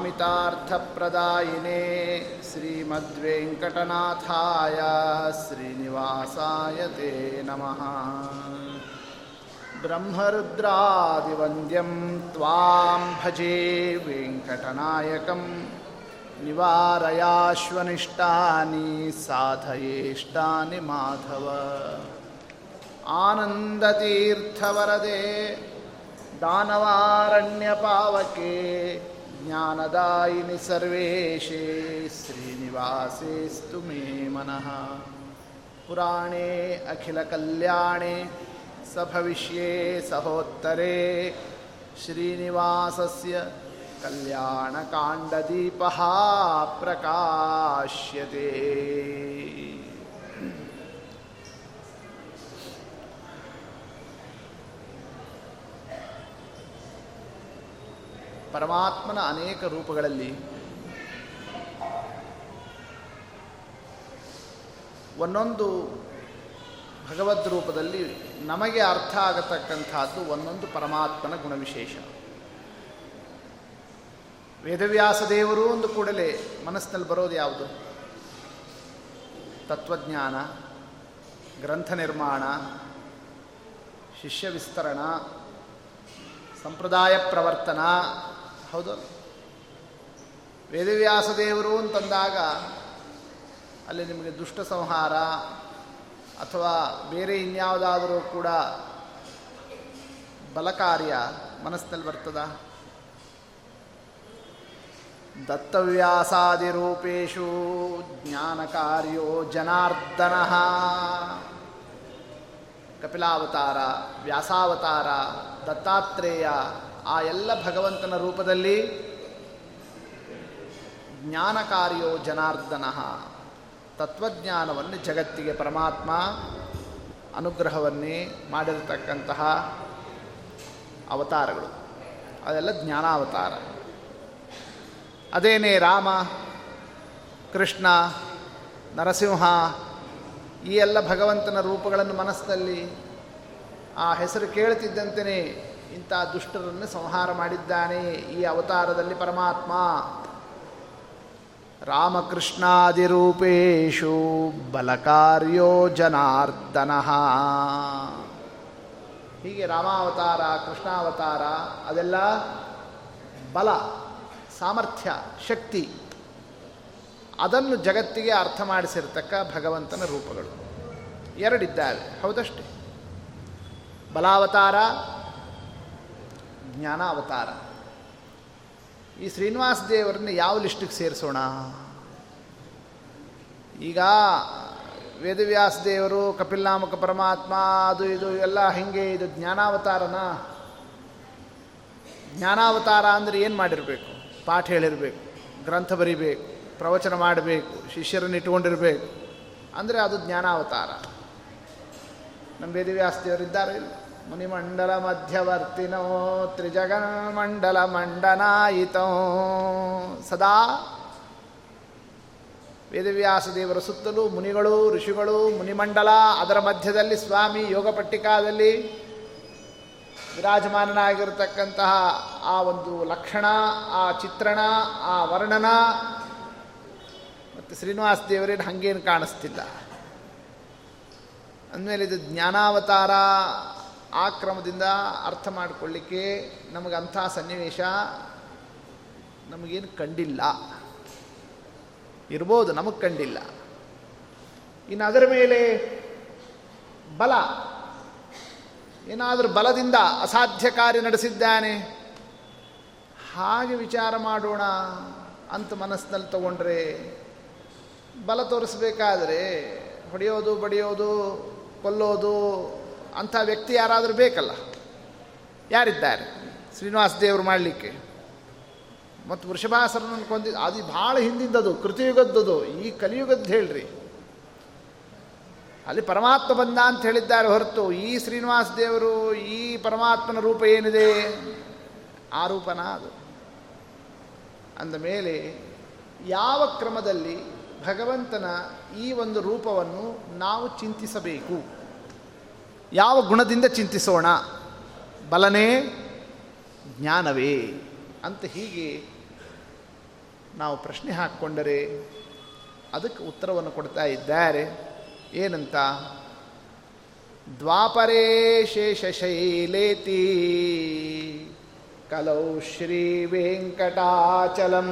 कामितार्थप्रदायिने श्रीमद्वेङ्कटनाथाय श्रीनिवासाय ते नमः ब्रह्मरुद्रादिवन्द्यं त्वां भजे वेङ्कटनायकं निवारयाश्वनिष्टानि साधयेष्टानि माधव आनन्दतीर्थवरदे दानवारण्यपावके ज्ञानदायिनि सर्वेशे श्रीनिवासेस्तु मे मनः पुराणे अखिलकल्याणे सभविष्ये सहोत्तरे श्रीनिवासस्य कल्याणकाण्डदीपः प्रकाश्यते ಪರಮಾತ್ಮನ ಅನೇಕ ರೂಪಗಳಲ್ಲಿ ಒಂದೊಂದು ಭಗವದ್ ರೂಪದಲ್ಲಿ ನಮಗೆ ಅರ್ಥ ಆಗತಕ್ಕಂಥದ್ದು ಒಂದೊಂದು ಪರಮಾತ್ಮನ ಗುಣವಿಶೇಷ. ವೇದವ್ಯಾಸ ದೇವರು ಒಂದು ಕೂಡಲೇ ಮನಸ್ಸಿನಲ್ಲಿ ಬರೋದು ಯಾವುದು? ತತ್ವಜ್ಞಾನ, ಗ್ರಂಥ ನಿರ್ಮಾಣ, ಶಿಷ್ಯ ವಿಸ್ತರಣ, ಸಂಪ್ರದಾಯ ಪ್ರವರ್ತನ ಹೌದು. ವೇದವ್ಯಾಸ ದೇವರು ಅಂತಂದಾಗ ಅಲ್ಲಿ ನಿಮಗೆ ದುಷ್ಟ ಸಂಹಾರ ಅಥವಾ ಬೇರೆ ಇನ್ಯಾವುದಾದರೂ ಕೂಡ ಬಲಕಾರ್ಯ ಮನಸ್ಸಿನಲ್ಲಿ ಬರ್ತದ? ದತ್ತವ್ಯಾಸಾದಿರೂಪೇಶು ಜ್ಞಾನಕಾರ್ಯೋ ಜನಾರ್ದನ. ಕಪಿಲಾವತಾರ, ವ್ಯಾಸಾವತಾರ, ದತ್ತಾತ್ರೇಯ ಆ ಎಲ್ಲ ಭಗವಂತನ ರೂಪದಲ್ಲಿ ಜ್ಞಾನಕಾರ್ಯೋ ಜನಾರ್ದನ. ತತ್ವಜ್ಞಾನವನ್ನು ಜಗತ್ತಿಗೆ ಪರಮಾತ್ಮ ಅನುಗ್ರಹವನ್ನೇ ಮಾಡಿರತಕ್ಕಂತಹ ಅವತಾರಗಳು. ಅದೆಲ್ಲ ಜ್ಞಾನಾವತಾರ. ಅದೇನೇ ರಾಮ, ಕೃಷ್ಣ, ನರಸಿಂಹ, ಈ ಎಲ್ಲ ಭಗವಂತನ ರೂಪಗಳನ್ನು ಮನಸ್ಸಿನಲ್ಲಿ ಆ ಹೆಸರು ಕೇಳುತ್ತಿದ್ದಂತೆಯೇ ಇಂಥ ದುಷ್ಟರನ್ನು ಸಂಹಾರ ಮಾಡಿದ್ದಾನೆ ಈ ಅವತಾರದಲ್ಲಿ ಪರಮಾತ್ಮ. ರಾಮಕೃಷ್ಣಾದಿರೂಪೇಶು ಬಲಕಾರ್ಯೋ ಜನಾರ್ದನ. ಹೀಗೆ ರಾಮಾವತಾರ, ಕೃಷ್ಣಾವತಾರ, ಅದೆಲ್ಲ ಬಲ, ಸಾಮರ್ಥ್ಯ, ಶಕ್ತಿ, ಅದನ್ನು ಜಗತ್ತಿಗೆ ಅರ್ಥ ಮಾಡಿಸಿರ್ತಕ್ಕ ಭಗವಂತನ ರೂಪಗಳು. ಎರಡಿದ್ದಾವೆ, ಹೌದಷ್ಟೇ. ಬಲಾವತಾರ ಜ್ಞಾನಾವತಾರ. ಈ ಶ್ರೀನಿವಾಸ ದೇವರನ್ನ ಯಾವ ಲಿಸ್ಟಿಗೆ ಸೇರಿಸೋಣ? ಈಗ ವೇದವ್ಯಾಸ ದೇವರು ಕಪಿಲ್ನಾಮಕ ಪರಮಾತ್ಮ, ಅದು ಇದು, ಎಲ್ಲ ಹೆಂಗೆ ಇದು ಜ್ಞಾನಾವತಾರನ? ಜ್ಞಾನಾವತಾರ ಅಂದರೆ ಏನು ಮಾಡಿರಬೇಕು? ಪಾಠ ಹೇಳಿರಬೇಕು, ಗ್ರಂಥ ಬರಿಬೇಕು, ಪ್ರವಚನ ಮಾಡಬೇಕು, ಶಿಷ್ಯರನ್ನು ಇಟ್ಟುಕೊಂಡಿರಬೇಕು. ಅಂದರೆ ಅದು ಜ್ಞಾನಾವತಾರ. ನಮ್ಮ ವೇದವ್ಯಾಸ ದೇವರಿದ್ದಾರೆ ಇಲ್ಲ ಮುನಿಮಂಡಲ ಮಧ್ಯವರ್ತಿನೋ ತ್ರಿಜಗನ್ಮಂಡಲ ಮಂಡನಾಯಿತೋ ಸದಾ ವೇದವ್ಯಾಸ ದೇವರ ಸುತ್ತಲೂ ಮುನಿಗಳು ಋಷಿಗಳು ಮುನಿಮಂಡಲ, ಅದರ ಮಧ್ಯದಲ್ಲಿ ಸ್ವಾಮಿ ಯೋಗ ಪಟ್ಟಿಕಾದಲ್ಲಿ ವಿರಾಜಮಾನನಾಗಿರತಕ್ಕಂತಹ ಆ ಒಂದು ಲಕ್ಷಣ, ಆ ಚಿತ್ರಣ, ಆ ವರ್ಣನ ಮತ್ತು ಶ್ರೀನಿವಾಸ ದೇವರೇನು ಹಂಗೇನು ಕಾಣಿಸ್ತಿಲ್ಲ. ಅಂದಮೇಲೆ ಇದು ಜ್ಞಾನಾವತಾರ ಆ ಕ್ರಮದಿಂದ ಅರ್ಥ ಮಾಡಿಕೊಳ್ಳಿಕ್ಕೆ ನಮಗೆ ಅಂಥ ಸನ್ನಿವೇಶ ನಮಗೇನು ಕಂಡಿಲ್ಲ. ಇರ್ಬೋದು, ನಮಗೆ ಕಂಡಿಲ್ಲ. ಇನ್ನು ಅದರ ಮೇಲೆ ಬಲ, ಏನಾದರೂ ಬಲದಿಂದ ಅಸಾಧ್ಯ ಕಾರ್ಯ ನಡೆಸಿದ್ದಾನೆ? ಹಾಗೆ ವಿಚಾರ ಮಾಡೋಣ ಅಂತ ಮನಸ್ಸಿನಲ್ಲಿ ತಗೊಂಡ್ರೆ ಬಲ ತೋರಿಸ್ಬೇಕಾದ್ರೆ ಹೊಡೆಯೋದು, ಬಡಿಯೋದು, ಕೊಲ್ಲೋದು ಅಂಥ ವ್ಯಕ್ತಿ ಯಾರಾದರೂ ಬೇಕಲ್ಲ. ಯಾರಿದ್ದಾರೆ? ಶ್ರೀನಿವಾಸ ದೇವರು ಮಾಡಲಿಕ್ಕೆ. ಮತ್ತು ವೃಷಭಾಸರನನ್ನು ಕೊಂದಿದ್ದು ಅದು ಭಾಳ ಹಿಂದಿಂದದು, ಕೃತಿಯುಗದ್ದದು, ಈ ಕಲಿಯುಗದ್ದು ಹೇಳ್ರಿ. ಅಲ್ಲಿ ಪರಮಾತ್ಮ ಬಂದ ಅಂತ ಹೇಳಿದ್ದಾರೆ ಹೊರತು, ಈ ಶ್ರೀನಿವಾಸ ದೇವರು, ಈ ಪರಮಾತ್ಮನ ರೂಪ ಏನಿದೆ? ಆ ರೂಪನ ಅದು ಅಂದಮೇಲೆ ಯಾವ ಕ್ರಮದಲ್ಲಿ ಭಗವಂತನ ಈ ಒಂದು ರೂಪವನ್ನು ನಾವು ಚಿಂತಿಸಬೇಕು? ಯಾವ ಗುಣದಿಂದ ಚಿಂತಿಸೋಣ? ಬಲನೇ ಜ್ಞಾನವೇ ಅಂತ ಹೀಗೆ ನಾವು ಪ್ರಶ್ನೆ ಹಾಕ್ಕೊಂಡರೆ ಅದಕ್ಕೆ ಉತ್ತರವನ್ನು ಕೊಡ್ತಾ ಇದ್ದಾರೆ. ಏನಂತ? ದ್ವಾಪರೇ ಶೇಷಶೈಲೇತಿ ಕಲೌ ಶ್ರೀ ವೆಂಕಟಾಚಲಂ.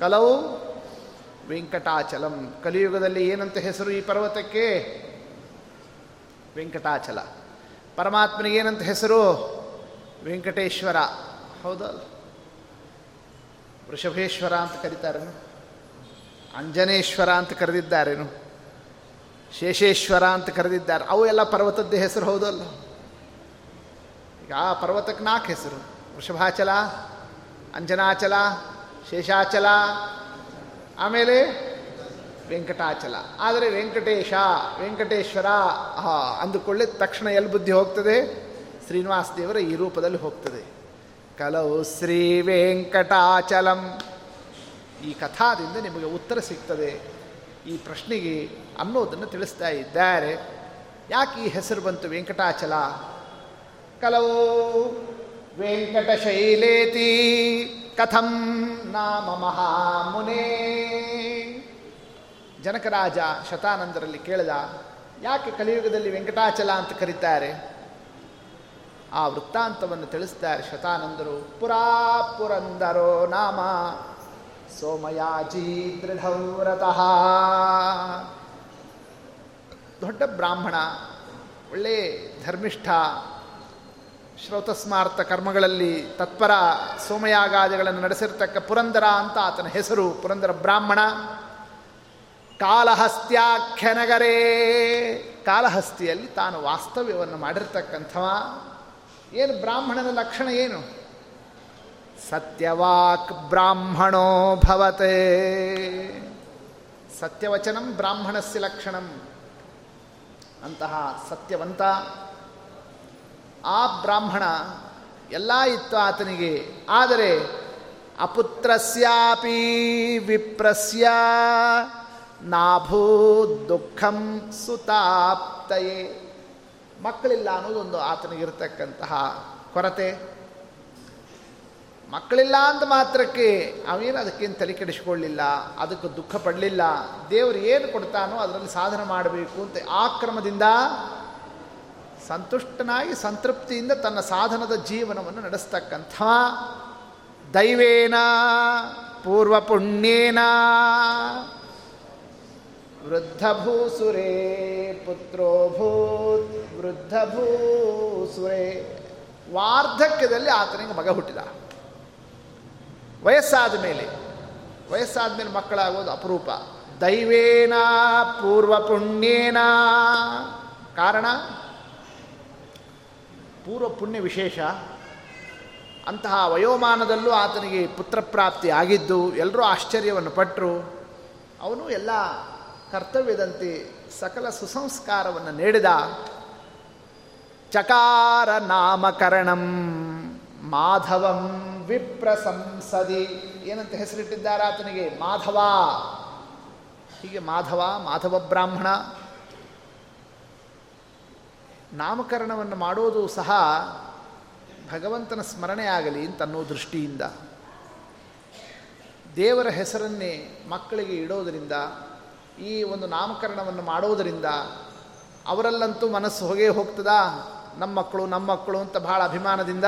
ಕಲೌ ವೆಂಕಟಾಚಲಂ. ಕಲಿಯುಗದಲ್ಲಿ ಏನಂತ ಹೆಸರು ಈ ಪರ್ವತಕ್ಕೆ? ವೆಂಕಟಾಚಲ. ಪರಮಾತ್ಮನಿಗೆ ಏನಂತ ಹೆಸರು? ವೆಂಕಟೇಶ್ವರ. ಹೌದಲ್ಲ ವೃಷಭೇಶ್ವರ ಅಂತ ಕರೀತಾರೇನು? ಅಂಜನೇಶ್ವರ ಅಂತ ಕರೆದಿದ್ದಾರೇನು? ಶೇಷೇಶ್ವರ ಅಂತ ಕರೆದಿದ್ದಾರೆ. ಅವು ಎಲ್ಲ ಪರ್ವತದ್ದೇ ಹೆಸರು ಹೌದಲ್ಲ ಈಗ ಆ ಪರ್ವತಕ್ಕೆ ನಾಲ್ಕು ಹೆಸರು. ವೃಷಭಾಚಲ, ಅಂಜನಾಚಲ, ಶೇಷಾಚಲ. ಆಮೇಲೆ ವೆಂಕಟಾಚಲ. ಆದರೆ ವೆಂಕಟೇಶ, ವೆಂಕಟೇಶ್ವರ ಅಂದುಕೊಳ್ಳಿ ತಕ್ಷಣ ಎಲ್ಲಿ ಬುದ್ಧಿ ಹೋಗ್ತದೆ? ಶ್ರೀನಿವಾಸ ದೇವರ ಈ ರೂಪದಲ್ಲಿ ಹೋಗ್ತದೆ. ಕಲೌ ಶ್ರೀ ವೆಂಕಟಾಚಲಂ. ಈ ಕಥಾದಿಂದ ನಿಮಗೆ ಉತ್ತರ ಸಿಗ್ತದೆ. ಈ ಪ್ರಶ್ನೆಗೆ ಅನ್ನೋದನ್ನು ತಿಳಿಸ್ತಾ ಇದ್ದಾರೆ. ಯಾಕೆ ಈ ಹೆಸರು ಬಂತು ವೆಂಕಟಾಚಲ? ಕಲವು ವೆಂಕಟಶೈಲೇತಿ ಕಥಂ ನಾಮ ಮಹಾಮುನೇ. ಜನಕರಾಜ ಶತಾನಂದರಲ್ಲಿ ಕೇಳಿದ, ಯಾಕೆ ಕಲಿಯುಗದಲ್ಲಿ ವೆಂಕಟಾಚಲ ಅಂತ ಕರೀತಾರೆ? ಆ ವೃತ್ತಾಂತವನ್ನು ತಿಳಿಸ್ತಾರೆ ಶತಾನಂದರು. ಪುರಾ ಪುರಂದರೋ ನಾಮ ಸೋಮಯಾಜಿ ದೃಢವ್ರತಃ. ದೊಡ್ಡ ಬ್ರಾಹ್ಮಣ, ಒಳ್ಳೆ ಧರ್ಮಿಷ್ಠ, ಶ್ರೌತಸ್ಮಾರ್ಥ ಕರ್ಮಗಳಲ್ಲಿ ತತ್ಪರ ಸೋಮಯಾಗಾದಿಗಳನ್ನು ನಡೆಸಿರ್ತಕ್ಕ ಪುರಂದರ ಅಂತ ಆತನ ಹೆಸರು, ಪುರಂದರ ಬ್ರಾಹ್ಮಣ. ಕಾಲಹಸ್ತ್ಯಾಖ್ಯನಗರೇ. ಕಾಲಹಸ್ತಿಯಲ್ಲಿ ತಾನು ವಾಸ್ತವ್ಯವನ್ನು ಮಾಡಿರ್ತಕ್ಕಂಥವ. ಏನು ಬ್ರಾಹ್ಮಣನ ಲಕ್ಷಣ ಏನು? ಸತ್ಯವಾಕ್ ಬ್ರಾಹ್ಮಣೋ ಭವತೆ. ಸತ್ಯವಚನಂ ಬ್ರಾಹ್ಮಣಸ್ಯ ಲಕ್ಷಣಂ. ಅಂತಹ ಸತ್ಯವಂತ ಆ ಬ್ರಾಹ್ಮಣ ಎಲ್ಲ ಇತ್ತು ಆತನಿಗೆ. ಆದರೆ ಅಪುತ್ರಸ್ಯಾಪಿ ವಿಪ್ರಸ್ಯ ನಾಭೂ ದುಃಖಂ ಸುತಾಪ್ತಯೇ. ಮಕ್ಕಳಿಲ್ಲ ಅನ್ನೋದೊಂದು ಆತನಿಗಿರ್ತಕ್ಕಂತಹ ಕೊರತೆ. ಮಕ್ಕಳಿಲ್ಲ ಅಂತ ಮಾತ್ರಕ್ಕೆ ಅವೇನು ಅದಕ್ಕೇನು ತಲೆ ಕೆಡಿಸ್ಕೊಳ್ಳಿಲ್ಲ, ಅದಕ್ಕೆ ದುಃಖ ಪಡಲಿಲ್ಲ. ದೇವರು ಏನು ಕೊಡ್ತಾನೋ ಅದರಲ್ಲಿ ಸಾಧನೆ ಮಾಡಬೇಕು ಅಂತ ಆ ಕ್ರಮದಿಂದ ಸಂತುಷ್ಟನಾಗಿ ಸಂತೃಪ್ತಿಯಿಂದ ತನ್ನ ಸಾಧನದ ಜೀವನವನ್ನು ನಡೆಸ್ತಕ್ಕಂಥ ದೈವೇನ ಪೂರ್ವ ಪುಣ್ಯೇನ ವೃದ್ಧಭೂಸುರೇ ಪುತ್ರೋಭೂತ್, ವೃದ್ಧಭೂಸುರೆ. ವಾರ್ಧಕ್ಯದಲ್ಲಿ ಆತನಿಗೆ ಮಗ ಹುಟ್ಟಿದ. ವಯಸ್ಸಾದ ಮೇಲೆ ವಯಸ್ಸಾದ ಮೇಲೆ ಮಕ್ಕಳಾಗೋದು ಅಪರೂಪ. ದೈವೇನ ಪೂರ್ವ ಪುಣ್ಯೇನ ಕಾರಣ? ಪೂರ್ವ ಪುಣ್ಯ ವಿಶೇಷ. ಅಂತಹ ವಯೋಮಾನದಲ್ಲೂ ಆತನಿಗೆ ಪುತ್ರಪ್ರಾಪ್ತಿ ಆಗಿದ್ದು ಎಲ್ಲರೂ ಆಶ್ಚರ್ಯವನ್ನು ಪಟ್ಟರು ಅವನು ಎಲ್ಲ ಕರ್ತವ್ಯದಂತೆ ಸಕಲ ಸುಸಂಸ್ಕಾರವನ್ನು ನೀಡಿದ ಚಕಾರ ನಾಮಕರಣಂ ಮಾಧವಂ ವಿಪ್ರ ಸಂಸದಿ ಏನಂತ ಹೆಸರಿಟ್ಟಿದ್ದಾರೆ ಆತನಿಗೆ? ಮಾಧವ. ಹೀಗೆ ಮಾಧವ ಮಾಧವ ಬ್ರಾಹ್ಮಣ. ನಾಮಕರಣವನ್ನು ಮಾಡೋದು ಸಹ ಭಗವಂತನ ಸ್ಮರಣೆ ಆಗಲಿ ಅಂತ ಅನ್ನೋ ದೃಷ್ಟಿಯಿಂದ. ದೇವರ ಹೆಸರನ್ನೇ ಮಕ್ಕಳಿಗೆ ಇಡೋದರಿಂದ ಈ ಒಂದು ನಾಮಕರಣವನ್ನು ಮಾಡೋದರಿಂದ ಅವರಲ್ಲಂತೂ ಮನಸ್ಸು ಹೋಗೇ ಹೋಗ್ತದ? ನಮ್ಮ ಮಕ್ಕಳು ನಮ್ಮ ಮಕ್ಕಳು ಅಂತ ಭಾಳ ಅಭಿಮಾನದಿಂದ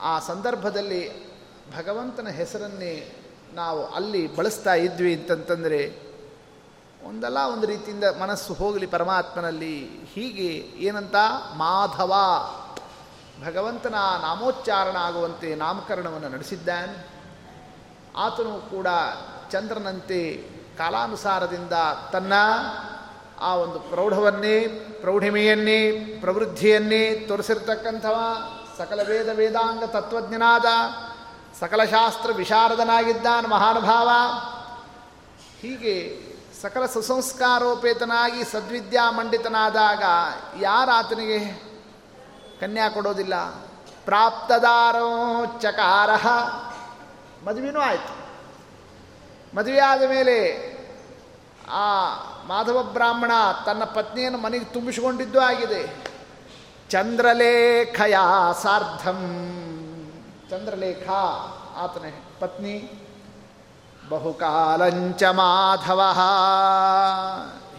ಆ ಸಂದರ್ಭದಲ್ಲಿ ಭಗವಂತನ ಹೆಸರನ್ನೇ ನಾವು ಅಲ್ಲಿ ಬಳಸ್ತಾ ಇದ್ವಿ ಅಂತಂತಂದರೆ ಒಂದಲ್ಲ ಒಂದು ರೀತಿಯಿಂದ ಮನಸ್ಸು ಹೋಗಲಿ ಪರಮಾತ್ಮನಲ್ಲಿ. ಹೀಗೆ ಏನಂತ? ಮಾಧವ. ಭಗವಂತನ ನಾಮೋಚ್ಚಾರಣ ಆಗುವಂತೆ ನಾಮಕರಣವನ್ನು ನಡೆಸಿದ್ದಾನೆ. ಆತನು ಕೂಡ ಚಂದ್ರನಂತೆ ಕಾಲಾನುಸಾರದಿಂದ ತನ್ನ ಆ ಒಂದು ಪ್ರೌಢವನ್ನೇ, ಪ್ರೌಢಿಮೆಯನ್ನೇ ಪ್ರವೃದ್ಧಿಯನ್ನೇ ತೋರಿಸಿರ್ತಕ್ಕಂಥವ ಸಕಲ ವೇದ ವೇದಾಂಗ ತತ್ವಜ್ಞನಾದ, ಸಕಲ ಶಾಸ್ತ್ರ ವಿಶಾರದನಾಗಿದ್ದಾನ ಮಹಾನುಭಾವ. ಹೀಗೆ ಸಕಲ ಸುಸಂಸ್ಕಾರೋಪೇತನಾಗಿ ಸದ್ವಿದ್ಯಾ ಮಂಡಿತನಾದಾಗ ಯಾರಾತನಿಗೆ ಕನ್ಯಾ ಕೊಡೋದಿಲ್ಲ? ಪ್ರಾಪ್ತದಾರೋ ಚಕಾರ. ಮದುವೆನೂ ಆಯಿತು. ಆದ ಮೇಲೆ ಆ ಮಾಧವ ಬ್ರಾಹ್ಮಣ ತನ್ನ ಪತ್ನಿಯನ್ನು ಮನೆಗೆ ತುಂಬಿಸಿಕೊಂಡಿದ್ದು ಆಗಿದೆ. ಚಂದ್ರಲೇಖಯ ಸಾರ್ಧಂ. ಚಂದ್ರಲೇಖ, ಆತನ ಪತ್ನಿ. ಬಹುಕಾಲಂಚ ಮಾಧವ.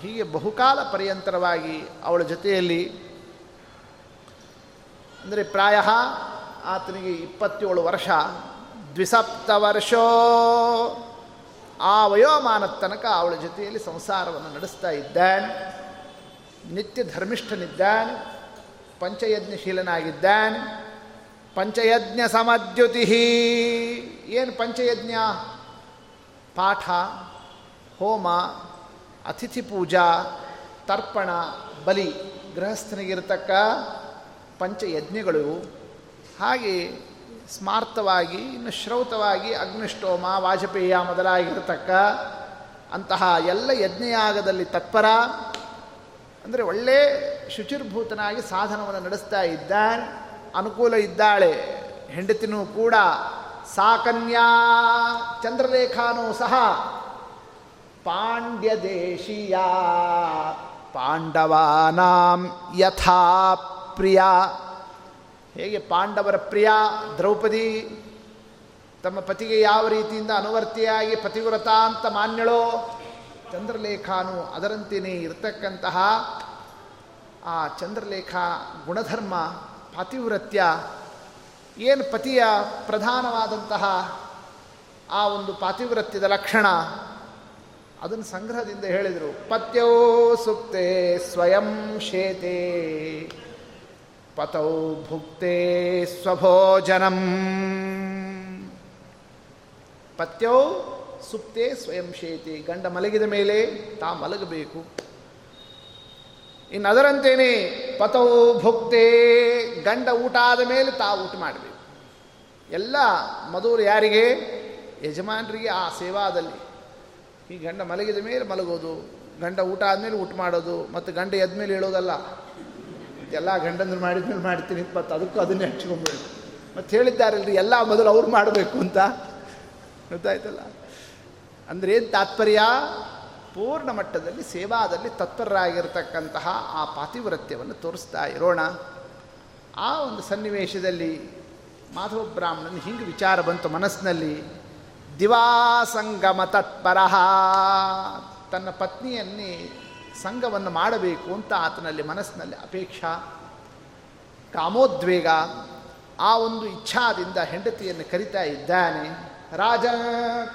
ಹೀಗೆ ಬಹುಕಾಲ ಪರ್ಯಂತರವಾಗಿ ಅವಳ ಜೊತೆಯಲ್ಲಿ ಅಂದರೆ ಪ್ರಾಯ ಆತನಿಗೆ ಇಪ್ಪತ್ತೇಳು ವರ್ಷ. ದ್ವಿಸಪ್ತ ವರ್ಷೋ ಆ ವಯೋಮಾನದ ತನಕ ಅವಳ ಜೊತೆಯಲ್ಲಿ ಸಂಸಾರವನ್ನು ನಡೆಸ್ತಾ ಇದ್ದಾನೆ. ನಿತ್ಯ ಧರ್ಮಿಷ್ಠನಿದ್ದಾನೆ. ಪಂಚಯಜ್ಞಶೀಲನಾಗಿದ್ದಾನೆ. ಪಂಚಯಜ್ಞ ಸಮದ್ಯುತಿ ಏನು ಪಂಚಯಜ್ಞ? ಪಾಠ, ಹೋಮ, ಅತಿಥಿ ಪೂಜಾ, ತರ್ಪಣ, ಬಲಿ. ಗೃಹಸ್ಥನಿಗಿರ್ತಕ್ಕ ಪಂಚಯಜ್ಞಗಳು ಹಾಗೆ ಸ್ಮಾರ್ತವಾಗಿ ಇನ್ನು ಶ್ರೌತವಾಗಿ ಅಗ್ನಿಷ್ಟೋಮ ವಾಜಪೇಯ ಮೊದಲಾಗಿರತಕ್ಕ ಅಂತಹ ಎಲ್ಲ ಯಜ್ಞಯಾಗದಲ್ಲಿ ತತ್ಪರ, ಅಂದರೆ ಒಳ್ಳೆ ಶುಚಿರ್ಭೂತನಾಗಿ ಸಾಧನವನ್ನು ನಡೆಸ್ತಾ ಇದ್ದಾನೆ, ಅನುಕೂಲ ಇದ್ದಾಳೆ, ಹೆಂಡತಿನೂ ಕೂಡ ಸಾಕನ್ಯಾ ಚಂದ್ರರೇಖಾನೂ ಸಹ ಪಾಂಡ್ಯ ದೇಶೀಯ ಪಾಂಡವಾನಾಂ ಯಥಾ ಪ್ರಿಯ ಹೇಗೆ ಪಾಂಡವರ ಪ್ರಿಯ ದ್ರೌಪದಿ ತಮ್ಮ ಪತಿಗೆ ಯಾವ ರೀತಿಯಿಂದ ಅನುವರ್ತಿಯಾಗಿ ಪತಿವ್ರತ ಅಂತ ಮಾನ್ಯಳೋ, ಚಂದ್ರಲೇಖಾನು ಅದರಂತೆಯೇ ಇರತಕ್ಕಂತಹ ಆ ಚಂದ್ರಲೇಖ ಗುಣಧರ್ಮ ಪಾತಿವ್ರತ್ಯ ಏನು ಪತಿಯ ಪ್ರಧಾನವಾದಂತಹ ಆ ಒಂದು ಪಾತಿವ್ರತ್ಯದ ಲಕ್ಷಣ? ಅದನ್ನು ಸಂಗ್ರಹದಿಂದ ಹೇಳಿದರು. ಪತ್ಯೋ ಸುಪ್ತೆ ಸ್ವಯಂ ಶೇತೆ. ಪತೌ ಭುಕ್ತೆ ಸ್ವಭೋಜನಂ ಪತ್ಯೌ ಸುಪ್ತೆ ಸ್ವಯಂ ಶೇತಿ ಗಂಡ ಮಲಗಿದ ಮೇಲೆ ತಾ ಮಲಗಬೇಕು ಇನ್ನು ಅದರಂತೇನೆ ಪತೌ ಭುಕ್ತೆ, ಗಂಡ ಊಟ ಆದ ಮೇಲೆ ತಾ ಊಟ ಮಾಡಬೇಕು. ಎಲ್ಲ ಮಧುರು ಯಾರಿಗೆ? ಯಜಮಾನರಿಗೆ ಆ ಸೇವಾದಲ್ಲಿ. ಈ ಗಂಡ ಮಲಗಿದ ಮೇಲೆ ಮಲಗೋದು, ಗಂಡ ಊಟ ಆದಮೇಲೆ ಊಟ ಮಾಡೋದು, ಮತ್ತು ಗಂಡ ಎದ್ದ ಮೇಲೆ ಹೇಳೋದಲ್ಲ. ಎಲ್ಲ ಗಂಡಂದ್ರು ಮಾಡಿದ್ಮೇಲೆ ಮಾಡ್ತೀನಿ, ಮತ್ತು ಅದಕ್ಕೂ ಅದನ್ನೇ ಹಚ್ಕೊಂಡ್ಬಿಡು ಮತ್ತು ಹೇಳಿದ್ದಾರಲ್ರಿ, ಎಲ್ಲ ಮೊದಲು ಅವ್ರು ಮಾಡಬೇಕು ಅಂತ. ಗೊತ್ತಾಯ್ತಲ್ಲ? ಅಂದರೆ ಏನು ತಾತ್ಪರ್ಯ? ಪೂರ್ಣ ಮಟ್ಟದಲ್ಲಿ, ಸೇವಾದಲ್ಲಿ ತತ್ಪರರಾಗಿರ್ತಕ್ಕಂತಹ ಆ ಪಾತಿವ್ರತ್ಯವನ್ನು ತೋರಿಸ್ತಾ ಇರೋಣ. ಆ ಒಂದು ಸನ್ನಿವೇಶದಲ್ಲಿ ಮಾಧವ ಬ್ರಾಹ್ಮಣನ ಹಿಂಗೆ ವಿಚಾರ ಬಂತು ಮನಸ್ಸಿನಲ್ಲಿ. ದಿವಾಸಂಗಮ ತತ್ಪರ, ತನ್ನ ಪತ್ನಿಯನ್ನೇ ಸಂಘವನ್ನು ಮಾಡಬೇಕು ಅಂತ ಆತನಲ್ಲಿ ಮನಸ್ಸಿನಲ್ಲಿ ಅಪೇಕ್ಷಾ, ಕಾಮೋದ್ವೇಗ, ಆ ಒಂದು ಇಚ್ಛಾದಿಂದ ಹೆಂಡತಿಯನ್ನು ಕರಿತಾ ಇದ್ದಾನೆ. ರಾಜ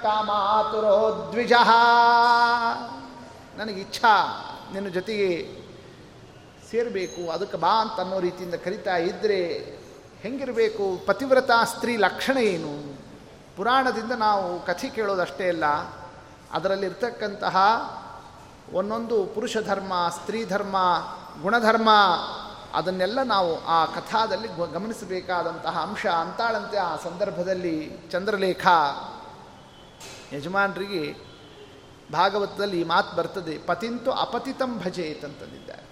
ಕಾಮಾತುರೋ ದ್ವಿಜ. ನನಗೆ ಇಚ್ಛಾ, ನಿನ್ನ ಜೊತೆಗೆ ಸೇರಬೇಕು, ಅದಕ್ಕೆ ಬಾ ಅಂತ ಅನ್ನೋ ರೀತಿಯಿಂದ ಕರಿತಾ ಇದ್ದರೆ ಹೆಂಗಿರಬೇಕು? ಪತಿವ್ರತ ಸ್ತ್ರೀ ಲಕ್ಷಣ ಏನು? ಪುರಾಣದಿಂದ ನಾವು ಕಥೆ ಕೇಳೋದಷ್ಟೇ ಅಲ್ಲ. ಅದರಲ್ಲಿರ್ತಕ್ಕಂತಹ ಒಂದೊಂದು ಪುರುಷ ಧರ್ಮ, ಸ್ತ್ರೀ ಧರ್ಮ, ಗುಣಧರ್ಮ, ಅದನ್ನೆಲ್ಲ ನಾವು ಆ ಕಥಾದಲ್ಲಿ ಗಮನಿಸಬೇಕಾದಂತಹ ಅಂಶ ಅಂತಾಳಂತೆ ಆ ಸಂದರ್ಭದಲ್ಲಿ ಚಂದ್ರಲೇಖ ಯಜಮಾನರಿಗೆ ಭಾಗವತದಲ್ಲಿ ಈ ಮಾತು ಬರ್ತದೆ, ಪತಿಂತು ಅಪತಿತಂ ಭಜೇತ್ ಅಂತಂದಿದ್ದಾರೆ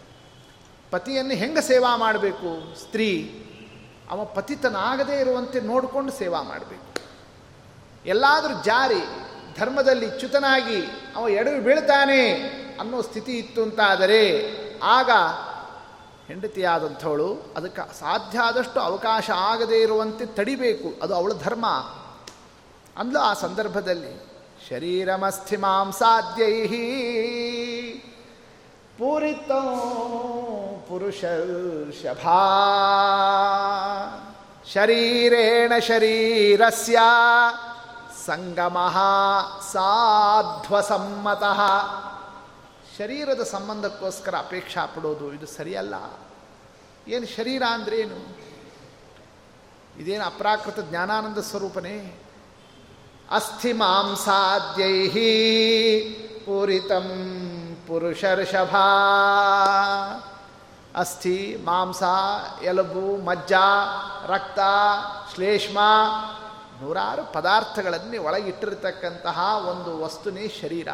ಪತಿಯನ್ನು ಹೆಂಗೆ ಸೇವಾ ಮಾಡಬೇಕು? ಸ್ತ್ರೀ, ಅವ ಪತಿತನಾಗದೇ ಇರುವಂತೆ ನೋಡಿಕೊಂಡು ಸೇವಾ ಮಾಡಬೇಕು. ಎಲ್ಲಾದರೂ ಜಾರಿ ಧರ್ಮದಲ್ಲಿ ಚ್ಯುತನಾಗಿ ಅವ ಎಡವಿ ಬೀಳ್ತಾನೆ ಅನ್ನೋ ಸ್ಥಿತಿ ಇತ್ತು ಅಂತಾದರೆ ಆಗ ಹೆಂಡತಿಯಾದಂಥವಳು ಅದಕ್ಕೆ ಸಾಧ್ಯ ಆದಷ್ಟು ಅವಕಾಶ ಆಗದೇ ಇರುವಂತೆ ತಡಿಬೇಕು. ಅದು ಅವಳ ಧರ್ಮ. ಅಂದ್ಲು ಆ ಸಂದರ್ಭದಲ್ಲಿ, ಶರೀರಮಸ್ಥಿ ಮಾಂಸಾದ್ಯೈ ಪೂರಿತ ಪುರುಷ ಶಭಾ, ಶರೀರೇಣ ಶರೀರಸ್ಯ ಸಂಗಮ ಸಾಧ್ವಸಮ್ಮತಃ. ಶರೀರದ ಸಂಬಂಧಕ್ಕೋಸ್ಕರ ಅಪೇಕ್ಷಾ ಪಡೋದು ಇದು ಸರಿಯಲ್ಲ. ಏನು ಶರೀರ ಅಂದ್ರೇನು? ಇದೇನು ಅಪ್ರಾಕೃತ ಜ್ಞಾನಾನಂದ ಸ್ವರೂಪನೇ? ಅಸ್ಥಿ ಮಾಂಸಾದ್ಯೈ ಪೂರಿತಂ ಪುರುಷರ್ಷಭ. ಅಸ್ಥಿ, ಮಾಂಸ, ಎಲುಬು, ಮಜ್ಜ, ರಕ್ತ, ಶ್ಲೇಷ್ಮ ನೂರಾರು ಪದಾರ್ಥಗಳನ್ನೇ ಒಳಗಿಟ್ಟಿರತಕ್ಕಂತಹ ಒಂದು ವಸ್ತುನೇ ಶರೀರ.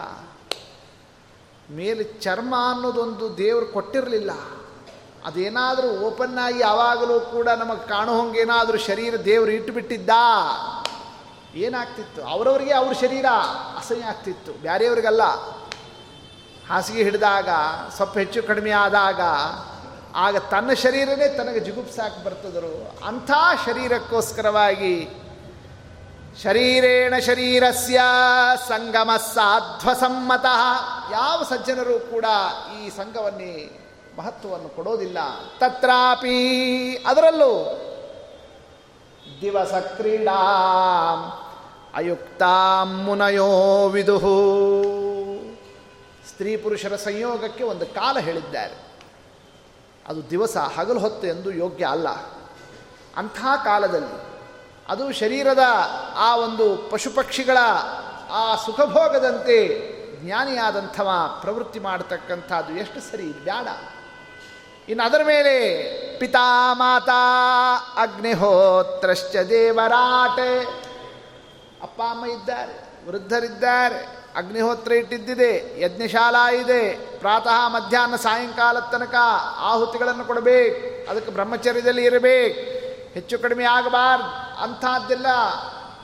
ಮೇಲೆ ಚರ್ಮ ಅನ್ನೋದೊಂದು ದೇವರು ಕೊಟ್ಟಿರಲಿಲ್ಲ. ಅದೇನಾದರೂ ಓಪನ್ ಆಗಿ ಯಾವಾಗಲೂ ಕೂಡ ನಮಗೆ ಕಾಣೋ ಹಂಗೇನಾದರೂ ಶರೀರ ದೇವರು ಇಟ್ಟುಬಿಟ್ಟಿದ್ದ ಏನಾಗ್ತಿತ್ತು? ಅವರವರಿಗೆ ಅವ್ರ ಶರೀರ ಅಸಹ್ಯ ಆಗ್ತಿತ್ತು. ಬೇರೆಯವ್ರಿಗಲ್ಲ ಹಾಸಿಗೆ ಹಿಡಿದಾಗ, ಸ್ವಲ್ಪ ಹೆಚ್ಚು ಕಡಿಮೆ ಆದಾಗ, ಆಗ ತನ್ನ ಶರೀರನೇ ತನಗೆ ಜಿಗುಪ್ಸಾಕ್ ಬರ್ತದರು. ಅಂಥ ಶರೀರಕ್ಕೋಸ್ಕರವಾಗಿ ಶರೀರೇಣ ಶರೀರಸ್ಯ ಸಂಗಮ ಸಾಧ್ವಸಮ್ಮತ. ಯಾವ ಸಜ್ಜನರು ಕೂಡ ಈ ಸಂಘವನ್ನೇ ಮಹತ್ವವನ್ನು ಕೊಡೋದಿಲ್ಲ. ತತ್ರಾಪಿ ಅದರಲ್ಲೂ ದಿವಸ ಕ್ರೀಡಾ ಅಯುಕ್ತ ಮುನಯೋ ವಿದುಹು ಸ್ತ್ರೀ ಪುರುಷರ ಸಂಯೋಗಕ್ಕೆ ಒಂದು ಕಾಲ ಹೇಳಿದ್ದಾರೆ. ಅದು ದಿವಸ ಹಗಲು ಹೊತ್ತು ಎಂದು ಯೋಗ್ಯ ಅಲ್ಲ. ಅಂಥ ಕಾಲದಲ್ಲಿ ಅದು ಶರೀರದ ಆ ಒಂದು ಪಶು ಪಕ್ಷಿಗಳ ಆ ಸುಖಭೋಗದಂತೆ ಜ್ಞಾನಿಯಾದಂಥವ ಪ್ರವೃತ್ತಿ ಮಾಡತಕ್ಕಂಥದ್ದು ಎಷ್ಟು ಸರಿ ಬ್ಯಾಡ. ಇನ್ನು ಅದರ ಮೇಲೆ ಪಿತಾ ಮಾತಾ ಅಗ್ನಿಹೋತ್ರಶ್ಚ ದೇವರಾಟೆ. ಅಪ್ಪ, ಅಮ್ಮ ಇದ್ದಾರೆ, ವೃದ್ಧರಿದ್ದಾರೆ, ಅಗ್ನಿಹೋತ್ರ ಇಟ್ಟಿದ್ದಿದೆ, ಯಜ್ಞಶಾಲಾ ಇದೆ, ಪ್ರಾತಃ, ಮಧ್ಯಾಹ್ನ, ಸಾಯಂಕಾಲದ ತನಕ ಆಹುತಿಗಳನ್ನು ಕೊಡಬೇಕು, ಅದಕ್ಕೆ ಬ್ರಹ್ಮಚರ್ಯದಲ್ಲಿ ಇರಬೇಕು. ಹೆಚ್ಚು ಕಡಿಮೆ ಆಗಬಾರ್ದು ಅಂಥದ್ದೆಲ್ಲ.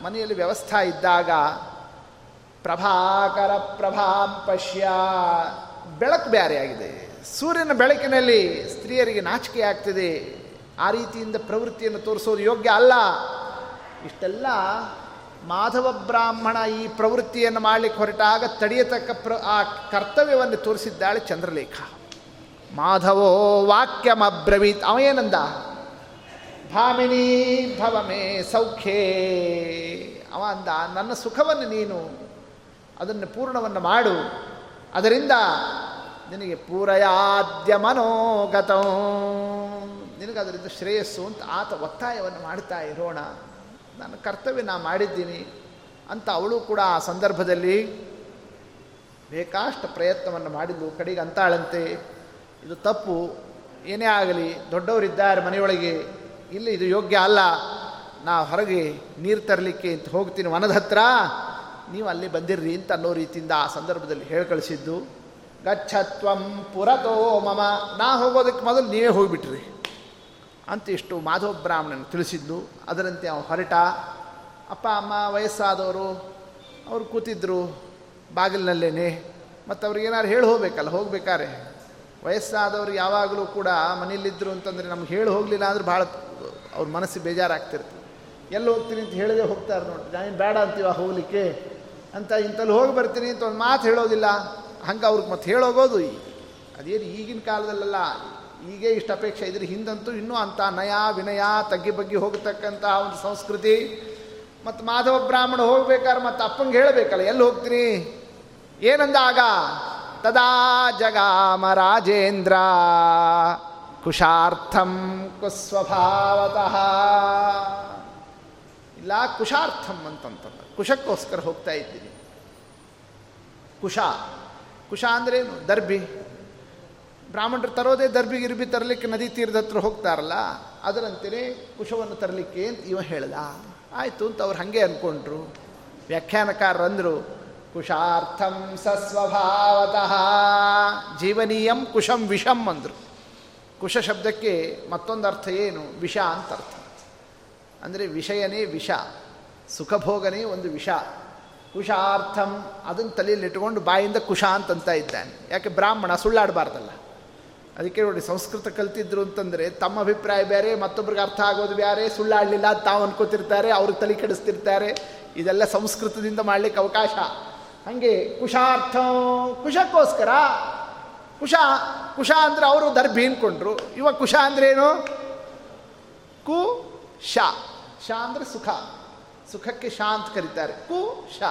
ಮನೆಯಲ್ಲಿ ವ್ಯವಸ್ಥೆ ಇದ್ದಾಗ ಪ್ರಭಾಕರ ಪ್ರಭಾಂ ಪಶ್ಯ. ಬೆಳಕು ಬೇರೆಯಾಗಿದೆ ಸೂರ್ಯನ ಬೆಳಕಿನಲ್ಲಿ ಸ್ತ್ರೀಯರಿಗೆ ನಾಚಿಕೆ ಆಗ್ತಿದೆ. ಆ ರೀತಿಯಿಂದ ಪ್ರವೃತ್ತಿಯನ್ನು ತೋರಿಸೋದು ಯೋಗ್ಯ ಅಲ್ಲ. ಇಷ್ಟೆಲ್ಲ ಮಾಧವ ಬ್ರಾಹ್ಮಣ ಈ ಪ್ರವೃತ್ತಿಯನ್ನು ಮಾಡಲಿಕ್ಕೆ ಹೊರಟಾಗ ತಡೆಯತಕ್ಕ ಪ್ರ, ಆ ಕರ್ತವ್ಯವನ್ನು ತೋರಿಸಿದ್ದಾಳೆ ಚಂದ್ರಲೇಖ. ಮಾಧವೋ ವಾಕ್ಯಮಬ್ರವೀತ್. ಅವ ಏನಂದ? ಭಾಮಿನಿ ಭವಮೇ ಸೌಖ್ಯೇ. ಅವ ಅಂದ, ನನ್ನ ಸುಖವನ್ನು ನೀನು ಅದನ್ನು ಪೂರ್ಣವನ್ನು ಮಾಡು. ಅದರಿಂದ ನಿನಗೆ ಪೂರಯಾದ್ಯ ಮನೋಗತ. ನಿನಗೆ ಅದರಿಂದ ಶ್ರೇಯಸ್ಸು ಅಂತ ಆತ ಒತ್ತಾಯವನ್ನು ಮಾಡ್ತಾ ಇರೋಣ. ನನ್ನ ಕರ್ತವ್ಯ ನಾ ಮಾಡಿದ್ದೀನಿ ಅಂತ ಅವಳು ಕೂಡ ಆ ಸಂದರ್ಭದಲ್ಲಿ ಬೇಕಾಷ್ಟು ಪ್ರಯತ್ನವನ್ನು ಮಾಡಿದ್ದು ಕಡೆಗೆ ಅಂತಾಳಂತೆ, ಇದು ತಪ್ಪು. ಏನೇ ಆಗಲಿ, ದೊಡ್ಡವರಿದ್ದಾರೆ ಮನೆಯೊಳಗೆ. ಇಲ್ಲಿ ಇದು ಯೋಗ್ಯ ಅಲ್ಲ. ನಾ ಹೊರಗೆ ನೀರು ತರಲಿಕ್ಕೆ ಅಂತ ಹೋಗ್ತೀನಿ ವನದ ಹತ್ರ. ನೀವು ಅಲ್ಲಿ ಬಂದಿರ್ರಿ ಅಂತ ಅನ್ನೋ ರೀತಿಯಿಂದ ಆ ಸಂದರ್ಭದಲ್ಲಿ ಹೇಳಿ ಕಳಿಸಿದ್ದು ಗಚ್ಚತ್ವಂ ಪುರತೋ ಮಮ. ನಾ ಹೋಗೋದಕ್ಕೆ ಮೊದಲು ನೀವೇ ಹೋಗಿಬಿಟ್ರಿ. ಅಂತ ಇಷ್ಟು ಮಾಧವ ಬ್ರಾಹ್ಮಣನ ತಿಳಿಸಿದ್ದು. ಅದರಂತೆ ಅವನು ಹೊರಟ. ಅಪ್ಪ, ಅಮ್ಮ, ವಯಸ್ಸಾದವರು, ಅವರು ಕೂತಿದ್ರು ಬಾಗಿಲಿನಲ್ಲೇನೆ. ಮತ್ತು ಅವ್ರಿಗೆ ಏನಾದ್ರು ಹೇಳಿ ಹೋಗ್ಬೇಕಲ್ಲ ಹೋಗ್ಬೇಕಾರೆ ವಯಸ್ಸಾದವರು ಯಾವಾಗಲೂ ಕೂಡ ಮನೇಲಿದ್ದರು ಅಂತಂದರೆ ನಮ್ಗೆ ಹೇಳಿ ಹೋಗಲಿಲ್ಲ ಅಂದ್ರೆ ಭಾಳ ಅವ್ರ ಮನಸ್ಸಿಗೆ ಬೇಜಾರಾಗ್ತಿರ್ತದೆ ಎಲ್ಲಿ ಹೋಗ್ತೀನಿ ಅಂತ ಹೇಳದೆ ಹೋಗ್ತಾರೆ ನೋಡಿ ನಾನೇನು ಬೇಡ ಅಂತೀವ ಹೋಗ್ಲಿಕ್ಕೆ? ಅಂತ ಇಂಥಲ್ಲಿ ಹೋಗಿ ಬರ್ತೀನಿ ಅಂತ ಒಂದು ಮಾತು ಹೇಳೋದಿಲ್ಲ. ಹಂಗೆ ಅವ್ರಿಗೆ ಮತ್ತೆ ಹೇಳೋಗೋದು ಅದೇನು ಈಗಿನ ಕಾಲದಲ್ಲೆಲ್ಲ ಈಗೇ ಇಷ್ಟು ಅಪೇಕ್ಷೆ ಇದ್ರೆ ಹಿಂದಂತೂ ಇನ್ನೂ ಅಂಥ ನಯ ವಿನಯ ತಗ್ಗಿ ಬಗ್ಗಿ ಹೋಗತಕ್ಕಂಥ ಒಂದು ಸಂಸ್ಕೃತಿ. ಮತ್ತು ಮಾಧವ ಬ್ರಾಹ್ಮಣ ಹೋಗ್ಬೇಕಾದ್ರೆ ಮತ್ತು ಅಪ್ಪಂಗೆ ಹೇಳಬೇಕಲ್ಲ, ಎಲ್ಲಿ ಹೋಗ್ತೀನಿ? ಏನಂದಾಗ ತದಾ ಜಗಾಮ ರಾಜೇಂದ್ರ. ಕುಶಾರ್ಥಂ ಕುಸ್ವಭಾವತಃ. ಇಲ್ಲ, ಕುಶಾರ್ಥಂ ಅಂತಂತಲ್ಲ. ಕುಶಕ್ಕೋಸ್ಕರ ಹೋಗ್ತಾ ಇದ್ದೀನಿ ಕುಶ. ಕುಶ ಅಂದ್ರೇನು? ದರ್ಬಿ. ಬ್ರಾಹ್ಮಣರು ತರೋದೇ ದರ್ಬಿ ಗಿರ್ಬಿ ತರಲಿಕ್ಕೆ ನದಿ ತೀರದ ಹತ್ರ ಹೋಗ್ತಾರಲ್ಲ, ಅದರಂತೆಯೇ ಕುಶವನ್ನು ತರಲಿಕ್ಕೆ ಅಂತ ಇವ ಹೇಳ್ದ. ಆಯಿತು ಅಂತ ಅವ್ರು ಹಾಗೆ ಅಂದ್ಕೊಂಡ್ರು ವ್ಯಾಖ್ಯಾನಕಾರರಂದರು ಕುಶಾರ್ಥಂ ಸಸ್ವಭಾವತಃ, ಜೀವನೀಯಂ ಕುಶಂ ವಿಷಂ ಅಂದರು. ಕುಶ ಶಬ್ದಕ್ಕೆ ಮತ್ತೊಂದು ಅರ್ಥ ಏನು? ವಿಷ ಅಂತ ಅರ್ಥ. ಅಂದರೆ ವಿಷಯನೇ ವಿಷ, ಸುಖಭೋಗನೇ ಒಂದು ವಿಷ. ಕುಶಾರ್ಥಂ, ಅದನ್ನು ತಲೆಯಲ್ಲಿಟ್ಟುಕೊಂಡು ಬಾಯಿಂದ ಕುಶ ಅಂತಂತ ಇದ್ದಾನೆ. ಯಾಕೆ? ಬ್ರಾಹ್ಮಣ ಸುಳ್ಳಾಡಬಾರ್ದಲ್ಲ. ಅದಕ್ಕೆ ನೋಡಿ, ಸಂಸ್ಕೃತ ಕಲ್ತಿದ್ರು ಅಂತಂದರೆ ತಮ್ಮ ಅಭಿಪ್ರಾಯ ಬೇರೆ, ಮತ್ತೊಬ್ರಿಗೆ ಅರ್ಥ ಆಗೋದು ಬೇರೆ, ಸುಳ್ಳಾಡಲಿಲ್ಲ ತಾವು ಅನ್ಕೋತಿರ್ತಾರೆ, ಅವ್ರಿಗೆ ತಲೆ ಕೆಡಿಸ್ತಿರ್ತಾರೆ. ಇದೆಲ್ಲ ಸಂಸ್ಕೃತದಿಂದ ಮಾಡಲಿಕ್ಕೆ ಅವಕಾಶ. ಹಾಗೆ ಕುಶಾರ್ಥ, ಕುಶಕ್ಕೋಸ್ಕರ ಕುಶ ಕುಶ ಅಂದರೆ ಅವರು ದರ್ಭಿ ಅನ್ಕೊಂಡ್ರು. ಇವಾಗ ಕುಶ ಅಂದ್ರೇನು ಕು, ಶ. ಶ ಅಂದರೆ ಸುಖ. ಸುಖಕ್ಕೆ ಶಾ ಅಂತ ಕರೀತಾರೆ. ಕು, ಶ.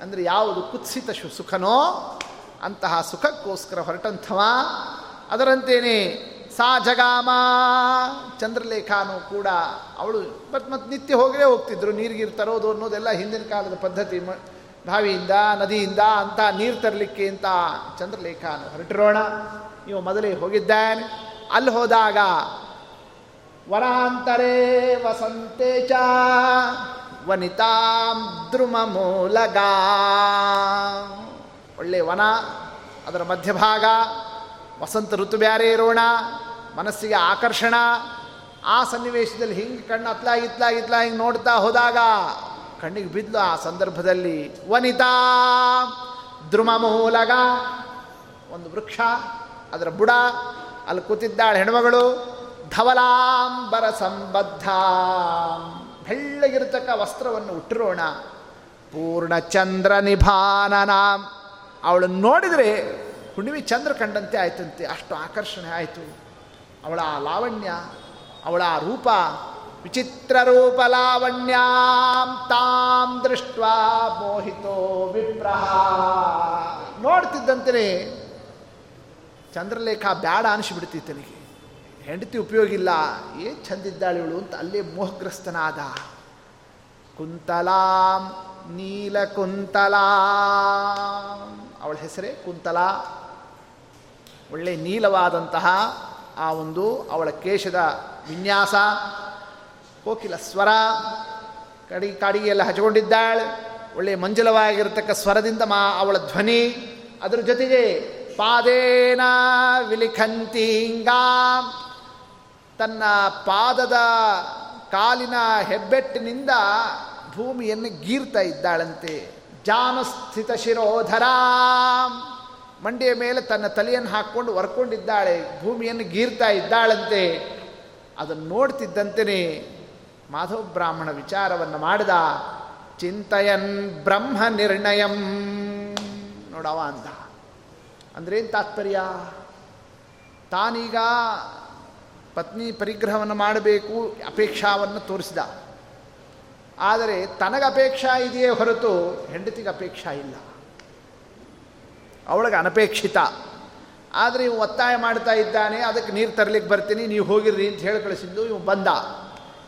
ಅಂದರೆ ಯಾವುದು? ಕುತ್ಸಿತ ಶು ಸುಖನೋ? ಅಂತಹ ಸುಖಕ್ಕೋಸ್ಕರ ಹೊರಟಂಥವ. ಅದರಂತೇನೆ ಸಾ ಜಗಾಮ. ಚಂದ್ರಲೇಖಾನು ಕೂಡ ಅವಳು ಮತ್ತು ಮತ್ತು ನಿತ್ಯ ಹೋಗಲೇ ಹೋಗ್ತಿದ್ರು. ನೀರಿಗೀರು ತರೋದು ಅನ್ನೋದೆಲ್ಲ ಹಿಂದಿನ ಕಾಲದ ಪದ್ಧತಿ. ಬಾವಿಯಿಂದ, ನದಿಯಿಂದ ಅಂತ ನೀರು ತರಲಿಕ್ಕೆ ಅಂತ ಚಂದ್ರಲೇಖಾನು ಹೊರಟಿರೋಣ. ನೀವು ಮೊದಲೇ ಹೋಗಿದ್ದಾನೆ. ಅಲ್ಲಿ ಹೋದಾಗ, ವರಾಂತರೇ ವಸಂತೆ ಚ ವನಿತಾಂ ದ್ರುಮ ಮೂಲಗ. ಒಳ್ಳೆ ವನ, ಅದರ ಮಧ್ಯಭಾಗ, ವಸಂತ ಋತು ಬ್ಯಾರೆ ಇರೋಣ, ಮನಸ್ಸಿಗೆ ಆಕರ್ಷಣ. ಆ ಸನ್ನಿವೇಶದಲ್ಲಿ ಹಿಂಗೆ ಕಣ್ಣು ಅತ್ಲಾಗಿತ್ಲಾಗಿತ್ಲಾ ಹಿಂಗೆ ನೋಡ್ತಾ ಹೋದಾಗ ಕಣ್ಣಿಗೆ ಬಿದ್ದು ಆ ಸಂದರ್ಭದಲ್ಲಿ, ವನಿತಾ ದ್ರುಮ ಮೂಲಗ ಒಂದು ವೃಕ್ಷ, ಅದರ ಬುಡ, ಅಲ್ಲಿ ಕೂತಿದ್ದಾಳೆ ಹೆಣ್ಮಗಳು ಧವಲಾಂಬರ ಸಂಬದ್ಧ ಬೆಳ್ಳಗಿರತಕ್ಕ ವಸ್ತ್ರವನ್ನು ಉಟ್ಟಿರೋಣ ಪೂರ್ಣಚಂದ್ರ ನಿಭಾನನ ಅವಳನ್ನು ನೋಡಿದರೆ ಹುಣ್ಣಿಮೆ ಚಂದ್ರ ಕಂಡಂತೆ ಆಯ್ತಂತೆ, ಅಷ್ಟು ಆಕರ್ಷಣೆ ಆಯಿತು. ಅವಳ ಲಾವಣ್ಯ, ಅವಳ ರೂಪ ವಿಚಿತ್ರ ರೂಪ ಲಾವಣ್ಯಾಂ ತಾಂ ದೃಷ್ಟ ಮೋಹಿತೋ ವಿಪ್ರಹ. ನೋಡ್ತಿದ್ದಂತೆ ಚಂದ್ರಲೇಖ ಬ್ಯಾಡ ಅನಿಸ್ಬಿಡ್ತಿತ್ತನಿಗೆ ಹೆಂಡತಿ ಉಪಯೋಗಿಲ್ಲ ಏನು ಚಂದಿದ್ದಾಳೆ ಇವಳು ಅಂತ ಅಲ್ಲೇ ಮೋಹಗ್ರಸ್ತನಾದ. ಕುಂತಲಾಂ, ನೀಲ ಕುಂತಲಾ. ಅವಳ ಹೆಸರೇ ಕುಂತಲಾ. ಒಳ್ಳೆ ನೀಲವಾದಂತಹ ಆ ಒಂದು ಅವಳ ಕೇಶದ ವಿನ್ಯಾಸ. ಕೋಕಿಲ ಸ್ವರ ಕಡಿ ಕಾಡಿಗೆಲ್ಲ ಹಚ್ಕೊಂಡಿದ್ದಾಳೆ. ಒಳ್ಳೆಯ ಮಂಜುಲವಾಗಿರತಕ್ಕ ಸ್ವರದಿಂದ ಮಾ ಅವಳ ಧ್ವನಿ. ಅದರ ಜೊತೆಗೆ ಪಾದೇನ ವಿಲಿಖಂತಿಂಗ ತನ್ನ ಪಾದದ ಕಾಲಿನ ಹೆಬ್ಬೆಟ್ಟಿನಿಂದ ಭೂಮಿಯನ್ನು ಗೀರ್ತಾ ಇದ್ದಾಳಂತೆ. ಜಾನಸ್ಥಿತ ಶಿರೋಧರ. ಮಂಡಿಯ ಮೇಲೆ ತನ್ನ ತಲೆಯನ್ನು ಹಾಕ್ಕೊಂಡು ಹೊರ್ಕೊಂಡಿದ್ದಾಳೆ ಭೂಮಿಯನ್ನು ಗೀರ್ತಾ ಇದ್ದಾಳಂತೆ. ಅದನ್ನು ನೋಡ್ತಿದ್ದಂತೆಯೇ ಮಾಧವ ಬ್ರಾಹ್ಮಣ ವಿಚಾರವನ್ನು ಮಾಡಿದ, ಚಿಂತಯನ್ ಬ್ರಹ್ಮ ನಿರ್ಣಯಂ. ನೋಡವ ಅಂದ ಅಂದ್ರೇನು ತಾತ್ಪರ್ಯ? ತಾನೀಗ ಪತ್ನಿ ಪರಿಗ್ರಹವನ್ನು ಮಾಡಬೇಕು, ಅಪೇಕ್ಷಾವನ್ನು ತೋರಿಸಿದ. ಆದರೆ ತನಗೆ ಅಪೇಕ್ಷಾ ಇದೆಯೇ ಹೊರತು ಹೆಂಡತಿಗೆ ಅಪೇಕ್ಷಾ ಇಲ್ಲ. ಅವಳಿಗೆ ಅನಪೇಕ್ಷಿತ. ಆದರೆ ಇವು ಒತ್ತಾಯ ಮಾಡ್ತಾ ಇದ್ದಾನೆ, ಅದಕ್ಕೆ ನೀರು ತರಲಿಕ್ಕೆ ಬರ್ತೀನಿ, ನೀವು ಹೋಗಿರ್ರಿ ಅಂತ ಹೇಳಿ ಕಳಿಸಿದ್ದು ಇವು ಬಂದ.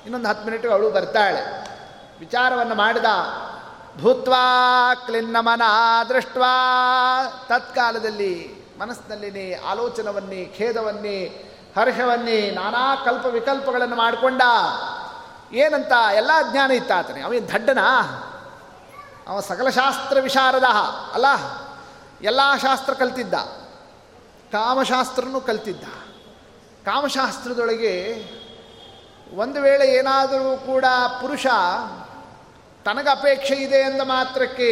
ಇನ್ನೊಂದು ಹತ್ತು ಮಿನಿಟ್ ಅವಳು ಬರ್ತಾಳೆ. ವಿಚಾರವನ್ನು ಮಾಡಿದ, ಭೂತ್ವಾ ಕ್ಲಿನ್ನಮನ ದೃಷ್ಟ ತತ್ಕಾಲದಲ್ಲಿ ಮನಸ್ಸಿನಲ್ಲಿನೇ ಆಲೋಚನವನ್ನೇ, ಖೇದವನ್ನೇ ಹರ್ಷವನ್ನೇ ನಾನಾ ಕಲ್ಪ ವಿಕಲ್ಪಗಳನ್ನು ಮಾಡಿಕೊಂಡ. ಏನಂತ ಎಲ್ಲ ಜ್ಞಾನ ಇತ್ತ ಆತನೆ ಅವನು ದಡ್ಡನ? ಅವ ಸಕಲ ಶಾಸ್ತ್ರ ವಿಶಾರದ, ಅಲ್ಲ? ಎಲ್ಲ ಶಾಸ್ತ್ರ ಕಲ್ತಿದ್ದ. ಕಾಮಶಾಸ್ತ್ರನೂ ಕಲ್ತಿದ್ದ. ಕಾಮಶಾಸ್ತ್ರದೊಳಗೆ ಒಂದು ವೇಳೆ ಏನಾದರೂ ಕೂಡ ಪುರುಷ ತನಗೆ ಅಪೇಕ್ಷೆ ಇದೆ ಎಂದ ಮಾತ್ರಕ್ಕೆ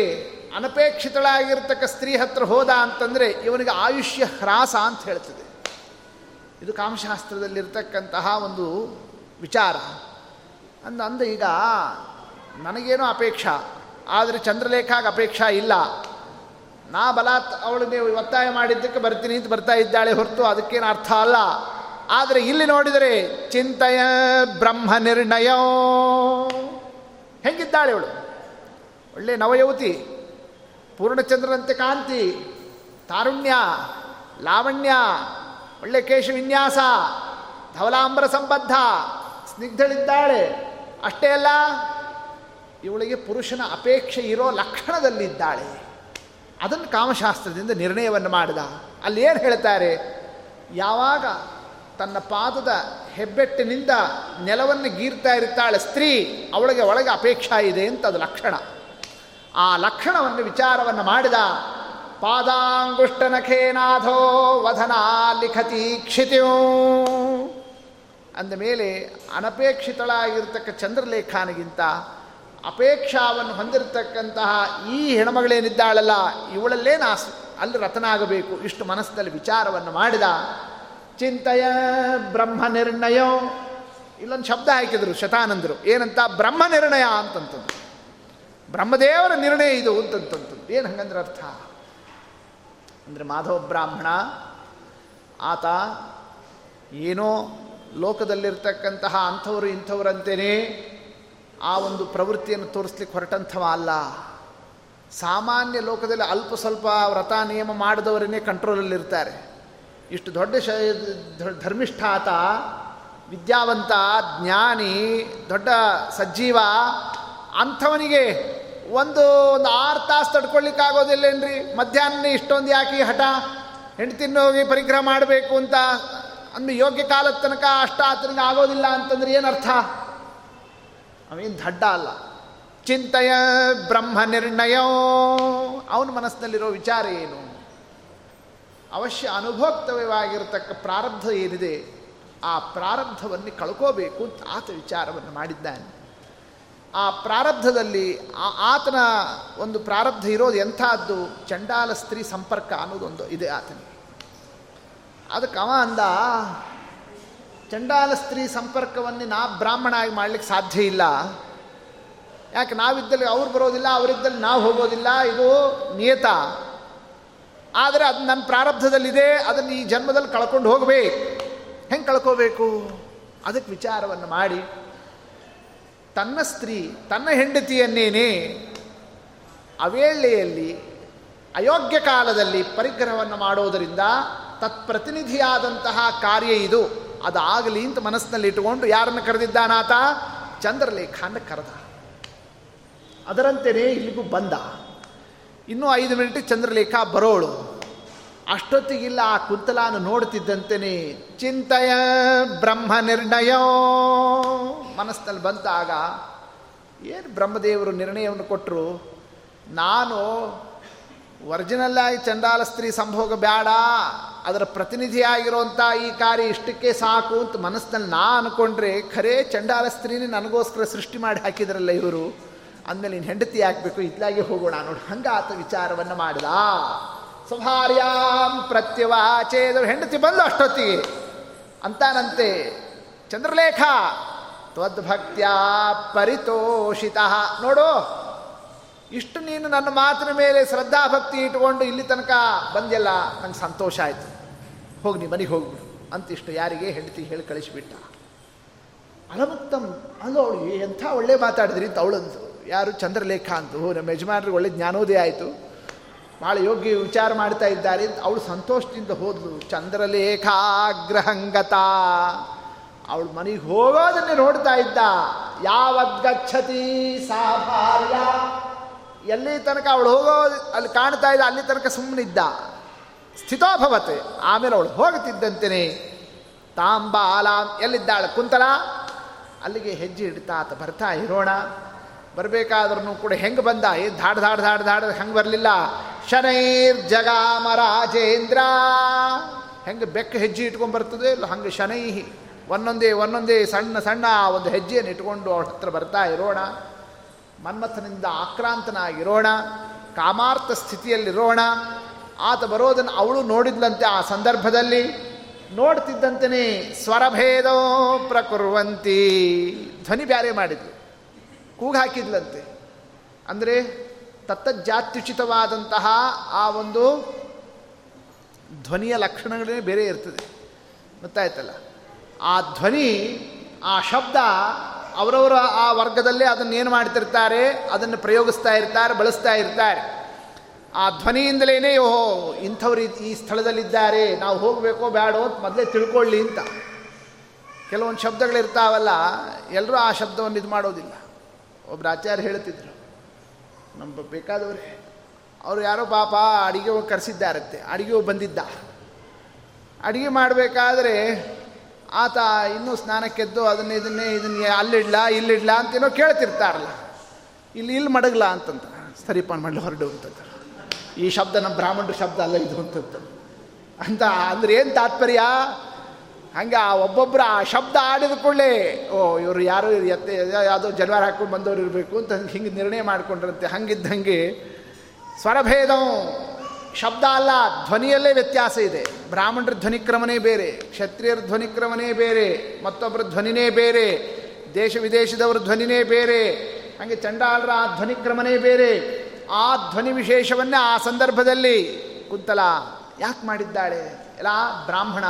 ಅನಪೇಕ್ಷಿತಳಾಗಿರ್ತಕ್ಕ ಸ್ತ್ರೀ ಹತ್ರ ಹೋದ ಅಂತಂದರೆ ಇವನಿಗೆ ಆಯುಷ್ಯ ಹ್ರಾಸ ಅಂತ ಹೇಳ್ತದೆ. ಇದು ಕಾಮಶಾಸ್ತ್ರದಲ್ಲಿರ್ತಕ್ಕಂತಹ ಒಂದು ವಿಚಾರ. ಅಂದ ಅಂದ ಈಗ ನನಗೇನೋ ಅಪೇಕ್ಷಾ, ಆದರೆ ಚಂದ್ರಲೇಖಾಗ ಅಪೇಕ್ಷಾ ಇಲ್ಲ. ನಾ ಬಲಾತ್ ನೀವು ಒತ್ತಾಯ ಮಾಡಿದ್ದಕ್ಕೆ ಬರ್ತೀನಿ ಅಂತ ಬರ್ತಾ ಇದ್ದಾಳೆ ಹೊರತು ಅದಕ್ಕೇನು ಅರ್ಥ ಅಲ್ಲ. ಆದರೆ ಇಲ್ಲಿ ನೋಡಿದರೆ ಚಿಂತೆಯ ಬ್ರಹ್ಮ ನಿರ್ಣಯ. ಹೆಂಗಿದ್ದಾಳೆ ಇವಳು? ಒಳ್ಳೆ ನವಯುವತಿ, ಪೂರ್ಣಚಂದ್ರನಂತೆ ಕಾಂತಿ, ತಾರುಣ್ಯ, ಲಾವಣ್ಯ, ಒಳ್ಳೆ ಕೇಶ ವಿನ್ಯಾಸ, ಧವಲಾಂಬರ ಸಂಬದ್ಧ, ಸ್ನಿಗ್ಧಳಿದ್ದಾಳೆ. ಅಷ್ಟೇ ಅಲ್ಲ, ಇವಳಿಗೆ ಪುರುಷನ ಅಪೇಕ್ಷೆ ಇರೋ ಲಕ್ಷಣದಲ್ಲಿದ್ದಾಳೆ. ಅದನ್ನು ಕಾಮಶಾಸ್ತ್ರದಿಂದ ನಿರ್ಣಯವನ್ನು ಮಾಡಿದ. ಅಲ್ಲಿ ಏನು ಹೇಳ್ತಾರೆ? ಯಾವಾಗ ತನ್ನ ಪಾದದ ಹೆಬ್ಬೆಟ್ಟಿನಿಂದ ನೆಲವನ್ನು ಗೀರ್ತಾ ಇರ್ತಾಳೆ ಸ್ತ್ರೀ, ಅವಳಿಗೆ ಒಳಗೆ ಅಪೇಕ್ಷಾ ಇದೆ ಅಂತ ಅದು ಲಕ್ಷಣ. ಆ ಲಕ್ಷಣವನ್ನು, ವಿಚಾರವನ್ನು ಮಾಡಿದ ಪಾದಾಂಗುಷ್ಟನಖೇನಾಥೋ ವಧನ ಲಿಖತಿ ಅಂದ ಮೇಲೆ ಅನಪೇಕ್ಷಿತಳಾಗಿರ್ತಕ್ಕ ಚಂದ್ರಲೇಖಾನಿಗಿಂತ ಅಪೇಕ್ಷಾವನ್ನು ಹೊಂದಿರತಕ್ಕಂತಹ ಈ ಹೆಣಮಗಳೇನಿದ್ದಾಳಲ್ಲ ಇವಳಲ್ಲೇ ನಾಸು ಅಲ್ಲಿ ರತನಾಗಬೇಕು, ಇಷ್ಟು ಮನಸ್ಸಿನಲ್ಲಿ ವಿಚಾರವನ್ನು ಮಾಡಿದ ಚಿಂತೆಯ ಬ್ರಹ್ಮ ನಿರ್ಣಯ. ಇಲ್ಲೊಂದು ಶಬ್ದ ಹಾಕಿದರು ಶತಾನಂದರು. ಏನಂತ? ಬ್ರಹ್ಮ ನಿರ್ಣಯ ಅಂತಂತಂದು ಬ್ರಹ್ಮದೇವರ ನಿರ್ಣಯ ಇದು ಅಂತಂತಂತು ಏನು ಹಂಗಂದ್ರೆ ಅರ್ಥ? ಅಂದರೆ ಮಾಧವ ಬ್ರಾಹ್ಮಣ, ಆತ ಏನೋ ಲೋಕದಲ್ಲಿರ್ತಕ್ಕಂತಹ ಅಂಥವರು ಇಂಥವರಂತೇನೆ ಆ ಒಂದು ಪ್ರವೃತ್ತಿಯನ್ನು ತೋರಿಸ್ಲಿಕ್ಕೆ ಹೊರಟಂಥವ ಅಲ್ಲ. ಸಾಮಾನ್ಯ ಲೋಕದಲ್ಲಿ ಅಲ್ಪ ಸ್ವಲ್ಪ ವ್ರತ ನಿಯಮ ಮಾಡಿದವರನ್ನೇ ಕಂಟ್ರೋಲಲ್ಲಿರ್ತಾರೆ ಇಷ್ಟು ದೊಡ್ಡ ಶ ಧರ್ಮಿಷ್ಠಾತ, ವಿದ್ಯಾವಂತ, ಜ್ಞಾನಿ, ದೊಡ್ಡ ಸಜ್ಜೀವ, ಅಂಥವನಿಗೆ ಒಂದು ಒಂದು ಆರು ತಾಸು ತಡ್ಕೊಳ್ಳಿಕ್ಕಾಗೋದಿಲ್ಲೇನ್ರಿ? ಮಧ್ಯಾಹ್ನ ಇಷ್ಟೊಂದು ಯಾಕೆ ಹಠ? ಹೆಂಡ್ ಹೋಗಿ ಪರಿಗ್ರಹ ಮಾಡಬೇಕು ಅಂತ ಅಂದ್ರೆ ಯೋಗ್ಯ ಕಾಲದ ತನಕ ಅಷ್ಟ ಆತನಿಗೆ ಆಗೋದಿಲ್ಲ ಅಂತಂದ್ರೆ ಏನರ್ಥ? ಅವೇನು ದಡ್ಡ ಅಲ್ಲ. ಚಿಂತೆಯ ಬ್ರಹ್ಮ ನಿರ್ಣಯೋ. ಅವನ ಮನಸ್ಸಿನಲ್ಲಿರೋ ವಿಚಾರ ಏನು? ಅವಶ್ಯ ಅನುಭೋಕ್ತವ್ಯವಾಗಿರತಕ್ಕ ಪ್ರಾರಬ್ಧ ಏನಿದೆ, ಆ ಪ್ರಾರಬ್ಧವನ್ನು ಕಳ್ಕೋಬೇಕು ಅಂತ ಆತ ವಿಚಾರವನ್ನು ಮಾಡಿದ್ದಾನೆ. ಆ ಪ್ರಾರಬ್ಧದಲ್ಲಿ ಆ- ಆತನ ಒಂದು ಪ್ರಾರಬ್ಧ ಇರೋದು ಎಂಥದ್ದು? ಚಂಡಾಲ ಸ್ತ್ರೀ ಸಂಪರ್ಕ ಅನ್ನೋದೊಂದು ಇದೆ ಆತನಿಗೆ. ಅದಕ್ಕೆ ಅವ ಅಂದ, ಚಂಡಾಲ ಸ್ತ್ರೀ ಸಂಪರ್ಕವನ್ನು ನಾ ಬ್ರಾಹ್ಮಣ ಆಗಿ ಮಾಡ್ಲಿಕ್ಕೆ ಸಾಧ್ಯ ಇಲ್ಲ. ಯಾಕೆ ನಾವಿದ್ದಲ್ಲಿ ಅವ್ರು ಬರೋದಿಲ್ಲ, ಅವರಿದ್ದಲ್ಲಿ ನಾವು ಹೋಗೋದಿಲ್ಲ, ಇದು ನಿಯತ. ಆದರೆ ಅದು ನನ್ನ ಪ್ರಾರಬ್ಧದಲ್ಲಿದೆ, ಅದನ್ನು ಈ ಜನ್ಮದಲ್ಲಿ ಕಳ್ಕೊಂಡು ಹೋಗಬೇಕು. ಹೆಂಗೆ ಕಳ್ಕೋಬೇಕು? ಅದಕ್ಕೆ ವಿಚಾರವನ್ನು ಮಾಡಿ. ತನ್ನ ಸ್ತ್ರೀ, ತನ್ನ ಹೆಂಡತಿಯನ್ನೇನೆ ಅವೇಳೆಯಲ್ಲಿ ಅಯೋಗ್ಯ ಕಾಲದಲ್ಲಿ ಪರಿಗ್ರಹವನ್ನು ಮಾಡೋದರಿಂದ ತತ್ಪ್ರತಿನಿಧಿಯಾದಂತಹ ಕಾರ್ಯ ಇದು. ಅದಾಗಲಿ ಅಂತ ಮನಸ್ಸಿನಲ್ಲಿ ಇಟ್ಟುಕೊಂಡು ಯಾರನ್ನು ಕರೆದಿದ್ದಾನಾತ? ಚಂದ್ರಲೇಖಾನ ಕರೆದ. ಅದರಂತೆಯೇ ಇಲ್ಲಿಗೂ ಬಂದ. ಇನ್ನೂ ಐದು ಮಿನಿಟ್ ಚಂದ್ರಲೇಖ ಬರೋಳು. ಅಷ್ಟೊತ್ತಿಗಿಲ್ಲ ಆ ಕುಂತಲಾನು ನೋಡ್ತಿದ್ದಂತೆಯೇ ಚಿಂತೆಯ ಬ್ರಹ್ಮ ನಿರ್ಣಯ. ಮನಸ್ಸಿನಲ್ಲಿ ಬಂತಾಗ ಏನು ಬ್ರಹ್ಮದೇವರು ನಿರ್ಣಯವನ್ನು ಕೊಟ್ಟರು ನಾನು ಒರಿಜಿನಲ್ಲಾಗಿ ಚಂಡಾಲ ಸ್ತ್ರೀ ಸಂಭೋಗ ಬೇಡ ಅದರ ಪ್ರತಿನಿಧಿಯಾಗಿರುವಂಥ ಈ ಕಾರ್ಯ ಇಷ್ಟಕ್ಕೆ ಸಾಕು ಅಂತ ಮನಸ್ಸಿನಲ್ಲಿ ನಾ ಅನ್ಕೊಂಡ್ರೆ ಖರೇ ಚಂಡಾಲ ಸ್ತ್ರೀನೇ ನನಗೋಸ್ಕರ ಸೃಷ್ಟಿ ಮಾಡಿ ಹಾಕಿದ್ರಲ್ಲ ಇವರು. ಅಂದಮೇಲೆ ನೀನು ಹೆಂಡತಿ ಹಾಕಬೇಕು ಇತ್ಲಾಗೆ ಹೋಗೋಣ ನೋಡಿ ಹಂಗ ಆತ ವಿಚಾರವನ್ನು ಮಾಡಿದ. ಸ್ವಭಾರ್ಯಾಂ ಪ್ರತ್ಯವಾಚೇದರು ಹೆಂಡತಿ ಬಂದು ಅಷ್ಟೊತ್ತಿಗೆ ಅಂತಾನಂತೆ, ಚಂದ್ರಲೇಖ, ತ್ವದ್ಭಕ್ತ್ಯ ಪರಿತೋಷಿತ. ನೋಡು, ಇಷ್ಟು ನೀನು ನನ್ನ ಮಾತಿನ ಮೇಲೆ ಶ್ರದ್ಧಾಭಕ್ತಿ ಇಟ್ಕೊಂಡು ಇಲ್ಲಿ ತನಕ ಬಂದೆಲ್ಲ ನಂಗೆ ಸಂತೋಷ ಆಯಿತು. ಹೋಗಿ ನೀ ಮನೆಗೆ ಹೋಗ್ಬಿಡು ಅಂತಿಷ್ಟು ಯಾರಿಗೆ ಹೆಂಡತಿ ಹೇಳಿ ಕಳಿಸಿಬಿಟ್ಟ. ಅಲಮುತ್ತಮ್ ಅಲ್ಲ ಅವಳು ಎಂಥ ಒಳ್ಳೆ ಮಾತಾಡಿದ್ರಿ? ಅಂತ ಯಾರು ಚಂದ್ರಲೇಖ ಅಂತು. ನಮ್ಮ ಯಜಮಾನರಿಗೆ ಒಳ್ಳೆ ಜ್ಞಾನೋದಯ ಆಯಿತು. ಭಾಳ ಯೋಗ್ಯ ವಿಚಾರ ಮಾಡ್ತಾ ಇದ್ದಾರೆ. ಅವಳು ಸಂತೋಷದಿಂದ ಹೋದ್ಲು. ಚಂದ್ರಲೇಖಾಗ್ರಹಂಗತ. ಅವಳು ಮನೆಗೆ ಹೋಗೋದನ್ನೇ ನೋಡ್ತಾ ಇದ್ದ. ಯಾವದ್ಗಚ್ಚತಿ ಸಾ ಭಾರ್ಯ ಎಲ್ಲಿ ತನಕ ಅವಳು ಹೋಗೋ, ಅಲ್ಲಿ ಕಾಣ್ತಾ ಇದ್ದ, ಅಲ್ಲಿ ತನಕ ಸುಮ್ಮನಿದ್ದ ಸ್ಥಿತೋಭವತೆ. ಆಮೇಲೆ ಅವಳು ಹೋಗುತ್ತಿದ್ದಂತೆಯೇ ತಾಂಬಾಲಾಂ ಎಲ್ಲಿದ್ದಾಳೆ? ಕುಂತಲ? ಅಲ್ಲಿಗೆ ಹೆಜ್ಜೆ ಇಡ್ತಾ ಆತ ಬರ್ತಾ ಇರೋಣ. ಬರಬೇಕಾದ್ರೂ ಕೂಡ ಹೆಂಗೆ ಬಂದ? ಏನು ಧಾಡ್ ಧಾಡ್ ಧಾಡ್ ಧಾಡ್, ಹಂಗೆ ಬರಲಿಲ್ಲ. ಶನೈರ್ ಜಗಾಮ ರಾಜೇಂದ್ರ. ಹೆಂಗೆ ಬೆಕ್ಕ ಹೆಜ್ಜೆ ಇಟ್ಕೊಂಡು ಬರ್ತದೆ ಇಲ್ಲ, ಹಂಗೆ ಶನೈಹಿ. ಒಂದೊಂದೇ ಒಂದೊಂದೇ ಸಣ್ಣ ಸಣ್ಣ ಒಂದು ಹೆಜ್ಜೆಯನ್ನು ಇಟ್ಕೊಂಡು ಅವಳ ಹತ್ರ ಬರ್ತಾ ಇರೋಣ. ಮನ್ಮಥನಿಂದ ಆಕ್ರಾಂತನಾಗಿರೋಣ. ಕಾಮಾರ್ಥ ಸ್ಥಿತಿಯಲ್ಲಿರೋಣ. ಆತ ಬರೋದನ್ನು ಅವಳು ನೋಡಿದ್ಲಂತೆ ಆ ಸಂದರ್ಭದಲ್ಲಿ. ನೋಡ್ತಿದ್ದಂತೆಯೇ ಸ್ವರಭೇದೋ ಪ್ರಕುರ್ವಂತಿ. ಧ್ವನಿ ಬ್ಯಾರೆ ಮಾಡಿದ್ಲು. ಕೂಗು ಹಾಕಿದ್ಲಂತೆ ಅಂದರೆ ತತ್ತಜ್ಜಾತ್ಯುಚಿತವಾದಂತಹ ಆ ಒಂದು ಧ್ವನಿಯ ಲಕ್ಷಣಗಳೇ ಬೇರೆ ಇರ್ತದೆ. ಗೊತ್ತಾಯ್ತಲ್ಲ? ಆ ಧ್ವನಿ, ಆ ಶಬ್ದ ಅವರವರ ಆ ವರ್ಗದಲ್ಲೇ ಅದನ್ನು ಏನು ಮಾಡ್ತಿರ್ತಾರೆ, ಅದನ್ನು ಪ್ರಯೋಗಿಸ್ತಾ ಇರ್ತಾರೆ, ಬಳಸ್ತಾ ಇರ್ತಾರೆ. ಆ ಧ್ವನಿಯಿಂದಲೇ ಓಹೋ, ಇಂಥವ್ರು ಈ- ಈ ಸ್ಥಳದಲ್ಲಿದ್ದಾರೆ, ನಾವು ಹೋಗಬೇಕೋ ಬೇಡೋ ಅಂತ ಮೊದಲೇ ತಿಳ್ಕೊಳ್ಳಿ ಅಂತ. ಕೆಲವೊಂದು ಶಬ್ದಗಳಿರ್ತಾವಲ್ಲ, ಎಲ್ಲರೂ ಆ ಶಬ್ದವನ್ನು ಇದು ಮಾಡೋದಿಲ್ಲ. ಒಬ್ಬರು ಆಚಾರ್ಯ ಹೇಳ್ತಿದ್ರು ನಮ್ಮ ಬೇಕಾದವ್ರೆ, ಅವರು ಯಾರೋ ಪಾಪ ಅಡಿಗೆ ಹೋಗಿ ಕರೆಸಿದ್ದಾರತ್ತೆ ಅಡಿಗೆ ಬಂದಿದ್ದ. ಅಡಿಗೆ ಮಾಡಬೇಕಾದ್ರೆ ಆತ ಇನ್ನೂ ಸ್ನಾನಕ್ಕೆದ್ದು ಅದನ್ನ, ಇದನ್ನೇ, ಇದನ್ನ, ಅಲ್ಲಿಡ್ಲ, ಇಲ್ಲಿಡ್ಲಾ ಅಂತೇನೋ ಕೇಳ್ತಿರ್ತಾರಲ್ಲ. ಇಲ್ಲಿ ಇಲ್ಲಿ ಮಡಗ್ಲಾ ಅಂತಂತ, ಸರಿಪ ಮಾಡಲು, ಹೊರಡು ಅಂತಂತ. ಈ ಶಬ್ದ ನಮ್ಮ ಬ್ರಾಹ್ಮಣರ ಶಬ್ದ ಅಲ್ಲ ಇದು ಅಂತಂತ. ಅಂತ ಅಂದ್ರೆ ಏನು ತಾತ್ಪರ್ಯ? ಹಂಗೆ ಆ ಒಬ್ಬೊಬ್ಬರು ಆ ಶಬ್ದ ಆಡಿದ ಕೂಡಲೇ, ಓ, ಇವರು ಯಾರು ಎತ್ತೆ, ಯಾವುದೋ ಜನವಾರ ಹಾಕ್ಕೊಂಡು ಬಂದವರು ಇರಬೇಕು ಅಂತ ಹಿಂಗೆ ನಿರ್ಣಯ ಮಾಡ್ಕೊಂಡ್ರಂತೆ. ಹಂಗಿದ್ದಂಗೆ ಸ್ವರಭೇದವು ಶಬ್ದ ಅಲ್ಲ, ಧ್ವನಿಯಲ್ಲೇ ವ್ಯತ್ಯಾಸ ಇದೆ. ಬ್ರಾಹ್ಮಣರ ಧ್ವನಿಕ್ರಮನೇ ಬೇರೆ, ಕ್ಷತ್ರಿಯರ ಧ್ವನಿಕ್ರಮನೇ ಬೇರೆ, ಮತ್ತೊಬ್ಬರ ಧ್ವನಿನೇ ಬೇರೆ, ದೇಶ ವಿದೇಶದವರ ಧ್ವನಿನೇ ಬೇರೆ. ಹಂಗೆ ಚಂಡಾಲರ ಆ ಧ್ವನಿಕ್ರಮನೇ ಬೇರೆ. ಆ ಧ್ವನಿ ವಿಶೇಷವನ್ನೇ ಆ ಸಂದರ್ಭದಲ್ಲಿ ಕುಂತಲ ಯಾಕೆ ಮಾಡಿದ್ದಾಳೆ? ಎಲ್ಲ ಬ್ರಾಹ್ಮಣ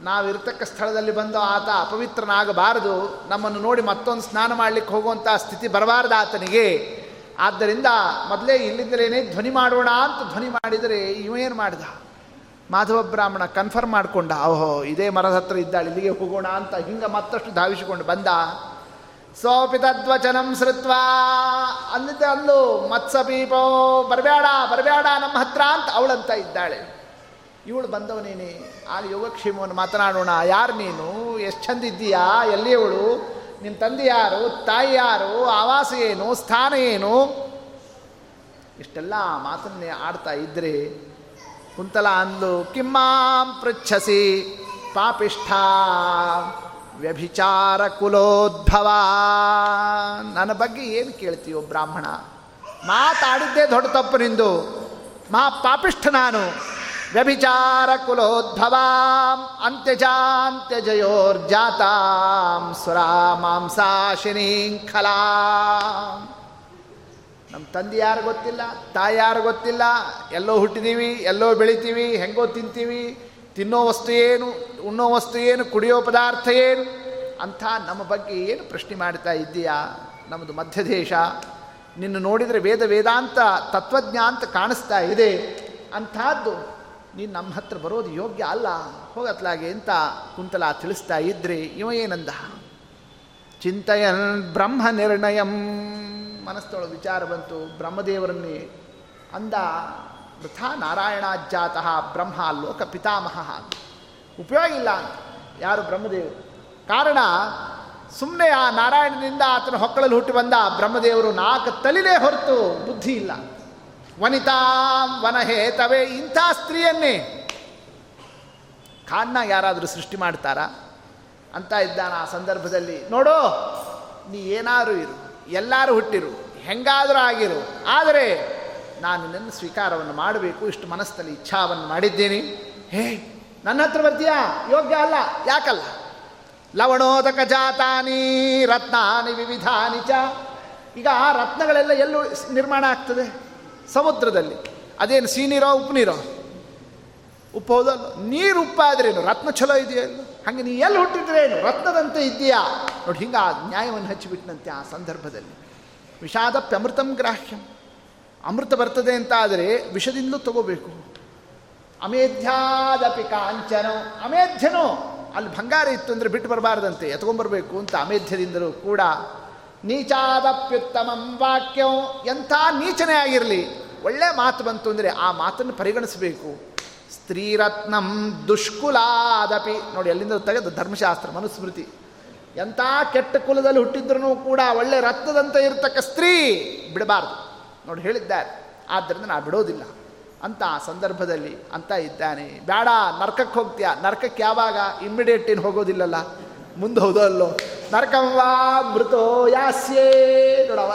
ನಾವಿರ್ತಕ್ಕ ಸ್ಥಳದಲ್ಲಿ ಬಂದು ಆತ ಅಪವಿತ್ರನಾಗಬಾರದು. ನಮ್ಮನ್ನು ನೋಡಿ ಮತ್ತೊಂದು ಸ್ನಾನ ಮಾಡಲಿಕ್ಕೆ ಹೋಗುವಂಥ ಸ್ಥಿತಿ ಬರಬಾರ್ದು ಆತನಿಗೆ. ಆದ್ದರಿಂದ ಮೊದಲೇ ಇಲ್ಲಿಂದಲೇ ಧ್ವನಿ ಮಾಡೋಣ ಅಂತ ಧ್ವನಿ ಮಾಡಿದರೆ ಇವೇನು ಮಾಡಿದ? ಮಾಧವ ಬ್ರಾಹ್ಮಣ ಕನ್ಫರ್ಮ್ ಮಾಡಿಕೊಂಡ, ಓಹೋ, ಇದೇ ಮರದ ಹತ್ರ ಇದ್ದಾಳೆ, ಇಲ್ಲಿಗೆ ಹೋಗೋಣ ಅಂತ ಹಿಂಗೆ ಮತ್ತಷ್ಟು ಧಾವಿಸಿಕೊಂಡು ಬಂದ. ಸೋಪಿ ತದ್ವಚನಂ ಶ್ರುತ್ವ ಅಂದಿದ್ದೆ ಅಂದು ಮತ್ಸಪೀಪೋ ಬರಬೇಡ ಬರಬೇಡ ನಮ್ಮ ಹತ್ರ ಅಂತ ಅವಳಂತ ಇದ್ದಾಳೆ. ಇವಳು ಬಂದವನೇನೆ. ಆ ಯೋಗಕ್ಷೇಮವನ್ನು ಮಾತನಾಡೋಣ. ಯಾರು ನೀನು? ಎಷ್ಟು ಚಂದ ಇದ್ದೀಯಾ? ಎಲ್ಲಿ ಅವಳು? ನಿನ್ನ ತಂದೆ ಯಾರು? ತಾಯಿ ಯಾರು? ಆವಾಸ ಏನು? ಸ್ಥಾನ ಏನು? ಇಷ್ಟೆಲ್ಲ ಮಾತನ್ನೇ ಆಡ್ತಾ ಇದ್ದರೆ ಕುಂತಲ ಅಂದ್ಲು, ಕಿಮ್ಮಾಂ ಪೃಚ್ಛಸಿ ಪಾಪಿಷ್ಠ ವ್ಯಭಿಚಾರ ಕುಲೋದ್ಭವ. ನನ್ನ ಬಗ್ಗೆ ಏನು ಕೇಳ್ತೀಯೋ ಬ್ರಾಹ್ಮಣ? ಮಾತಾಡಿದ್ದೇ ದೊಡ್ಡ ತಪ್ಪು ನಿಂದು. ಮಾ ಪಾಪಿಷ್ಠ ನಾನು. ವ್ಯಭಿಚಾರ ಅಂತ್ಯಜಾಂತ್ಯ ಅಂತ್ಯಜಾಂತ್ಯಜಯೋರ್ಜಾತಾಂ ಸುರಾ ಮಾಂಸಾಶಿನೀಂಖಲಾ ನಮ್ಮ ತಂದೆ ಯಾರು ಗೊತ್ತಿಲ್ಲ, ತಾಯಿ ಯಾರು ಗೊತ್ತಿಲ್ಲ, ಎಲ್ಲೋ ಹುಟ್ಟಿದೀವಿ, ಎಲ್ಲೋ ಬೆಳಿತೀವಿ, ಹೆಂಗೋ ತಿಂತೀವಿ, ತಿನ್ನೋ ವಸ್ತು ಏನು, ಉಣ್ಣೋ ವಸ್ತು ಏನು, ಕುಡಿಯೋ ಪದಾರ್ಥ ಏನು, ಅಂಥ ನಮ್ಮ ಬಗ್ಗೆ ಏನು ಪ್ರಶ್ನೆ ಮಾಡ್ತಾ ಇದ್ದೀಯಾ? ನಮ್ಮದು ಮಧ್ಯದೇಶ. ನಿನ್ನ ನೋಡಿದರೆ ವೇದ ವೇದಾಂತ ತತ್ವಜ್ಞಾಂತ ಕಾಣಿಸ್ತಾ ಇದೆ. ಅಂಥದ್ದು ನೀನು ನಮ್ಮ ಹತ್ರ ಬರೋದು ಯೋಗ್ಯ ಅಲ್ಲ, ಹೋಗತ್ಲಾಗೆ ಅಂತ ಕುಂತಲ ತಿಳಿಸ್ತಾ ಇದ್ರಿ ಇವ ಏನಂದ? ಚಿಂತಯನ್ ಬ್ರಹ್ಮ ನಿರ್ಣಯಂ. ಮನಸ್ಸೊಳಗೆ ವಿಚಾರ ಬಂತು, ಬ್ರಹ್ಮದೇವರನ್ನೇ ಅಂದ. ವೃಥಾ ನಾರಾಯಣಾಜ್ಜಾತಃ ಬ್ರಹ್ಮ ಲೋಕ ಪಿತಾಮಹ. ಉಪಯೋಗ ಇಲ್ಲ ಅಂತ. ಯಾರು ಬ್ರಹ್ಮದೇವರು? ಕಾರಣ ಸುಮ್ಮನೆ ಆ ನಾರಾಯಣನಿಂದ ಆತನ ಹೊಕ್ಕಳಲ್ಲಿ ಹುಟ್ಟಿ ಬಂದ ಬ್ರಹ್ಮದೇವರು ನಾಲ್ಕು ತಲಿಲೇ ಹೊರತು, ಬುದ್ಧಿ ಇಲ್ಲ. ವನಿತಾಂ ವನಹೇತವೇ, ಇಂಥ ಸ್ತ್ರೀಯನ್ನೇ. ಖಾನ್ನ ಯಾರಾದರೂ ಸೃಷ್ಟಿ ಮಾಡ್ತಾರಾ? ಅಂತ ಇದ್ದಾನ ಆ ಸಂದರ್ಭದಲ್ಲಿ, ನೋಡು, ನೀ ಏನಾದರೂ ಇರು, ಎಲ್ಲರೂ ಹುಟ್ಟಿರು, ಹೆಂಗಾದರೂ ಆಗಿರು, ಆದರೆ ನಾನು ನನ್ನ ಸ್ವೀಕಾರವನ್ನು ಮಾಡಬೇಕು, ಇಷ್ಟು ಮನಸ್ಸಲ್ಲಿ ಇಚ್ಛಾವನ್ನು ಮಾಡಿದ್ದೇನೆ. ಹೇ, ನನ್ನ ಹತ್ರ ಬರ್ತೀಯಾ? ಯೋಗ್ಯ ಅಲ್ಲ, ಯಾಕಲ್ಲ? ಲವಣೋದಕ ಜಾತಾನಿ, ರತ್ನಾನಿ ವಿವಿಧಾನಿ ಚ. ಈಗ ಆ ರತ್ನಗಳೆಲ್ಲ ಎಲ್ಲೂ ನಿರ್ಮಾಣ ಆಗ್ತದೆ? ಸಮುದ್ರದಲ್ಲಿ. ಅದೇನು ಸೀನೀರೋ ಉಪ್ಪು ನೀರೋ ಉಪ್ಪು ಹೌದಲ್ಲ ನೀರು ಉಪ್ಪಾದ್ರೇನು ರತ್ನ ಚಲೋ ಇದೆಯಲ್ಲ ಹಾಗೆ ನೀ ಎಲ್ಲಿ ಹುಟ್ಟಿದ್ರೇನು ರತ್ನದಂತೆ ಇದೆಯಾ ನೋಡಿ ಹಿಂಗೆ ಆ ನ್ಯಾಯವನ್ನು ಹಚ್ಚಿಬಿಟ್ಟನಂತೆ ಆ ಸಂದರ್ಭದಲ್ಲಿ. ವಿಷಾದಪ್ಯಮೃತಂ ಗ್ರಾಹ್ಯಂ. ಅಮೃತ ಬರ್ತದೆ ಅಂತ ಆದರೆ ವಿಷದಿಂದಲೂ ತಗೋಬೇಕು. ಅಮೇಧ್ಯಾದಪಿ ಕಾಂಚನೋ, ಅಮೇಧ್ಯನೋ. ಅಲ್ಲಿ ಬಂಗಾರ ಇತ್ತು ಅಂದರೆ ಬಿಟ್ಟು ಬರಬಾರ್ದಂತೆ ಎತ್ಕೊಂಡ್ಬರ್ಬೇಕು ಅಂತ ಅಮೇಧ್ಯದಿಂದಲೂ ಕೂಡ ನೀಚಾದಪ್ಯುತ್ತಮಂ ವಾಕ್ಯಂ ಎಂಥ ನೀಚನೇ ಆಗಿರಲಿ ಒಳ್ಳೆ ಮಾತು ಬಂತು ಅಂದರೆ ಆ ಮಾತನ್ನು ಪರಿಗಣಿಸಬೇಕು. ಸ್ತ್ರೀರತ್ನಂ ದುಷ್ಕುಲಾದಪಿ. ನೋಡಿ ಎಲ್ಲಿಂದ ತೆಗೆದು ಧರ್ಮಶಾಸ್ತ್ರ, ಮನುಸ್ಮೃತಿ. ಎಂಥ ಕೆಟ್ಟ ಕುಲದಲ್ಲಿ ಹುಟ್ಟಿದ್ರೂ ಕೂಡ ಒಳ್ಳೆ ರತ್ನದಂತೆ ಇರತಕ್ಕ ಸ್ತ್ರೀ ಬಿಡಬಾರ್ದು. ನೋಡಿ, ಹೇಳಿದ್ದಾರೆ. ಆದ್ದರಿಂದ ನಾ ಬಿಡೋದಿಲ್ಲ. ಅಂತ ಆ ಸಂದರ್ಭದಲ್ಲಿ ಅಂತ ಇದ್ದಾನೆ. ಬೇಡ, ನರ್ಕಕ್ಕೆ ಹೋಗ್ತೀಯ. ನರ್ಕಕ್ಕೆ ಯಾವಾಗ? ಇಮ್ಮಿಡಿಯೇಟ್ ಏನು ಹೋಗೋದಿಲ್ಲಲ್ಲ. ಮುಂದೆ ಹೌದಲ್ಲೋ. ನರಕಂವಾ ಮೃತೋ ಯಾಸ್ಯೇ ನೋಡವ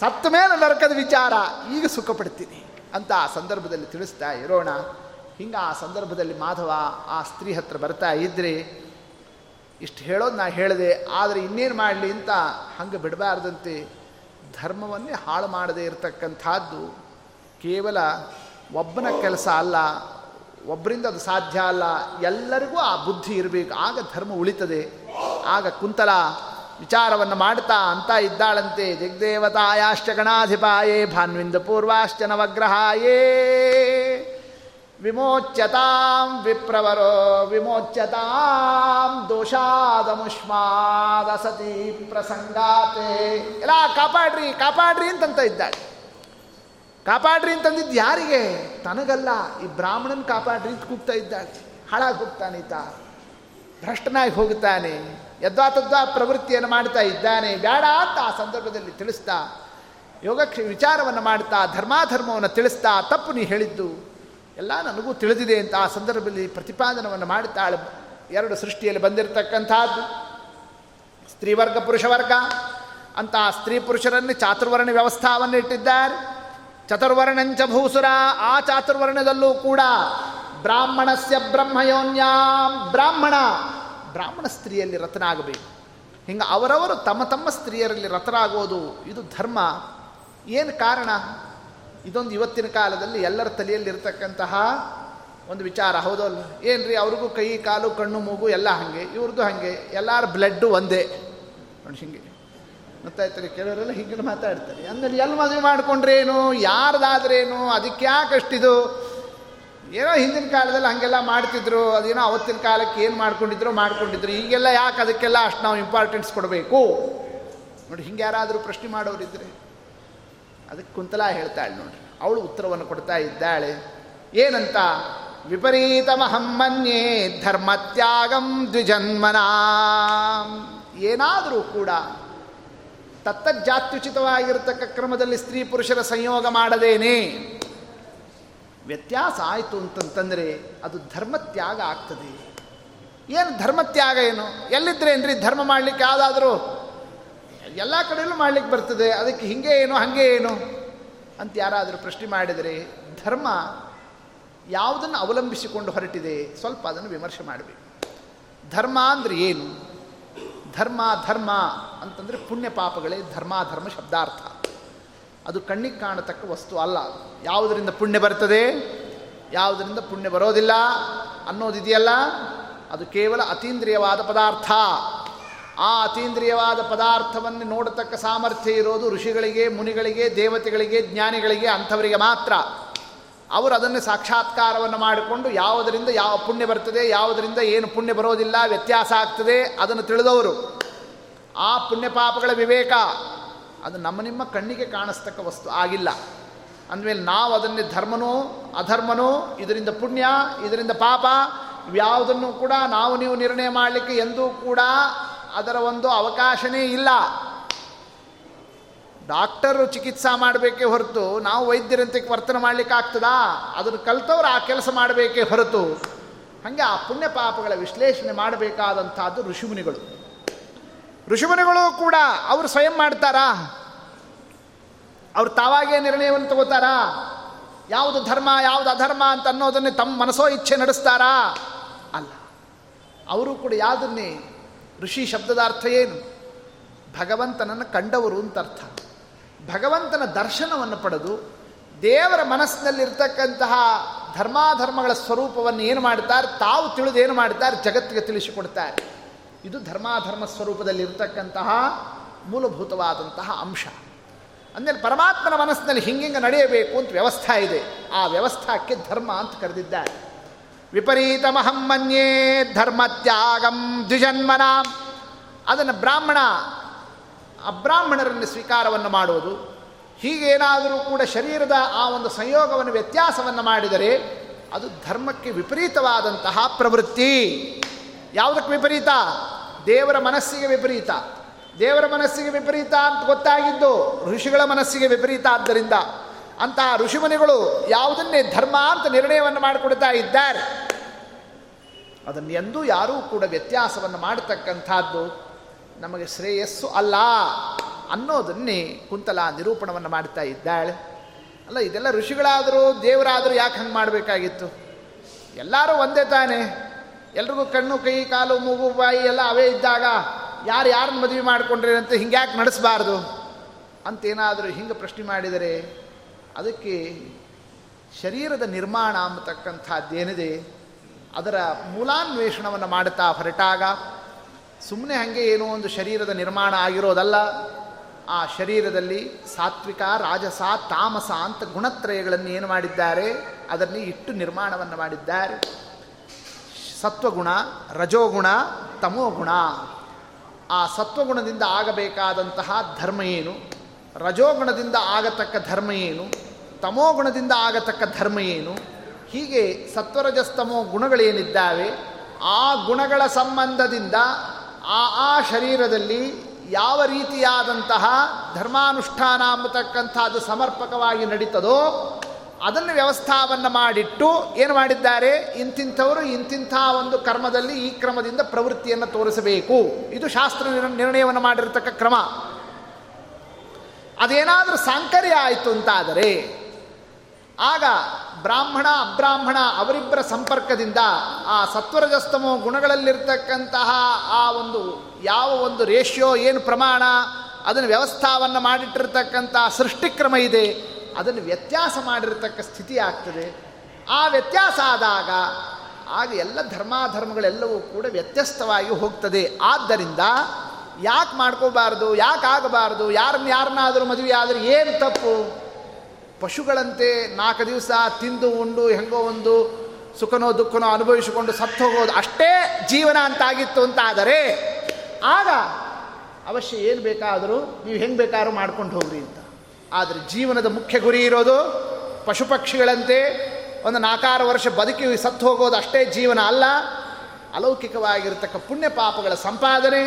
ಸತ್ತ ಮೇಲೆ ನರಕದ ವಿಚಾರ ಈಗ ಸುಖ ಪಡ್ತೀನಿ ಅಂತ ಆ ಸಂದರ್ಭದಲ್ಲಿ ತಿಳಿಸ್ತಾ ಇರೋಣ. ಹಿಂಗೆ ಆ ಸಂದರ್ಭದಲ್ಲಿ ಮಾಧವ ಆ ಸ್ತ್ರೀ ಹತ್ರ ಬರ್ತಾ ಇದ್ದರೆ ಇಷ್ಟು ಹೇಳೋದು ನಾ ಹೇಳಿದೆ, ಆದರೆ ಇನ್ನೇನು ಮಾಡಲಿ ಅಂತ ಹಂಗೆ ಬಿಡಬಾರ್ದಂತೆ ಧರ್ಮವನ್ನೇ ಹಾಳು ಮಾಡದೇ ಇರತಕ್ಕಂಥದ್ದು ಕೇವಲ ಒಬ್ಬನ ಕೆಲಸ ಅಲ್ಲ ಒಬ್ಬರಿಂದ ಅದು ಸಾಧ್ಯ ಅಲ್ಲ. ಎಲ್ಲರಿಗೂ ಆ ಬುದ್ಧಿ ಇರಬೇಕು. ಆಗ ಧರ್ಮ ಉಳಿತದೆ. ಆಗ ಕುಂತಲ ವಿಚಾರವನ್ನು ಮಾಡ್ತಾ ಅಂತ ಇದ್ದಾಳಂತೆ. ದಿಗ್ದೇವತಾಯಾಶ್ಚ ಗಣಾಧಿಪಾಯೇ ಭಾನ್ವಿಂದ ಪೂರ್ವಾಶ್ಚ ನವಗ್ರಹಾಯೇ. ವಿಮೋಚ್ಯತಾಂ ವಿಪ್ರವರೋ ವಿಮೋಚ್ಯತಾಂ ದೋಷಾದಮುಷ್ಮಾದ ಸತಿ ಪ್ರಸಂಗಾತೆ. ಎಲ್ಲ ಕಾಪಾಡ್ರಿ ಕಾಪಾಡ್ರಿ ಅಂತಂತ ಇದ್ದಾಳೆ. ಕಾಪಾಡ್ರಿ ಅಂತಂದಿದ್ದು ಯಾರಿಗೆ? ತನಗಲ್ಲ, ಈ ಬ್ರಾಹ್ಮಣನ ಕಾಪಾಡ್ರಿ ಅಂತ ಕೂಗ್ತಾ ಇದ್ದಾಳೆ ಹಾಳಾಗಿ ಹೋಗ್ತಾನೆ ಈತ. ಭ್ರಷ್ಟನಾಗಿ ಹೋಗುತ್ತಾನೆ ಯದ್ವಾ ತದ್ವಾ ಪ್ರವೃತ್ತಿಯನ್ನು ಮಾಡ್ತಾ ಇದ್ದಾನೆ. ಬೇಡ ಅಂತ ಆ ಸಂದರ್ಭದಲ್ಲಿ ತಿಳಿಸ್ತಾ ಯೋಗಕ್ಷ ವಿಚಾರವನ್ನು ಮಾಡ್ತಾ, ಧರ್ಮಾಧರ್ಮವನ್ನು ತಿಳಿಸ್ತಾ, ತಪ್ಪು ನೀ ಹೇಳಿದ್ದು. ಎಲ್ಲ ನನಗೂ ತಿಳಿದಿದೆ ಅಂತ ಆ ಸಂದರ್ಭದಲ್ಲಿ ಪ್ರತಿಪಾದನವನ್ನು ಮಾಡುತ್ತಾಳೆ ಎರಡು ಸೃಷ್ಟಿಯಲ್ಲಿ ಬಂದಿರತಕ್ಕಂಥದ್ದು. ಸ್ತ್ರೀವರ್ಗ ಪುರುಷವರ್ಗ ಅಂತ ಸ್ತ್ರೀ ಪುರುಷರನ್ನು ಚಾತುರ್ವರ್ಣ ವ್ಯವಸ್ಥಾವನ್ನು ಇಟ್ಟಿದ್ದಾರೆ ಚತುರ್ವರ್ಣಂಚ ಭೂಸುರ, ಆ ಚಾತುರ್ವರ್ಣದಲ್ಲೂ ಕೂಡ ಬ್ರಾಹ್ಮಣಸ್ಯ ಬ್ರಹ್ಮಯೋನ್ಯಾಂ ಬ್ರಾಹ್ಮಣ. ಬ್ರಾಹ್ಮಣ ಸ್ತ್ರೀಯಲ್ಲಿ ರತನಾಗಬೇಕು ಹಿಂಗೆ ಅವರವರು ತಮ್ಮ ತಮ್ಮ ಸ್ತ್ರೀಯರಲ್ಲಿ ರತನಾಗೋದು ಇದು ಧರ್ಮ. ಏನು ಕಾರಣ? ಇದೊಂದು ಇವತ್ತಿನ ಕಾಲದಲ್ಲಿ ಎಲ್ಲರ ತಲೆಯಲ್ಲಿರ್ತಕ್ಕಂತಹ ಒಂದು ವಿಚಾರ, ಹೌದಲ್ಲ? ಏನು ರೀ ಅವ್ರಿಗೂ ಕೈ, ಕಾಲು, ಕಣ್ಣು, ಮೂಗು ಎಲ್ಲ ಹಾಗೆ ಇವ್ರದ್ದು ಹಾಗೆ, ಎಲ್ಲರ ಬ್ಲಡ್ಡು ಒಂದೇ. ಹಿಂಗೆ. ಗೊತ್ತಾಯ್ತಾರೆ ಕೆಲವರೆಲ್ಲ ಹಿಂಗೆ ಮಾತಾಡ್ತಾರೆ. ಅಂದರೆ ಎಲ್ಲಿ ಮದುವೆ ಮಾಡಿಕೊಂಡ್ರೇನು? ಯಾರ್ದಾದ್ರೇನು? ಅದಕ್ಕೆ ಯಾಕೆ ಅಷ್ಟಿದು ಏನೋ ಹಿಂದಿನ ಕಾಲದಲ್ಲಿ ಹಾಗೆಲ್ಲ ಮಾಡ್ತಿದ್ರು. ಅದೇನೋ ಅವತ್ತಿನ ಕಾಲಕ್ಕೆ ಏನು ಮಾಡ್ಕೊಂಡಿದ್ರು ಮಾಡ್ಕೊಂಡಿದ್ರು. ಈಗೆಲ್ಲ ಯಾಕೆ ಅದಕ್ಕೆಲ್ಲ ಅಷ್ಟು ನಾವು ಇಂಪಾರ್ಟೆನ್ಸ್ ಕೊಡಬೇಕು? ನೋಡಿ, ಹಿಂಗೆ ಯಾರಾದರೂ ಪ್ರಶ್ನೆ ಮಾಡೋರಿದ್ದರೆ ಅದಕ್ಕೆ ಕುಂತಲಾ ಹೇಳ್ತಾಳೆ ನೋಡ್ರಿ. ಅವಳು ಉತ್ತರವನ್ನು ಕೊಡ್ತಾ ಇದ್ದಾಳೆ. ಏನಂತ? ವಿಪರೀತ ಮಹಮ್ಮನ್ಯೇ ಧರ್ಮತ್ಯಾಗಂ ದ್ವಿಜನ್ಮನಾ. ಏನಾದರೂ ಕೂಡ ತತ್ತಜ್ಜಾತ್ಯುಚಿತವಾಗಿರತಕ್ಕ ಕ್ರಮದಲ್ಲಿ ಸ್ತ್ರೀ ಪುರುಷರ ಸಂಯೋಗ ಮಾಡದೇನೆ. ವ್ಯತ್ಯಾಸ ಆಯಿತು ಅಂತಂತಂದರೆ ಅದು ಧರ್ಮತ್ಯಾಗ ಆಗ್ತದೆ. ಏನು ಧರ್ಮತ್ಯಾಗ ಏನು? ಎಲ್ಲಿದ್ರೇನ್ರಿ ಧರ್ಮ ಮಾಡಲಿಕ್ಕೆ ಯಾವುದಾದ್ರೂ? ಎಲ್ಲ ಕಡೆಯಲ್ಲೂ ಮಾಡಲಿಕ್ಕೆ ಬರ್ತದೆ. ಅದಕ್ಕೆ ಹಿಂಗೆ ಏನು, ಹಾಗೆ ಏನು ಅಂತ ಯಾರಾದರೂ ಪ್ರಶ್ನೆ ಮಾಡಿದರೆ ಧರ್ಮ ಯಾವುದನ್ನು ಅವಲಂಬಿಸಿಕೊಂಡು ಹೊರಟಿದೆ ಸ್ವಲ್ಪ ಅದನ್ನು ವಿಮರ್ಶೆ ಮಾಡಬೇಕು. ಧರ್ಮ ಅಂದರೆ ಏನು? ಧರ್ಮ ಧರ್ಮ ಅಂತಂದರೆ ಪುಣ್ಯ ಪಾಪಗಳೇ ಧರ್ಮಾಧರ್ಮ ಶಬ್ದಾರ್ಥ. ಅದು ಕಣ್ಣಿಗೆ ಕಾಣತಕ್ಕ ವಸ್ತು ಅಲ್ಲ. ಯಾವುದರಿಂದ ಪುಣ್ಯ ಬರ್ತದೆ? ಯಾವುದರಿಂದ ಪುಣ್ಯ ಬರೋದಿಲ್ಲ? ಅನ್ನೋದಿದೆಯಲ್ಲ? ಅದು ಕೇವಲ ಅತೀಂದ್ರಿಯವಾದ ಪದಾರ್ಥ. ಆ ಅತೀಂದ್ರಿಯವಾದ ಪದಾರ್ಥವನ್ನು ನೋಡತಕ್ಕ ಸಾಮರ್ಥ್ಯ ಇರೋದು ಋಷಿಗಳಿಗೆ, ಮುನಿಗಳಿಗೆ, ದೇವತೆಗಳಿಗೆ, ಜ್ಞಾನಿಗಳಿಗೆ, ಅಂಥವರಿಗೆ ಮಾತ್ರ. ಅವರು ಅದನ್ನು ಸಾಕ್ಷಾತ್ಕಾರವನ್ನು ಮಾಡಿಕೊಂಡು ಯಾವುದರಿಂದ ಯಾವ ಪುಣ್ಯ ಬರ್ತದೆ, ಯಾವುದರಿಂದ ಏನು ಪುಣ್ಯ ಬರೋದಿಲ್ಲ, ವ್ಯತ್ಯಾಸ ಆಗ್ತದೆ ಅದನ್ನು ತಿಳಿದವರು. ಆ ಪುಣ್ಯ ಪಾಪಗಳ ವಿವೇಕ ಅದು ನಮ್ಮ ನಿಮ್ಮ ಕಣ್ಣಿಗೆ ಕಾಣಿಸ್ತಕ್ಕ ವಸ್ತು ಆಗಿಲ್ಲ. ಅಂದಮೇಲೆ ನಾವು ಅದನ್ನೇ ಧರ್ಮನೋ, ಅಧರ್ಮನೋ, ಇದರಿಂದ ಪುಣ್ಯ, ಇದರಿಂದ ಪಾಪ ಯಾವುದನ್ನು ಕೂಡ ನಾವು ನೀವು ನಿರ್ಣಯ ಮಾಡಲಿಕ್ಕೆ ಎಂದೂ ಕೂಡ ಅದರ ಒಂದು ಅವಕಾಶನೇ ಇಲ್ಲ. ಡಾಕ್ಟರು ಚಿಕಿತ್ಸಾ ಮಾಡಬೇಕೇ ಹೊರತು ನಾವು ವೈದ್ಯರಂತೆ ವರ್ತನೆ ಮಾಡಲಿಕ್ಕೆ ಆಗ್ತದಾ? ಅದನ್ನು ಕಲ್ತವ್ರು ಆ ಕೆಲಸ ಮಾಡಬೇಕೇ ಹೊರತು. ಹಾಗೆ ಆ ಪುಣ್ಯ ಪಾಪಗಳ ವಿಶ್ಲೇಷಣೆ ಮಾಡಬೇಕಾದಂಥದ್ದು ಋಷಿಮುನಿಗಳು. ಋಷಿಮುನಿಗಳು ಕೂಡ ಅವರು ಸ್ವಯಂ ಮಾಡ್ತಾರಾ? ಅವ್ರು ತಾವಾಗೇ ನಿರ್ಣಯವನ್ನು ತಗೋತಾರಾ? ಯಾವುದು ಧರ್ಮ, ಯಾವುದು ಅಧರ್ಮ ಅಂತ ಅನ್ನೋದನ್ನೇ ತಮ್ಮ ಮನಸ್ಸೋ ಇಚ್ಛೆ ನಡೆಸ್ತಾರಾ? ಅಲ್ಲ. ಅವರು ಕೂಡ ಯಾವುದನ್ನೇ? ಋಷಿ ಶಬ್ದದ ಅರ್ಥ ಏನು? ಭಗವಂತನನ್ನು ಕಂಡವರು ಅಂತ ಅರ್ಥ. ಭಗವಂತನ ದರ್ಶನವನ್ನು ಪಡೆದು ದೇವರ ಮನಸ್ಸಿನಲ್ಲಿರ್ತಕ್ಕಂತಹ ಧರ್ಮಾಧರ್ಮಗಳ ಸ್ವರೂಪವನ್ನು ಏನು ಮಾಡ್ತಾರೆ, ತಾವು ತಿಳಿದು ಏನು ಮಾಡ್ತಾರೆ, ಜಗತ್ತಿಗೆ ತಿಳಿಸಿಕೊಡ್ತಾರೆ. ಇದು ಧರ್ಮಾಧರ್ಮ ಸ್ವರೂಪದಲ್ಲಿರ್ತಕ್ಕಂತಹ ಮೂಲಭೂತವಾದಂತಹ ಅಂಶ. ಅಂದರೆ ಪರಮಾತ್ಮನ ಮನಸ್ಸಿನಲ್ಲಿ ಹಿಂಗಿಂಗೆ ನಡೆಯಬೇಕು ಅಂತ ವ್ಯವಸ್ಥೆ ಇದೆ. ಆ ವ್ಯವಸ್ಥಾಕ್ಕೆ ಧರ್ಮ ಅಂತ ಕರೆದಿದ್ದಾರೆ. ವಿಪರೀತ ಮಹಮ್ಮನ್ಯೇ ಧರ್ಮತ್ಯಾಗಂ ದ್ವಿಜನ್ಮನ. ಅದನ್ನು ಬ್ರಾಹ್ಮಣ ಅಬ್ರಾಹ್ಮಣರನ್ನು ಸ್ವೀಕಾರವನ್ನು ಮಾಡುವುದು, ಹೀಗೇನಾದರೂ ಕೂಡ ಶರೀರದ ಆ ಒಂದು ಸಂಯೋಗವನ್ನು, ವ್ಯತ್ಯಾಸವನ್ನು ಮಾಡಿದರೆ ಅದು ಧರ್ಮಕ್ಕೆ ವಿಪರೀತವಾದಂತಹ ಪ್ರವೃತ್ತಿ. ಯಾವುದಕ್ಕೆ ವಿಪರೀತ? ದೇವರ ಮನಸ್ಸಿಗೆ ವಿಪರೀತ. ದೇವರ ಮನಸ್ಸಿಗೆ ವಿಪರೀತ ಅಂತ ಗೊತ್ತಾಗಿದ್ದು ಋಷಿಗಳ ಮನಸ್ಸಿಗೆ ವಿಪರೀತ ಆದ್ದರಿಂದ ಅಂತಹ ಋಷಿಮುನಿಗಳು ಯಾವುದನ್ನೇ ಧರ್ಮ ಅಂತ ನಿರ್ಣಯವನ್ನು ಮಾಡಿಕೊಡ್ತಾ ಇದ್ದಾರೆ. ಅದನ್ನು ಎಂದೂ ಯಾರೂ ಕೂಡ ವ್ಯತ್ಯಾಸವನ್ನು ಮಾಡತಕ್ಕಂಥದ್ದು ನಮಗೆ ಶ್ರೇಯಸ್ಸು ಅಲ್ಲ ಅನ್ನೋದನ್ನೇ ಕುಂತಲ ನಿರೂಪಣವನ್ನು ಮಾಡ್ತಾ ಇದ್ದಾಳೆ. ಅಲ್ಲ, ಇದೆಲ್ಲ ಋಷಿಗಳಾದರೂ ದೇವರಾದರೂ ಯಾಕೆ ಹಂಗೆ ಮಾಡಬೇಕಾಗಿತ್ತು? ಎಲ್ಲರೂ ಒಂದೇ ತಾನೆ. ಎಲ್ರಿಗೂ ಕಣ್ಣು, ಕೈ, ಕಾಲು, ಮೂಗು, ಬಾಯಿ ಎಲ್ಲ ಅವೇ ಇದ್ದಾಗ ಯಾರು ಯಾರನ್ನ ಮದುವೆ ಮಾಡಿಕೊಂಡ್ರೆ ಅಂತ ಹಿಂಗೆ ಯಾಕೆ ನಡೆಸಬಾರ್ದು? ಅಂತೇನಾದರೂ ಹಿಂಗೆ ಪ್ರಶ್ನೆ ಮಾಡಿದರೆ ಅದಕ್ಕೆ ಶರೀರದ ನಿರ್ಮಾಣ ಅಂತಕ್ಕಂಥದ್ದೇನಿದೆ ಅದರ ಮೂಲಾನ್ವೇಷಣವನ್ನು ಮಾಡುತ್ತಾ ಹೊರಟಾಗ ಸುಮ್ಮನೆ ಹಾಗೆ ಏನೋ ಒಂದು ಶರೀರದ ನಿರ್ಮಾಣ ಆಗಿರೋದಲ್ಲ, ಆ ಶರೀರದಲ್ಲಿ ಸಾತ್ವಿಕ, ರಾಜಸ, ತಾಮಸ ಅಂತ ಗುಣತ್ರಯಗಳನ್ನು ಏನು ಮಾಡಿದ್ದಾರೆ? ಅದರಲ್ಲಿ ಇಟ್ಟು ನಿರ್ಮಾಣವನ್ನು ಮಾಡಿದ್ದಾರೆ. ಸತ್ವಗುಣ, ರಜೋಗುಣ, ತಮೋಗುಣ. ಆ ಸತ್ವಗುಣದಿಂದ ಆಗಬೇಕಾದಂತಹ ಧರ್ಮ ಏನು? ರಜೋಗುಣದಿಂದ ಆಗತಕ್ಕ ಧರ್ಮ ಏನು? ತಮೋಗುಣದಿಂದ ಆಗತಕ್ಕ ಧರ್ಮ ಏನು? ಹೀಗೆ ಸತ್ವರಜಸ್ತಮೋ ಗುಣಗಳೇನಿದ್ದಾವೆ? ಆ ಗುಣಗಳ ಸಂಬಂಧದಿಂದ ಆ ಆ ಶರೀರದಲ್ಲಿ ಯಾವ ರೀತಿಯಾದಂತಹ ಧರ್ಮಾನುಷ್ಠಾನ ಅಂಬತಕ್ಕಂಥದ್ದು ಸಮರ್ಪಕವಾಗಿ ನಡೀತದೋ ಅದನ್ನು ವ್ಯವಸ್ಥಾವನ್ನು ಮಾಡಿಟ್ಟು ಏನು ಮಾಡಿದ್ದಾರೆ? ಇಂತಿಂಥವರು ಇಂತಿಂಥ ಒಂದು ಕರ್ಮದಲ್ಲಿ ಈ ಕ್ರಮದಿಂದ ಪ್ರವೃತ್ತಿಯನ್ನು ತೋರಿಸಬೇಕು. ಇದು ಶಾಸ್ತ್ರ ನಿರ್ಣಯವನ್ನು ಮಾಡಿರತಕ್ಕ ಕ್ರಮ. ಅದೇನಾದರೂ ಸಾಂಕರ್ಯ ಆಯಿತು ಅಂತಾದರೆ ಆಗ ಬ್ರಾಹ್ಮಣ, ಅಬ್ರಾಹ್ಮಣ ಅವರಿಬ್ಬರ ಸಂಪರ್ಕದಿಂದ ಆ ಸತ್ವರಜಸ್ತಮೋ ಗುಣಗಳಲ್ಲಿರ್ತಕ್ಕಂತಹ ಆ ಒಂದು ಯಾವ ಒಂದು ರೇಷಿಯೋ, ಏನು ಪ್ರಮಾಣ, ಅದನ್ನು ವ್ಯವಸ್ಥಾವನ್ನು ಮಾಡಿಟ್ಟಿರ್ತಕ್ಕಂಥ ಸೃಷ್ಟಿಕ್ರಮ ಇದೆ, ಅದನ್ನು ವ್ಯತ್ಯಾಸ ಮಾಡಿರತಕ್ಕ ಸ್ಥಿತಿ ಆಗ್ತದೆ. ಆ ವ್ಯತ್ಯಾಸ ಆದಾಗ ಆಗ ಎಲ್ಲ ಧರ್ಮಾಧರ್ಮಗಳೆಲ್ಲವೂ ಕೂಡ ವ್ಯತ್ಯಸ್ತವಾಗಿ ಹೋಗ್ತದೆ. ಆದ್ದರಿಂದ ಯಾಕೆ ಮಾಡ್ಕೋಬಾರ್ದು, ಯಾಕೆ ಆಗಬಾರ್ದು, ಯಾರನ್ನ ಯಾರನ್ನಾದರೂ ಮದುವೆ ಆದರೆ ಏನು ತಪ್ಪು? ಪಶುಗಳಂತೆ ನಾಲ್ಕು ದಿವಸ ತಿಂದು ಉಂಡು, ಹೆಂಗೋ ಒಂದು ಸುಖನೋ ದುಃಖನೋ ಅನುಭವಿಸಿಕೊಂಡು ಸತ್ತು ಹೋಗೋದು ಅಷ್ಟೇ ಜೀವನ ಅಂತಾಗಿತ್ತು ಅಂತಾದರೆ, ಆಗ ಅವಶ್ಯ ಏನು ಬೇಕಾದರೂ ನೀವು ಹೆಂಗೆ ಬೇಕಾದ್ರೂ ಮಾಡ್ಕೊಂಡು ಹೋಗ್ರಿ ಅಂತ. ಆದರೆ ಜೀವನದ ಮುಖ್ಯ ಗುರಿ ಇರೋದು ಪಶು ಪಕ್ಷಿಗಳಂತೆ ಒಂದು ನಾಲ್ಕಾರು ವರ್ಷ ಬದುಕಿ ಸತ್ತು ಹೋಗೋದು ಅಷ್ಟೇ ಜೀವನ ಅಲ್ಲ. ಅಲೌಕಿಕವಾಗಿರತಕ್ಕ ಪುಣ್ಯ ಪಾಪಗಳ ಸಂಪಾದನೆ,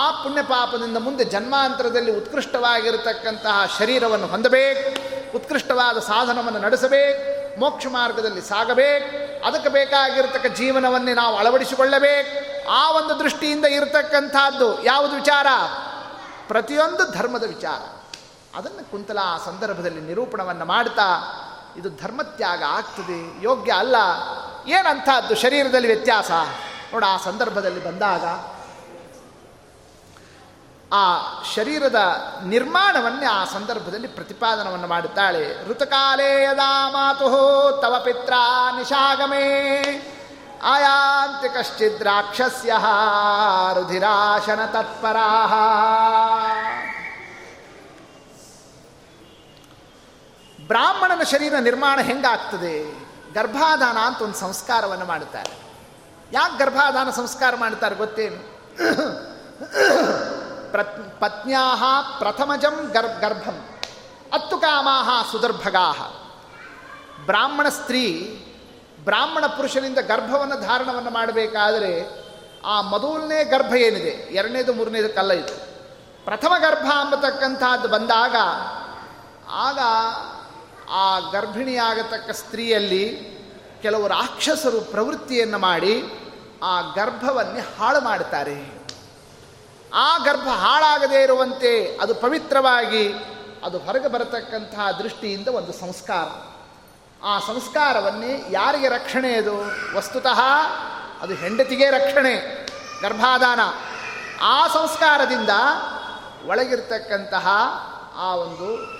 ಆ ಪುಣ್ಯ ಪಾಪದಿಂದ ಮುಂದೆ ಜನ್ಮಾಂತರದಲ್ಲಿ ಉತ್ಕೃಷ್ಟವಾಗಿರತಕ್ಕಂತಹ ಶರೀರವನ್ನು ಹೊಂದಬೇಕು. ಉತ್ಕೃಷ್ಟವಾದ ಸಾಧನವನ್ನು ನಡೆಸಬೇಕು, ಮೋಕ್ಷ ಮಾರ್ಗದಲ್ಲಿ ಸಾಗಬೇಕು, ಅದಕ್ಕೆ ಬೇಕಾಗಿರ್ತಕ್ಕ ಜೀವನವನ್ನೇ ನಾವು ಅಳವಡಿಸಿಕೊಳ್ಳಬೇಕು. ಆ ಒಂದು ದೃಷ್ಟಿಯಿಂದ ಇರತಕ್ಕಂಥದ್ದು ಯಾವುದು ವಿಚಾರ? ಪ್ರತಿಯೊಂದು ಧರ್ಮದ ವಿಚಾರ. ಅದನ್ನು ಕುಂತಲ ಆ ಸಂದರ್ಭದಲ್ಲಿ ನಿರೂಪಣವನ್ನು ಮಾಡ್ತಾ, ಇದು ಧರ್ಮತ್ಯಾಗ ಆಗ್ತದೆ, ಯೋಗ್ಯ ಅಲ್ಲ, ಏನಂಥದ್ದು ಶರೀರದಲ್ಲಿ ವ್ಯತ್ಯಾಸ? ನೋಡ, ಆ ಸಂದರ್ಭದಲ್ಲಿ ಬಂದಾಗ ಆ ಶರೀರದ ನಿರ್ಮಾಣವನ್ನೇ ಆ ಸಂದರ್ಭದಲ್ಲಿ ಪ್ರತಿಪಾದನವನ್ನು ಮಾಡುತ್ತಾಳೆ. ಋತುಕಾಲೇ ಯದಾ ಮಾತು ತವ ಪಿತ್ರ ನಿಶಾಗಮೇ ಆಯಾಂತಿ ಕಶ್ಚಿದ್ ರಾಕ್ಷಸ್ಯ ರುಧಿರಾಶನ ತತ್ಪರಾ. ಬ್ರಾಹ್ಮಣನ ಶರೀರ ನಿರ್ಮಾಣ ಹೆಂಗಾಗ್ತದೆ? ಗರ್ಭಾಧಾನ ಅಂತ ಒಂದು ಸಂಸ್ಕಾರವನ್ನು ಮಾಡುತ್ತಾರೆ. ಯಾಕೆ ಗರ್ಭಾಧಾನ ಸಂಸ್ಕಾರ ಮಾಡ್ತಾರೆ ಗೊತ್ತೇನು? ಪ್ರತ್ ಪತ್ನ್ಯಾ ಪ್ರಥಮಜಂ ಗರ್ ಗರ್ಭಂ. ಅತ್ತು ಕಾಮಾಹ ಸುದರ್ಭಗಾ ಬ್ರಾಹ್ಮಣ ಸ್ತ್ರೀ ಬ್ರಾಹ್ಮಣ ಪುರುಷನಿಂದ ಗರ್ಭವನ್ನು ಧಾರಣವನ್ನು ಮಾಡಬೇಕಾದರೆ ಆ ಮೊದಲನೇ ಗರ್ಭ ಏನಿದೆ? ಎರಡನೇದು, ಮೂರನೇದು ಕಲ್ಲ ಇದು. ಪ್ರಥಮ ಗರ್ಭ ಅಂಬತಕ್ಕಂಥದ್ದು ಬಂದಾಗ ಆಗ ಆ ಗರ್ಭಿಣಿಯಾಗತಕ್ಕ ಸ್ತ್ರೀಯಲ್ಲಿ ಕೆಲವು ರಾಕ್ಷಸರು ಪ್ರವೃತ್ತಿಯನ್ನು ಮಾಡಿ ಆ ಗರ್ಭವನ್ನೇ ಹಾಳು ಮಾಡುತ್ತಾರೆ. ಆ ಗರ್ಭ ಹಾಳಾಗದೇ ಇರುವಂತೆ ಅದು ಪವಿತ್ರವಾಗಿ ಅದು ಹೊರಗೆ ಬರತಕ್ಕಂತಹ ದೃಷ್ಟಿಯಿಂದ ಒಂದು ಸಂಸ್ಕಾರ. ಆ ಸಂಸ್ಕಾರವನ್ನೇ ಯಾರಿಗೆ ರಕ್ಷಣೆ ಅದು? ವಸ್ತುತಃ ಅದು ಹೆಂಡತಿಗೆ ರಕ್ಷಣೆ ಗರ್ಭಾದಾನ ಆ ಸಂಸ್ಕಾರದಿಂದ ಒಳಗಿರ್ತಕ್ಕಂತಹ ಆ ಒಂದು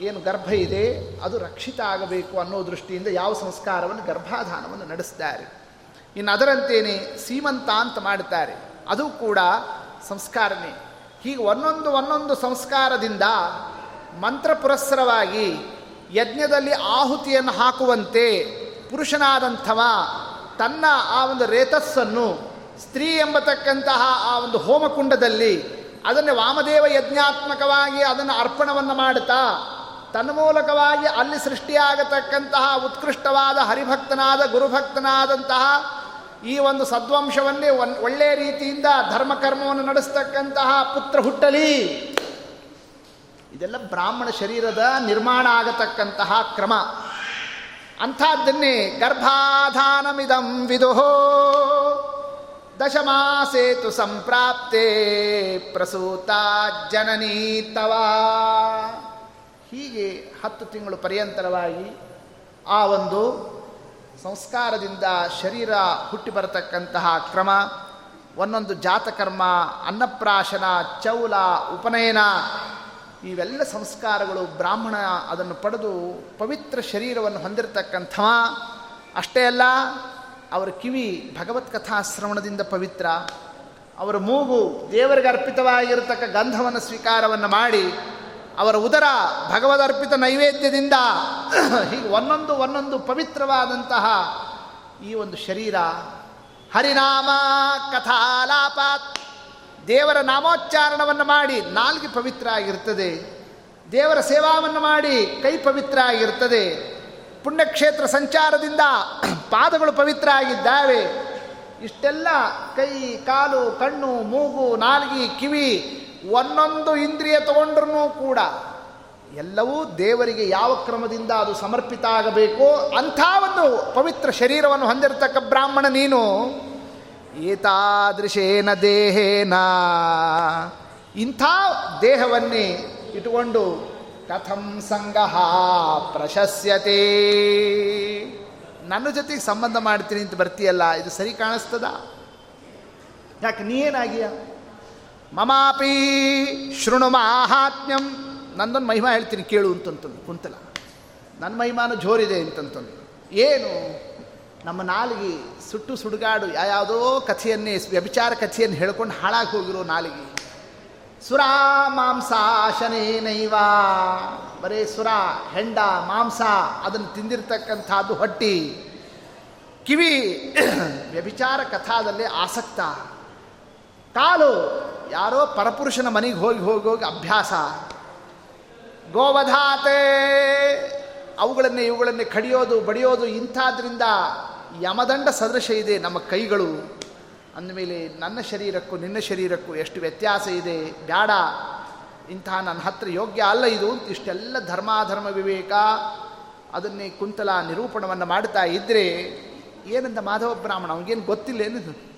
ಏನು ಗರ್ಭ ಇದೆ, ಅದು ರಕ್ಷಿತ ಆಗಬೇಕು ಅನ್ನೋ ದೃಷ್ಟಿಯಿಂದ ಯಾವ ಸಂಸ್ಕಾರವನ್ನು? ಗರ್ಭಾಧಾನವನ್ನು ನಡೆಸ್ತಾರೆ. ಇನ್ನು ಅದರಂತೇನೆ ಸೀಮಂತ ಅಂತ ಮಾಡುತ್ತಾರೆ ಅದು ಕೂಡ ಸಂಸ್ಕಾರನೇ. ಹೀಗೆ ಒಂದೊಂದು ಒಂದೊಂದು ಸಂಸ್ಕಾರದಿಂದ ಮಂತ್ರ ಪುರಸ್ಸರವಾಗಿ ಯಜ್ಞದಲ್ಲಿ ಆಹುತಿಯನ್ನು ಹಾಕುವಂತೆ ಪುರುಷನಾದಂಥವ ತನ್ನ ಆ ಒಂದು ರೇತಸ್ಸನ್ನು ಸ್ತ್ರೀ ಎಂಬತಕ್ಕಂತಹ ಆ ಒಂದು ಹೋಮಕುಂಡದಲ್ಲಿ ಅದನ್ನು ವಾಮದೇವ ಯಜ್ಞಾತ್ಮಕವಾಗಿ ಅದನ್ನು ಅರ್ಪಣವನ್ನು ಮಾಡುತ್ತಾ ತನ್ಮೂಲಕವಾಗಿ ಅಲ್ಲಿ ಸೃಷ್ಟಿಯಾಗತಕ್ಕಂತಹ ಉತ್ಕೃಷ್ಟವಾದ ಹರಿಭಕ್ತನಾದ ಗುರುಭಕ್ತನಾದಂತಹ ಈ ಒಂದು ಸದ್ವಂಶವನ್ನೇ ಒನ್ ಒಳ್ಳೆಯ ರೀತಿಯಿಂದ ಧರ್ಮಕರ್ಮವನ್ನು ನಡೆಸ್ತಕ್ಕಂತಹ ಪುತ್ರ ಹುಟ್ಟಲಿ. ಇದೆಲ್ಲ ಬ್ರಾಹ್ಮಣ ಶರೀರದ ನಿರ್ಮಾಣ ಆಗತಕ್ಕಂತಹ ಕ್ರಮ. ಅಂಥದ್ದನ್ನೇ ಗರ್ಭಾಧಾನಮಿದಂ ವಿದುಹೋ ದಶಮಾಸೇತು ಸಂಪ್ರಾಪ್ತೆ ಪ್ರಸೂತ ಜನನೀತವಾ ಹೀಗೆ ಹತ್ತು ತಿಂಗಳು ಪರ್ಯಂತರವಾಗಿ ಆ ಒಂದು ಸಂಸ್ಕಾರದಿಂದ ಶರೀರ ಹುಟ್ಟಿ ಬರತಕ್ಕಂತಹ ಕ್ರಮ, ಒಂದೊಂದು ಜಾತಕರ್ಮ, ಅನ್ನಪ್ರಾಶನ, ಚೌಲ, ಉಪನಯನ, ಇವೆಲ್ಲ ಸಂಸ್ಕಾರಗಳು ಬ್ರಾಹ್ಮಣ ಅದನ್ನು ಪಡೆದು ಪವಿತ್ರ ಶರೀರವನ್ನು ಹೊಂದಿರತಕ್ಕಂಥವ. ಅಷ್ಟೇ ಅಲ್ಲ, ಅವರ ಕಿವಿ ಭಗವತ್ ಕಥಾಶ್ರವಣದಿಂದ ಪವಿತ್ರ. ಅವರ ಮೂಗು ದೇವರಿಗೆ ಅರ್ಪಿತವಾಗಿರತಕ್ಕ ಗಂಧವನ್ನು ಸ್ವೀಕಾರವನ್ನು ಮಾಡಿ ಅವರ ಉದರ ಭಗವದರ್ಪಿತ ನೈವೇದ್ಯದಿಂದ ಹೀಗೆ ಒಂದೊಂದು ಒಂದೊಂದು ಪವಿತ್ರವಾದಂತಹ ಈ ಒಂದು ಶರೀರ, ಹರಿನಾಮ ಕಥಾಲಾಪಾತ್, ದೇವರ ನಾಮೋಚ್ಚಾರಣವನ್ನು ಮಾಡಿ ನಾಲ್ಗೆ ಪವಿತ್ರ ಆಗಿರ್ತದೆ. ದೇವರ ಸೇವಾವನ್ನು ಮಾಡಿ ಕೈ ಪವಿತ್ರ ಆಗಿರ್ತದೆ. ಪುಣ್ಯಕ್ಷೇತ್ರ ಸಂಚಾರದಿಂದ ಪಾದಗಳು ಪವಿತ್ರ ಆಗಿದ್ದಾವೆ. ಇಷ್ಟೆಲ್ಲ ಕೈ, ಕಾಲು, ಕಣ್ಣು, ಮೂಗು, ನಾಲ್ಗಿ, ಕಿವಿ ಒಂದೊಂದು ಇಂದ್ರಿಯ ತಗೊಂಡ್ರೂ ಕೂಡ ಎಲ್ಲವೂ ದೇವರಿಗೆ ಯಾವ ಕ್ರಮದಿಂದ ಅದು ಸಮರ್ಪಿತ ಆಗಬೇಕು ಅಂಥ ಒಂದು ಪವಿತ್ರ ಶರೀರವನ್ನು ಹೊಂದಿರತಕ್ಕ ಬ್ರಾಹ್ಮಣ ನೀನು, ಏತಾದೃಶೇನ ದೇಹೇನ. ಇಂಥ ದೇಹವನ್ನೇ ಇಟ್ಟುಕೊಂಡು ಕಥಂ ಸಂಗಹ ಪ್ರಶಸ್ಯತೆ. ನನ್ನ ಜೊತೆಗೆ ಸಂಬಂಧ ಮಾಡ್ತೀನಿ ಅಂತ ಬರ್ತೀಯಲ್ಲ, ಇದು ಸರಿ ಕಾಣಿಸ್ತದ? ಯಾಕೆ, ನೀ ಏನಾಗಿಯ? ಮಮಾಪಿ ಶೃಣು ಮಾಹಾತ್ಮ್ಯಂ. ನಂದೊಂದು ಮಹಿಮಾ ಹೇಳ್ತೀನಿ, ಕೇಳು ಅಂತಂತಂದು, ಕುಂತಲ. ನನ್ನ ಮಹಿಮಾನು ಜೋರಿದೆ ಅಂತಂತಂದು. ಏನು? ನಮ್ಮ ನಾಲಿಗೆ ಸುಟ್ಟು ಸುಡುಗಾಡು ಯಾವುದೋ ಕಥೆಯನ್ನೇ, ವ್ಯಭಿಚಾರ ಕಥೆಯನ್ನು ಹೇಳ್ಕೊಂಡು ಹಾಳಾಗಿ ಹೋಗಿರೋ ನಾಲಿಗೆ. ಸುರ ಮಾಂಸ ನೈವ. ಬರೇ ಸುರ, ಹೆಂಡ, ಮಾಂಸ, ಅದನ್ನು ತಿಂದಿರ್ತಕ್ಕಂಥದ್ದು ಹೊಟ್ಟಿ. ಕಿವಿ, ವ್ಯಭಿಚಾರ ಕಥಾದಲ್ಲಿ ಆಸಕ್ತ. ಕಾಲು ಯಾರೋ ಪರಪುರುಷನ ಮನೆಗೆ ಹೋಗಿ ಹೋಗಿ ಹೋಗಿ ಅಭ್ಯಾಸ. ಗೋವಧಾತೆ, ಅವುಗಳನ್ನೇ ಇವುಗಳನ್ನೇ ಕಡಿಯೋದು, ಬಡಿಯೋದು, ಇಂಥದ್ರಿಂದ ಯಮದಂಡ ಸದೃಶ ಇದೆ ನಮ್ಮ ಕೈಗಳು. ಅಂದಮೇಲೆ ನನ್ನ ಶರೀರಕ್ಕೂ ನಿನ್ನ ಶರೀರಕ್ಕೂ ಎಷ್ಟು ವ್ಯತ್ಯಾಸ ಇದೆ? ಬ್ಯಾಡ. ಇಂತಹ ನನ್ನ ಹತ್ರ ಯೋಗ್ಯ ಅಲ್ಲ ಇದು ಅಂತ ಇಷ್ಟೆಲ್ಲ ಧರ್ಮಾಧರ್ಮ ವಿವೇಕ ಅದನ್ನೇ ಕುಂತಲ ನಿರೂಪಣವನ್ನು ಮಾಡ್ತಾ ಇದ್ದರೆ ಏನಂತ ಮಾಧವ ಬ್ರಾಹ್ಮಣ? ಅವನಿಗೇನು ಗೊತ್ತಿಲ್ಲ ಏನಿದು?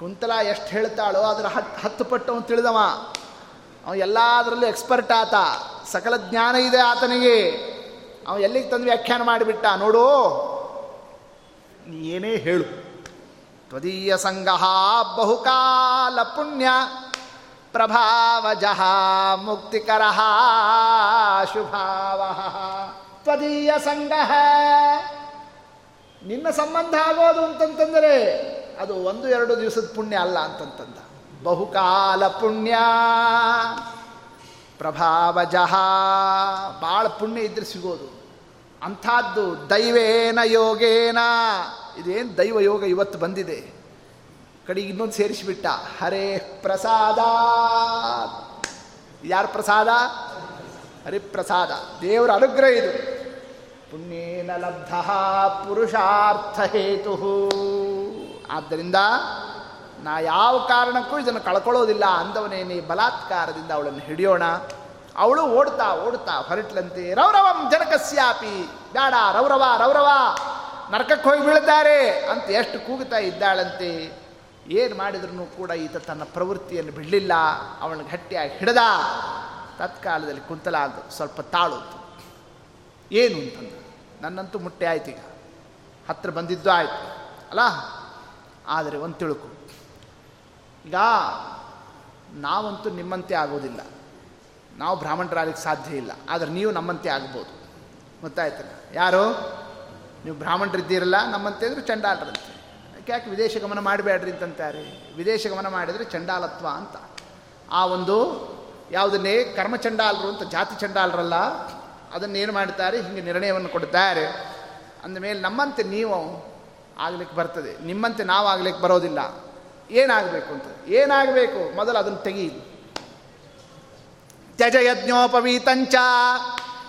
ಕುಂತಲ ಎಷ್ಟು ಹೇಳ್ತಾಳೋ ಅದರ ಹತ್ತು ಹತ್ತು ಪಟ್ಟು ಅವನು ತಿಳಿದವ. ಅವನು ಎಲ್ಲದರಲ್ಲೂ ಎಕ್ಸ್ಪರ್ಟ್ ಆತ. ಸಕಲ ಜ್ಞಾನ ಇದೆ ಆತನಿಗೆ. ಅವನು ಎಲ್ಲಿಗೆ ತಂದು ವ್ಯಾಖ್ಯಾನ ಮಾಡಿಬಿಟ್ಟ? ನೋಡು. ಏನೇ ಹೇಳು. ತ್ವದೀಯ ಸಂಗಹ ಬಹುಕಾಲ ಪುಣ್ಯ. ಪ್ರಭಾವಜಃ ಮುಕ್ತಿಕರ ಶುಭಾವ. ತ್ವದೀಯ ಸಂಗಹ ನಿನ್ನ ಸಂಬಂಧ ಆಗೋದು ಅಂತಂತಂದರೆ ಅದು ಒಂದು ಎರಡು ದಿವಸದ ಪುಣ್ಯ ಅಲ್ಲ ಅಂತಂತಂದ. ಬಹುಕಾಲ ಪುಣ್ಯ. ಪ್ರಭಾವಜಃ ಭಾಳ ಪುಣ್ಯ ಇದ್ರೆ ಸಿಗೋದು. ಅಂಥದ್ದು ದೈವೇನ ಯೋಗೇನ. ಇದೇನು ದೈವ ಯೋಗ ಇವತ್ತು ಬಂದಿದೆ. ಕಡೆಗೆ ಇನ್ನೊಂದು ಸೇರಿಸಿಬಿಟ್ಟ. ಹರೇ ಪ್ರಸಾದ. ಯಾರ ಪ್ರಸಾದ? ಹರಿಪ್ರಸಾದ ದೇವರ ಅನುಗ್ರಹ ಇದು. ಪುಣ್ಯೇನ ಲಬ್ಧ ಪುರುಷಾರ್ಥ ಹೇತು ಆದ್ದರಿಂದ ನಾ ಯಾವ ಕಾರಣಕ್ಕೂ ಇದನ್ನು ಕಳ್ಕೊಳ್ಳೋದಿಲ್ಲ ಅಂದವನೇನೇ ಬಲಾತ್ಕಾರದಿಂದ ಅವಳನ್ನು ಹಿಡಿಯೋಣ. ಅವಳು ಓಡ್ತಾ ಓಡ್ತಾ ಹೊರಟ್ಲಂತೆ, ರೌರವಂ ಜನಕಸ್ಯಾಪಿ ಬೇಡ ರೌರವ ರೌರವ, ನರಕಕ್ಕೆ ಹೋಗಿ ಬೀಳ್ತಾರೆ ಅಂತ ಎಷ್ಟು ಕೂಗುತ್ತಾ ಇದ್ದಾಳಂತೆ. ಏನು ಮಾಡಿದ್ರೂ ಕೂಡ ಈತ ತನ್ನ ಪ್ರವೃತ್ತಿಯನ್ನು ಬಿಡಲಿಲ್ಲ, ಅವಳನ್ನು ಗಟ್ಟಿಯಾಗಿ ಹಿಡ್ದ. ತತ್ಕಾಲದಲ್ಲಿ ಕುಂತಲ ಅಂತ ಸ್ವಲ್ಪ ತಾಳು ಏನು? ಅಂತಂದ. ನನ್ನಂತೂ ಮುಟ್ಟೆ ಆಯ್ತು ಈಗ. ಹತ್ರ ಬಂದಿದ್ದು ಆಯಿತು. ಅಲ್ಲ ಆದರೆ ಒಂದು ತಿಳುಕು. ಈಗ ನಾವಂತೂ ನಿಮ್ಮಂತೆ ಆಗೋದಿಲ್ಲ. ನಾವು ಬ್ರಾಹ್ಮಣರಾಗಲಿಕ್ಕೆ ಸಾಧ್ಯ ಇಲ್ಲ. ಆದರೆ ನೀವು ನಮ್ಮಂತೆ ಆಗ್ಬೋದು. ಗೊತ್ತಾಯ್ತಲ್ಲ? ಯಾರು? ನೀವು ಬ್ರಾಹ್ಮಣರಿದ್ದೀರಲ್ಲ, ನಮ್ಮಂತೆ ಅಂದರೆ ಚಂಡಾಲರಂತೆ. ಯಾಕೆ ವಿದೇಶ ಗಮನ ಮಾಡಬೇಡ್ರಿ ಅಂತಂತಾರೆ? ವಿದೇಶ ಗಮನ ಮಾಡಿದರೆ ಚಂಡಾಲತ್ವ ಅಂತ. ಆ ಒಂದು ಯಾವುದನ್ನೇ ಕರ್ಮಚಂಡಾಲರು ಅಂತ ಜಾತಿ ಚಂಡಾಲರಲ್ಲ, ಅದನ್ನೇನು ಮಾಡ್ತಾರೆ? ಹಿಂಗೆ ನಿರ್ಣಯವನ್ನು ಕೊಡ್ತಾರೆ. ಅಂದಮೇಲೆ ನಮ್ಮಂತೆ ನೀವು ಆಗ್ಲಿಕ್ಕೆ ಬರ್ತದೆ. ನಿಮ್ಮಂತೆ ನಾವು ಆಗ್ಲಿಕ್ಕೆ ಬರೋದಿಲ್ಲ. ಏನಾಗಬೇಕು ಅಂತ. ಏನಾಗಬೇಕು? ಮೊದಲು ಅದನ್ನು ತೆಗಿ ತ್ಯಜ ಯಜ್ಞೋಪವೀತಂಚ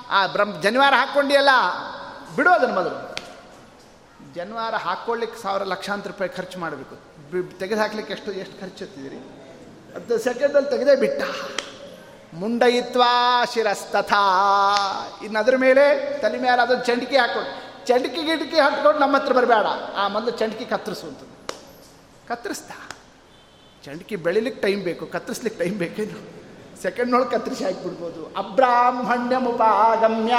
ಆ ಬ್ರಹ್ಮ, ಜನಿವಾರ ಹಾಕ್ಕೊಂಡಿಯಲ್ಲ? ಬಿಡು ಅದನ್ನು ಮೊದಲು. ಜನಿವಾರ ಹಾಕ್ಕೊಳ್ಳಿಕ್ಕೆ ಸಾವಿರ ಲಕ್ಷಾಂತರ ರೂಪಾಯಿ ಖರ್ಚು ಮಾಡಬೇಕು. ತೆಗೆದು ಹಾಕ್ಲಿಕ್ಕೆ ಎಷ್ಟು ಎಷ್ಟು ಖರ್ಚು ಎತ್ತಿದ್ದೀರಿ ಅದು ಸೆಕೆಂಡಲ್ಲಿ ತೆಗೆದೇ ಬಿಟ್ಟ. ಮುಂಡಯಿತ್ವಾ ಶಿರಸ್ತಥಾ. ಇನ್ನು ಅದ್ರ ಮೇಲೆ ತಲೆ ಮೇಲೆ ಅದೊಂದು ಚಂಡಿಕೆ ಹಾಕ್ಕೊಂಡು. ಚಂಡಿಕೆ ಗಿಡಕಿ ಹಾಕ್ಕೊಂಡು ನಮ್ಮ ಹತ್ರ ಬರಬೇಡ. ಆ ಮೊದಲು ಚಂಡಿಕೆ ಕತ್ತರಿಸು ಅಂತ ಚಂಡಿಕೆ ಬೆಳಿಲಿಕ್ಕೆ ಟೈಮ್ ಬೇಕು, ಕತ್ತರಿಸ್ಲಿಕ್ಕೆ ಟೈಮ್ ಬೇಕೇನು ಸೆಕೆಂಡ್ನೊಳಗೆ ಕತ್ತರಿಸಿ ಹಾಕಿಬಿಡ್ಬೋದು. ಅಬ್ರಾಹ್ಮಣ್ಯ ಮುಪಾಗಮ್ಯ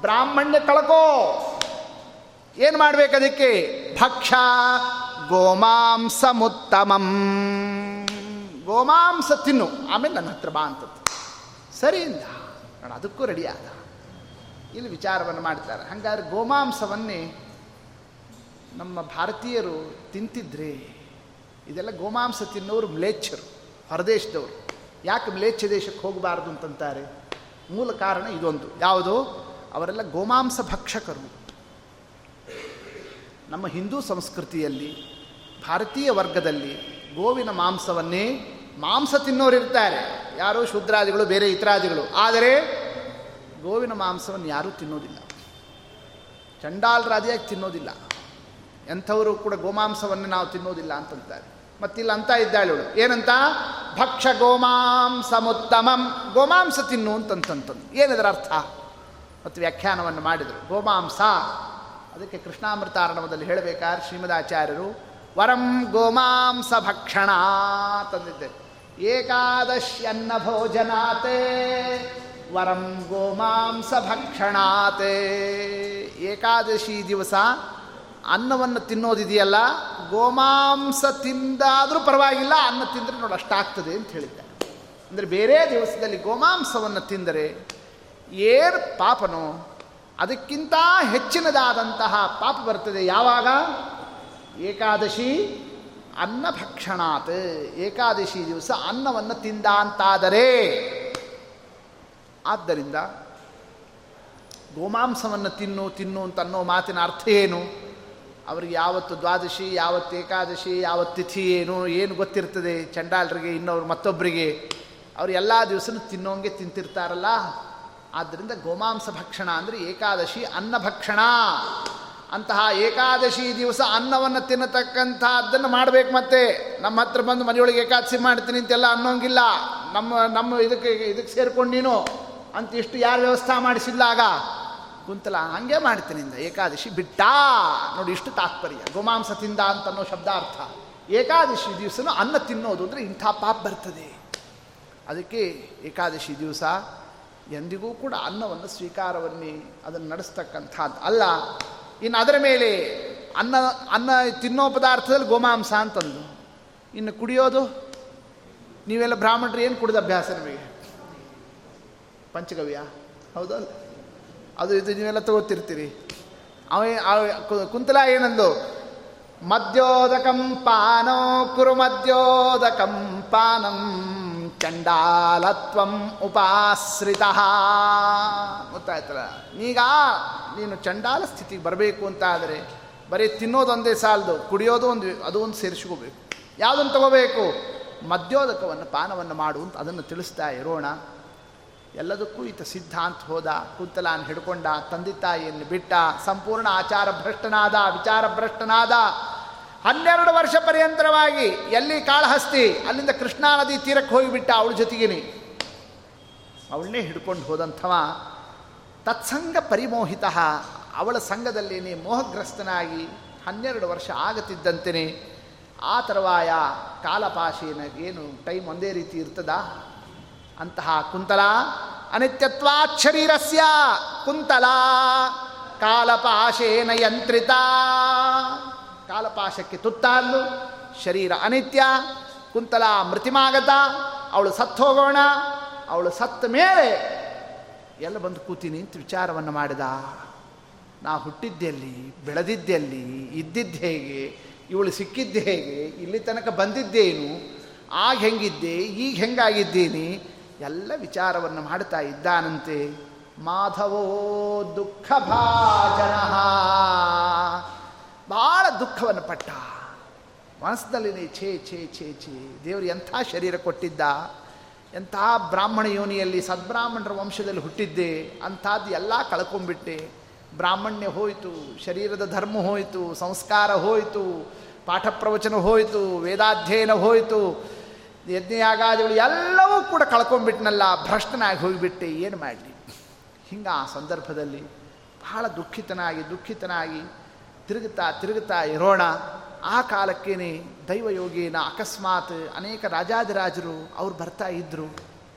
ಬ್ರಾಹ್ಮಣ್ಯ ಕಳ್ಕೋ. ಏನು ಮಾಡ್ಬೇಕು ಅದಕ್ಕೆ? ಭಕ್ಷ ಗೋಮಾಂಸಮುತ್ತಮಂ. ಗೋಮಾಂಸ ತಿನ್ನು. ಆಮೇಲೆ ನನ್ನ ಹತ್ರ ಬಾ ಅಂತದ್ದು. ಸರಿಯಿಂದ ನಾನು ಅದಕ್ಕೂ ರೆಡಿ ಆದ. ಇಲ್ಲಿ ವಿಚಾರವನ್ನು ಮಾಡ್ತಾರೆ. ಹಾಗಾದ್ರೆ ಗೋಮಾಂಸವನ್ನೇ ನಮ್ಮ ಭಾರತೀಯರು ತಿಂತಿದ್ರೆ, ಇದೆಲ್ಲ ಗೋಮಾಂಸ ತಿನ್ನೋರು ಮ್ಲೇಚ್ಛರು, ಹೊರದೇಶದವರು. ಯಾಕೆ ಮ್ಲೇಚ್ಛ ದೇಶಕ್ಕೆ ಹೋಗಬಾರ್ದು ಅಂತಂತಾರೆ? ಮೂಲ ಕಾರಣ ಇದೊಂದು. ಯಾವುದು? ಅವರೆಲ್ಲ ಗೋಮಾಂಸ ಭಕ್ಷಕರು. ನಮ್ಮ ಹಿಂದೂ ಸಂಸ್ಕೃತಿಯಲ್ಲಿ, ಭಾರತೀಯ ವರ್ಗದಲ್ಲಿ ಗೋವಿನ ಮಾಂಸವನ್ನೇ ಮಾಂಸ ತಿನ್ನೋರಿರ್ತಾರೆ. ಯಾರು ಶೂದ್ರಾದಿಗಳು, ಬೇರೆ ಇತರಾದಿಗಳು. ಆದರೆ ಗೋವಿನ ಮಾಂಸವನ್ನು ಯಾರೂ ತಿನ್ನೋದಿಲ್ಲ. ಚಂಡಾಲರಾದಿಯಾಗಿ ತಿನ್ನೋದಿಲ್ಲ. ಎಂಥವರು ಕೂಡ ಗೋಮಾಂಸವನ್ನು ನಾವು ತಿನ್ನೋದಿಲ್ಲ ಅಂತಂತಾರೆ. ಮತ್ತಿಲ್ಲ ಅಂತ ಇದ್ದಾಳು ಏನಂತ? ಭಕ್ಷ ಗೋಮಾಂಸಮುತ್ತಮಂ. ಗೋಮಾಂಸ ತಿನ್ನು ಅಂತಂತಂತಂದು ಏನಿದ್ರ ಅರ್ಥ? ಮತ್ತು ವ್ಯಾಖ್ಯಾನವನ್ನು ಮಾಡಿದರು. ಗೋಮಾಂಸ, ಅದಕ್ಕೆ ಕೃಷ್ಣಾಮೃತಾರಣವದಲ್ಲಿ ಹೇಳಬೇಕಾದ್ರೆ ಶ್ರೀಮದಾಚಾರ್ಯರು, ವರಂ ಗೋಮಾಂಸ ಭಕ್ಷಣ ತಂದಿದ್ದೆ. ಏಕಾದಶ್ಯನ್ನ ಭೋಜನಾತೆ. ವರಂ ಗೋಮಾಂಸ ಭಕ್ಷಣಾತೆ ಏಕಾದಶಿ ದಿವಸ ಅನ್ನವನ್ನು ತಿನ್ನೋದಿದೆಯಲ್ಲ, ಗೋಮಾಂಸ ತಿಂದಾದರೂ ಪರವಾಗಿಲ್ಲ, ಅನ್ನ ತಿಂದರೆ ನೋಡಿ ಅಷ್ಟಾಗ್ತದೆ ಅಂತ ಹೇಳಿದ್ದೆ. ಅಂದರೆ ಬೇರೆ ದಿವಸದಲ್ಲಿ ಗೋಮಾಂಸವನ್ನು ತಿಂದರೆ ಏರ್ ಪಾಪನೋ, ಅದಕ್ಕಿಂತ ಹೆಚ್ಚಿನದಾದಂತಹ ಪಾಪ ಬರ್ತದೆ ಯಾವಾಗ? ಏಕಾದಶಿ ಅನ್ನ ಭಕ್ಷಣಾತ್ ಏಕಾದಶಿ ದಿವಸ ಅನ್ನವನ್ನು ತಿಂದ ಅಂತಾದರೆ ಆದ್ದರಿಂದ ಗೋಮಾಂಸವನ್ನು ತಿನ್ನು ತಿನ್ನು ಅಂತ ಅನ್ನೋ ಮಾತಿನ ಅರ್ಥ ಏನು? ಅವ್ರಿಗೆ ಯಾವತ್ತು ದ್ವಾದಶಿ, ಯಾವತ್ತು ಏಕಾದಶಿ, ಯಾವತ್ತು ತಿಥಿ ಏನು ಏನು ಗೊತ್ತಿರ್ತದೆ? ಚಂಡಾಲರಿಗೆ ಇನ್ನೊಬ್ರು ಮತ್ತೊಬ್ಬರಿಗೆ ಅವರು ಎಲ್ಲ ದಿವಸನೂ ತಿನ್ನೋಂಗೆ ತಿಂತಿರ್ತಾರಲ್ಲ? ಆದ್ದರಿಂದ ಗೋಮಾಂಸ ಭಕ್ಷಣ ಅಂದರೆ ಏಕಾದಶಿ ಅನ್ನ ಭಕ್ಷಣ. ಅಂತಹ ಏಕಾದಶಿ ದಿವಸ ಅನ್ನವನ್ನು ತಿನ್ನತಕ್ಕಂಥದ್ದನ್ನು ಮಾಡಬೇಕು ಮತ್ತೆ. ನಮ್ಮ ಹತ್ರ ಬಂದು ಮನೆಯೊಳಗೆ ಏಕಾದಶಿ ಮಾಡ್ತೀನಿ ಅಂತೆಲ್ಲ ಅನ್ನೋಂಗಿಲ್ಲ. ನಮ್ಮ ನಮ್ಮ ಇದಕ್ಕೆ ಇದಕ್ಕೆ ಸೇರ್ಕೊಂಡು ನೀನು. ಅಂತ ಇಷ್ಟು ಯಾರು ವ್ಯವಸ್ಥೆ ಮಾಡಿಸಿಲ್ಲ ಆಗ ಕುಂತಲ, ಹಂಗೆ ಮಾಡ್ತೀನಿಂದ ಏಕಾದಶಿ ಬಿಟ್ಟ. ನೋಡಿ, ಇಷ್ಟು ತಾತ್ಪರ್ಯ. ಗೋಮಾಂಸ ತಿಂದ ಅಂತ ಅನ್ನೋ ಶಬ್ದಾರ್ಥ. ಏಕಾದಶಿ ದಿವಸನು ಅನ್ನ ತಿನ್ನೋದು ಅಂದರೆ ಇಂಥ ಪಾಪ ಬರ್ತದೆ. ಅದಕ್ಕೆ ಏಕಾದಶಿ ದಿವಸ ಎಂದಿಗೂ ಕೂಡ ಅನ್ನವನ್ನು ಸ್ವೀಕಾರವನ್ನೇ ಅದನ್ನು ನಡೆಸ್ತಕ್ಕಂಥದ್ದು ಅಲ್ಲ. ಇನ್ನು ಅದರ ಮೇಲೆ ಅನ್ನ ಅನ್ನ ತಿನ್ನೋ ಪದಾರ್ಥದಲ್ಲಿ ಗೋಮಾಂಸ ಅಂತಂದು. ಇನ್ನು ಕುಡಿಯೋದು? ನೀವೆಲ್ಲ ಬ್ರಾಹ್ಮಣರು ಏನು ಕುಡಿದ ಅಭ್ಯಾಸ ನಿಮಗೆ? ಪಂಚಗವ್ಯ? ಹೌದಲ್ಲ ಅದು ಇದು ನೀವೆಲ್ಲ ತಗೋತಿರ್ತೀರಿ. ಅವ ಕುಂತಲ ಏನಂದು ಮದ್ಯೋದಕಂ ಪಾನೋ ಕುರು ಮದ್ಯೋದಕಂ ಪಾನಂ ಚಂಡಾಲತ್ವಂ ಉಪಾಶ್ರಿತ. ಗೊತ್ತಾಯ್ತಲ್ಲ? ಈಗ ನೀನು ಚಂಡಾಲ ಸ್ಥಿತಿಗೆ ಬರಬೇಕು ಅಂತ ಆದರೆ ಬರೀ ತಿನ್ನೋದೊಂದೇ ಸಾಲದು, ಕುಡಿಯೋದು ಒಂದು, ಅದು ಒಂದು ಸೇರಿಸ್ಕೋಬೇಕು ಯಾವುದನ್ನು ತಗೋಬೇಕು? ಮದ್ಯೋದಕವನ್ನು, ಪಾನವನ್ನು ಮಾಡು ಅಂತ ಅದನ್ನು ತಿಳಿಸ್ತಾ ಇರೋಣ. ಎಲ್ಲದಕ್ಕೂ ಈತ ಸಿದ್ಧಾಂತ ಹೋದ, ಕುಂತಲಾನ್ ಹಿಡ್ಕೊಂಡ, ತಂದೆ ತಾಯಿಯನ್ನು ಬಿಟ್ಟ, ಸಂಪೂರ್ಣ ಆಚಾರ ಭ್ರಷ್ಟನಾದ ವಿಚಾರ ಭ್ರಷ್ಟನಾದ ಹನ್ನೆರಡು ವರ್ಷ ಪರ್ಯಂತರವಾಗಿ ಎಲ್ಲಿ ಕಾಳಹಸ್ತಿ, ಅಲ್ಲಿಂದ ಕೃಷ್ಣಾ ನದಿ ತೀರಕ್ಕೆ ಹೋಗಿಬಿಟ್ಟ ಅವಳ ಜೊತೆಗೇನೆ. ಅವಳನ್ನೇ ಹಿಡ್ಕೊಂಡು ಹೋದಂಥವ ತತ್ಸಂಗ ಪರಿಮೋಹಿತ ಅವಳ ಸಂಘದಲ್ಲೇನೆ ಮೋಹಗ್ರಸ್ತನಾಗಿ ಹನ್ನೆರಡು ವರ್ಷ ಆಗತಿದ್ದಂತೆಯೇ ಆ ತರುವಾಯ ಕಾಲಪಾಶೇನ ಏನು ಟೈಮ್ ಒಂದೇ ರೀತಿ ಇರ್ತದಾ? ಅಂತಹ ಕುಂತಲ ಅನಿತ್ಯತ್ವಾತ್ ಶರೀರಸ್ಯ ಕುಂತಲ ಕಾಲಪಾಶೇನ ಯಂತ್ರಿತ. ಕಾಲಪಾಶಕ್ಕೆ ತುತ್ತಾದ್ಲು ಶರೀರ ಅನಿತ್ಯ, ಕುಂತಲ ಮೃತಿಮಾಗತ ಅವಳು ಸತ್ತು ಹೋಗೋಣ, ಅವಳು ಸತ್ತ ಮೇಲೆ ಎಲ್ಲ ಬಂದು ಕೂತೀನಿ ಅಂತ ವಿಚಾರವನ್ನು ಮಾಡಿದ. ನಾ ಹುಟ್ಟಿದ್ದೆಲ್ಲಿ ಬೆಳೆದಿದ್ದೆಲ್ಲಿ ಇದ್ದಿದ್ದು ಹೇಗೆ, ಇವಳು ಸಿಕ್ಕಿದ್ದೆ ಹೇಗೆ, ಇಲ್ಲಿ ತನಕ ಬಂದಿದ್ದೇನು, ಆಗ ಹೆಂಗಿದ್ದೆ, ಈಗ ಹೆಂಗಾಗಿದ್ದೀನಿ ಎಲ್ಲ ವಿಚಾರವನ್ನು ಮಾಡುತ್ತಾ ಇದ್ದಾನಂತೆ. ಮಾಧವೋ ದುಃಖ ಭಾಜನ ಭಾಳ ದುಃಖವನ್ನು ಪಟ್ಟ. ಮನಸ್ಸಿನಲ್ಲಿ ಛೇ ಛೇ ಛೇ ಛೇ. ದೇವರು ಎಂಥ ಶರೀರ ಕೊಟ್ಟಿದ್ದ? ಎಂಥ ಬ್ರಾಹ್ಮಣ ಯೋನಿಯಲ್ಲಿ ಸದ್ಬ್ರಾಹ್ಮಣರ ವಂಶದಲ್ಲಿ ಹುಟ್ಟಿದ್ದೆ? ಅಂಥದ್ದು ಎಲ್ಲ ಕಳ್ಕೊಂಡ್ಬಿಟ್ಟೆ. ಬ್ರಾಹ್ಮಣ್ಯ ಹೋಯಿತು, ಶರೀರದ ಧರ್ಮ ಹೋಯಿತು, ಸಂಸ್ಕಾರ ಹೋಯಿತು ಪಾಠ ಪ್ರವಚನ ಹೋಯಿತು, ವೇದಾಧ್ಯಯನ ಹೋಯಿತು. ಯಜ್ಞಯಾಗಾದಿಗಳು ಎಲ್ಲವೂ ಕೂಡ ಕಳ್ಕೊಂಡ್ಬಿಟ್ನಲ್ಲ, ಭ್ರಷ್ಟನಾಗಿ ಹೋಗಿಬಿಟ್ಟೆ, ಏನು ಮಾಡಲಿ? ಹಿಂಗೆ ಆ ಸಂದರ್ಭದಲ್ಲಿ ಬಹಳ ದುಃಖಿತನಾಗಿ ದುಃಖಿತನಾಗಿ ತಿರುಗುತ್ತಾ ತಿರುಗುತ್ತಾ ಇರೋಣ. ಆ ಕಾಲಕ್ಕೇನೆ ದೈವಯೋಗೇನ ಅಕಸ್ಮಾತ್ ಅನೇಕ ರಾಜಾದಿರಾಜರು ಅವ್ರು ಬರ್ತಾ ಇದ್ದರು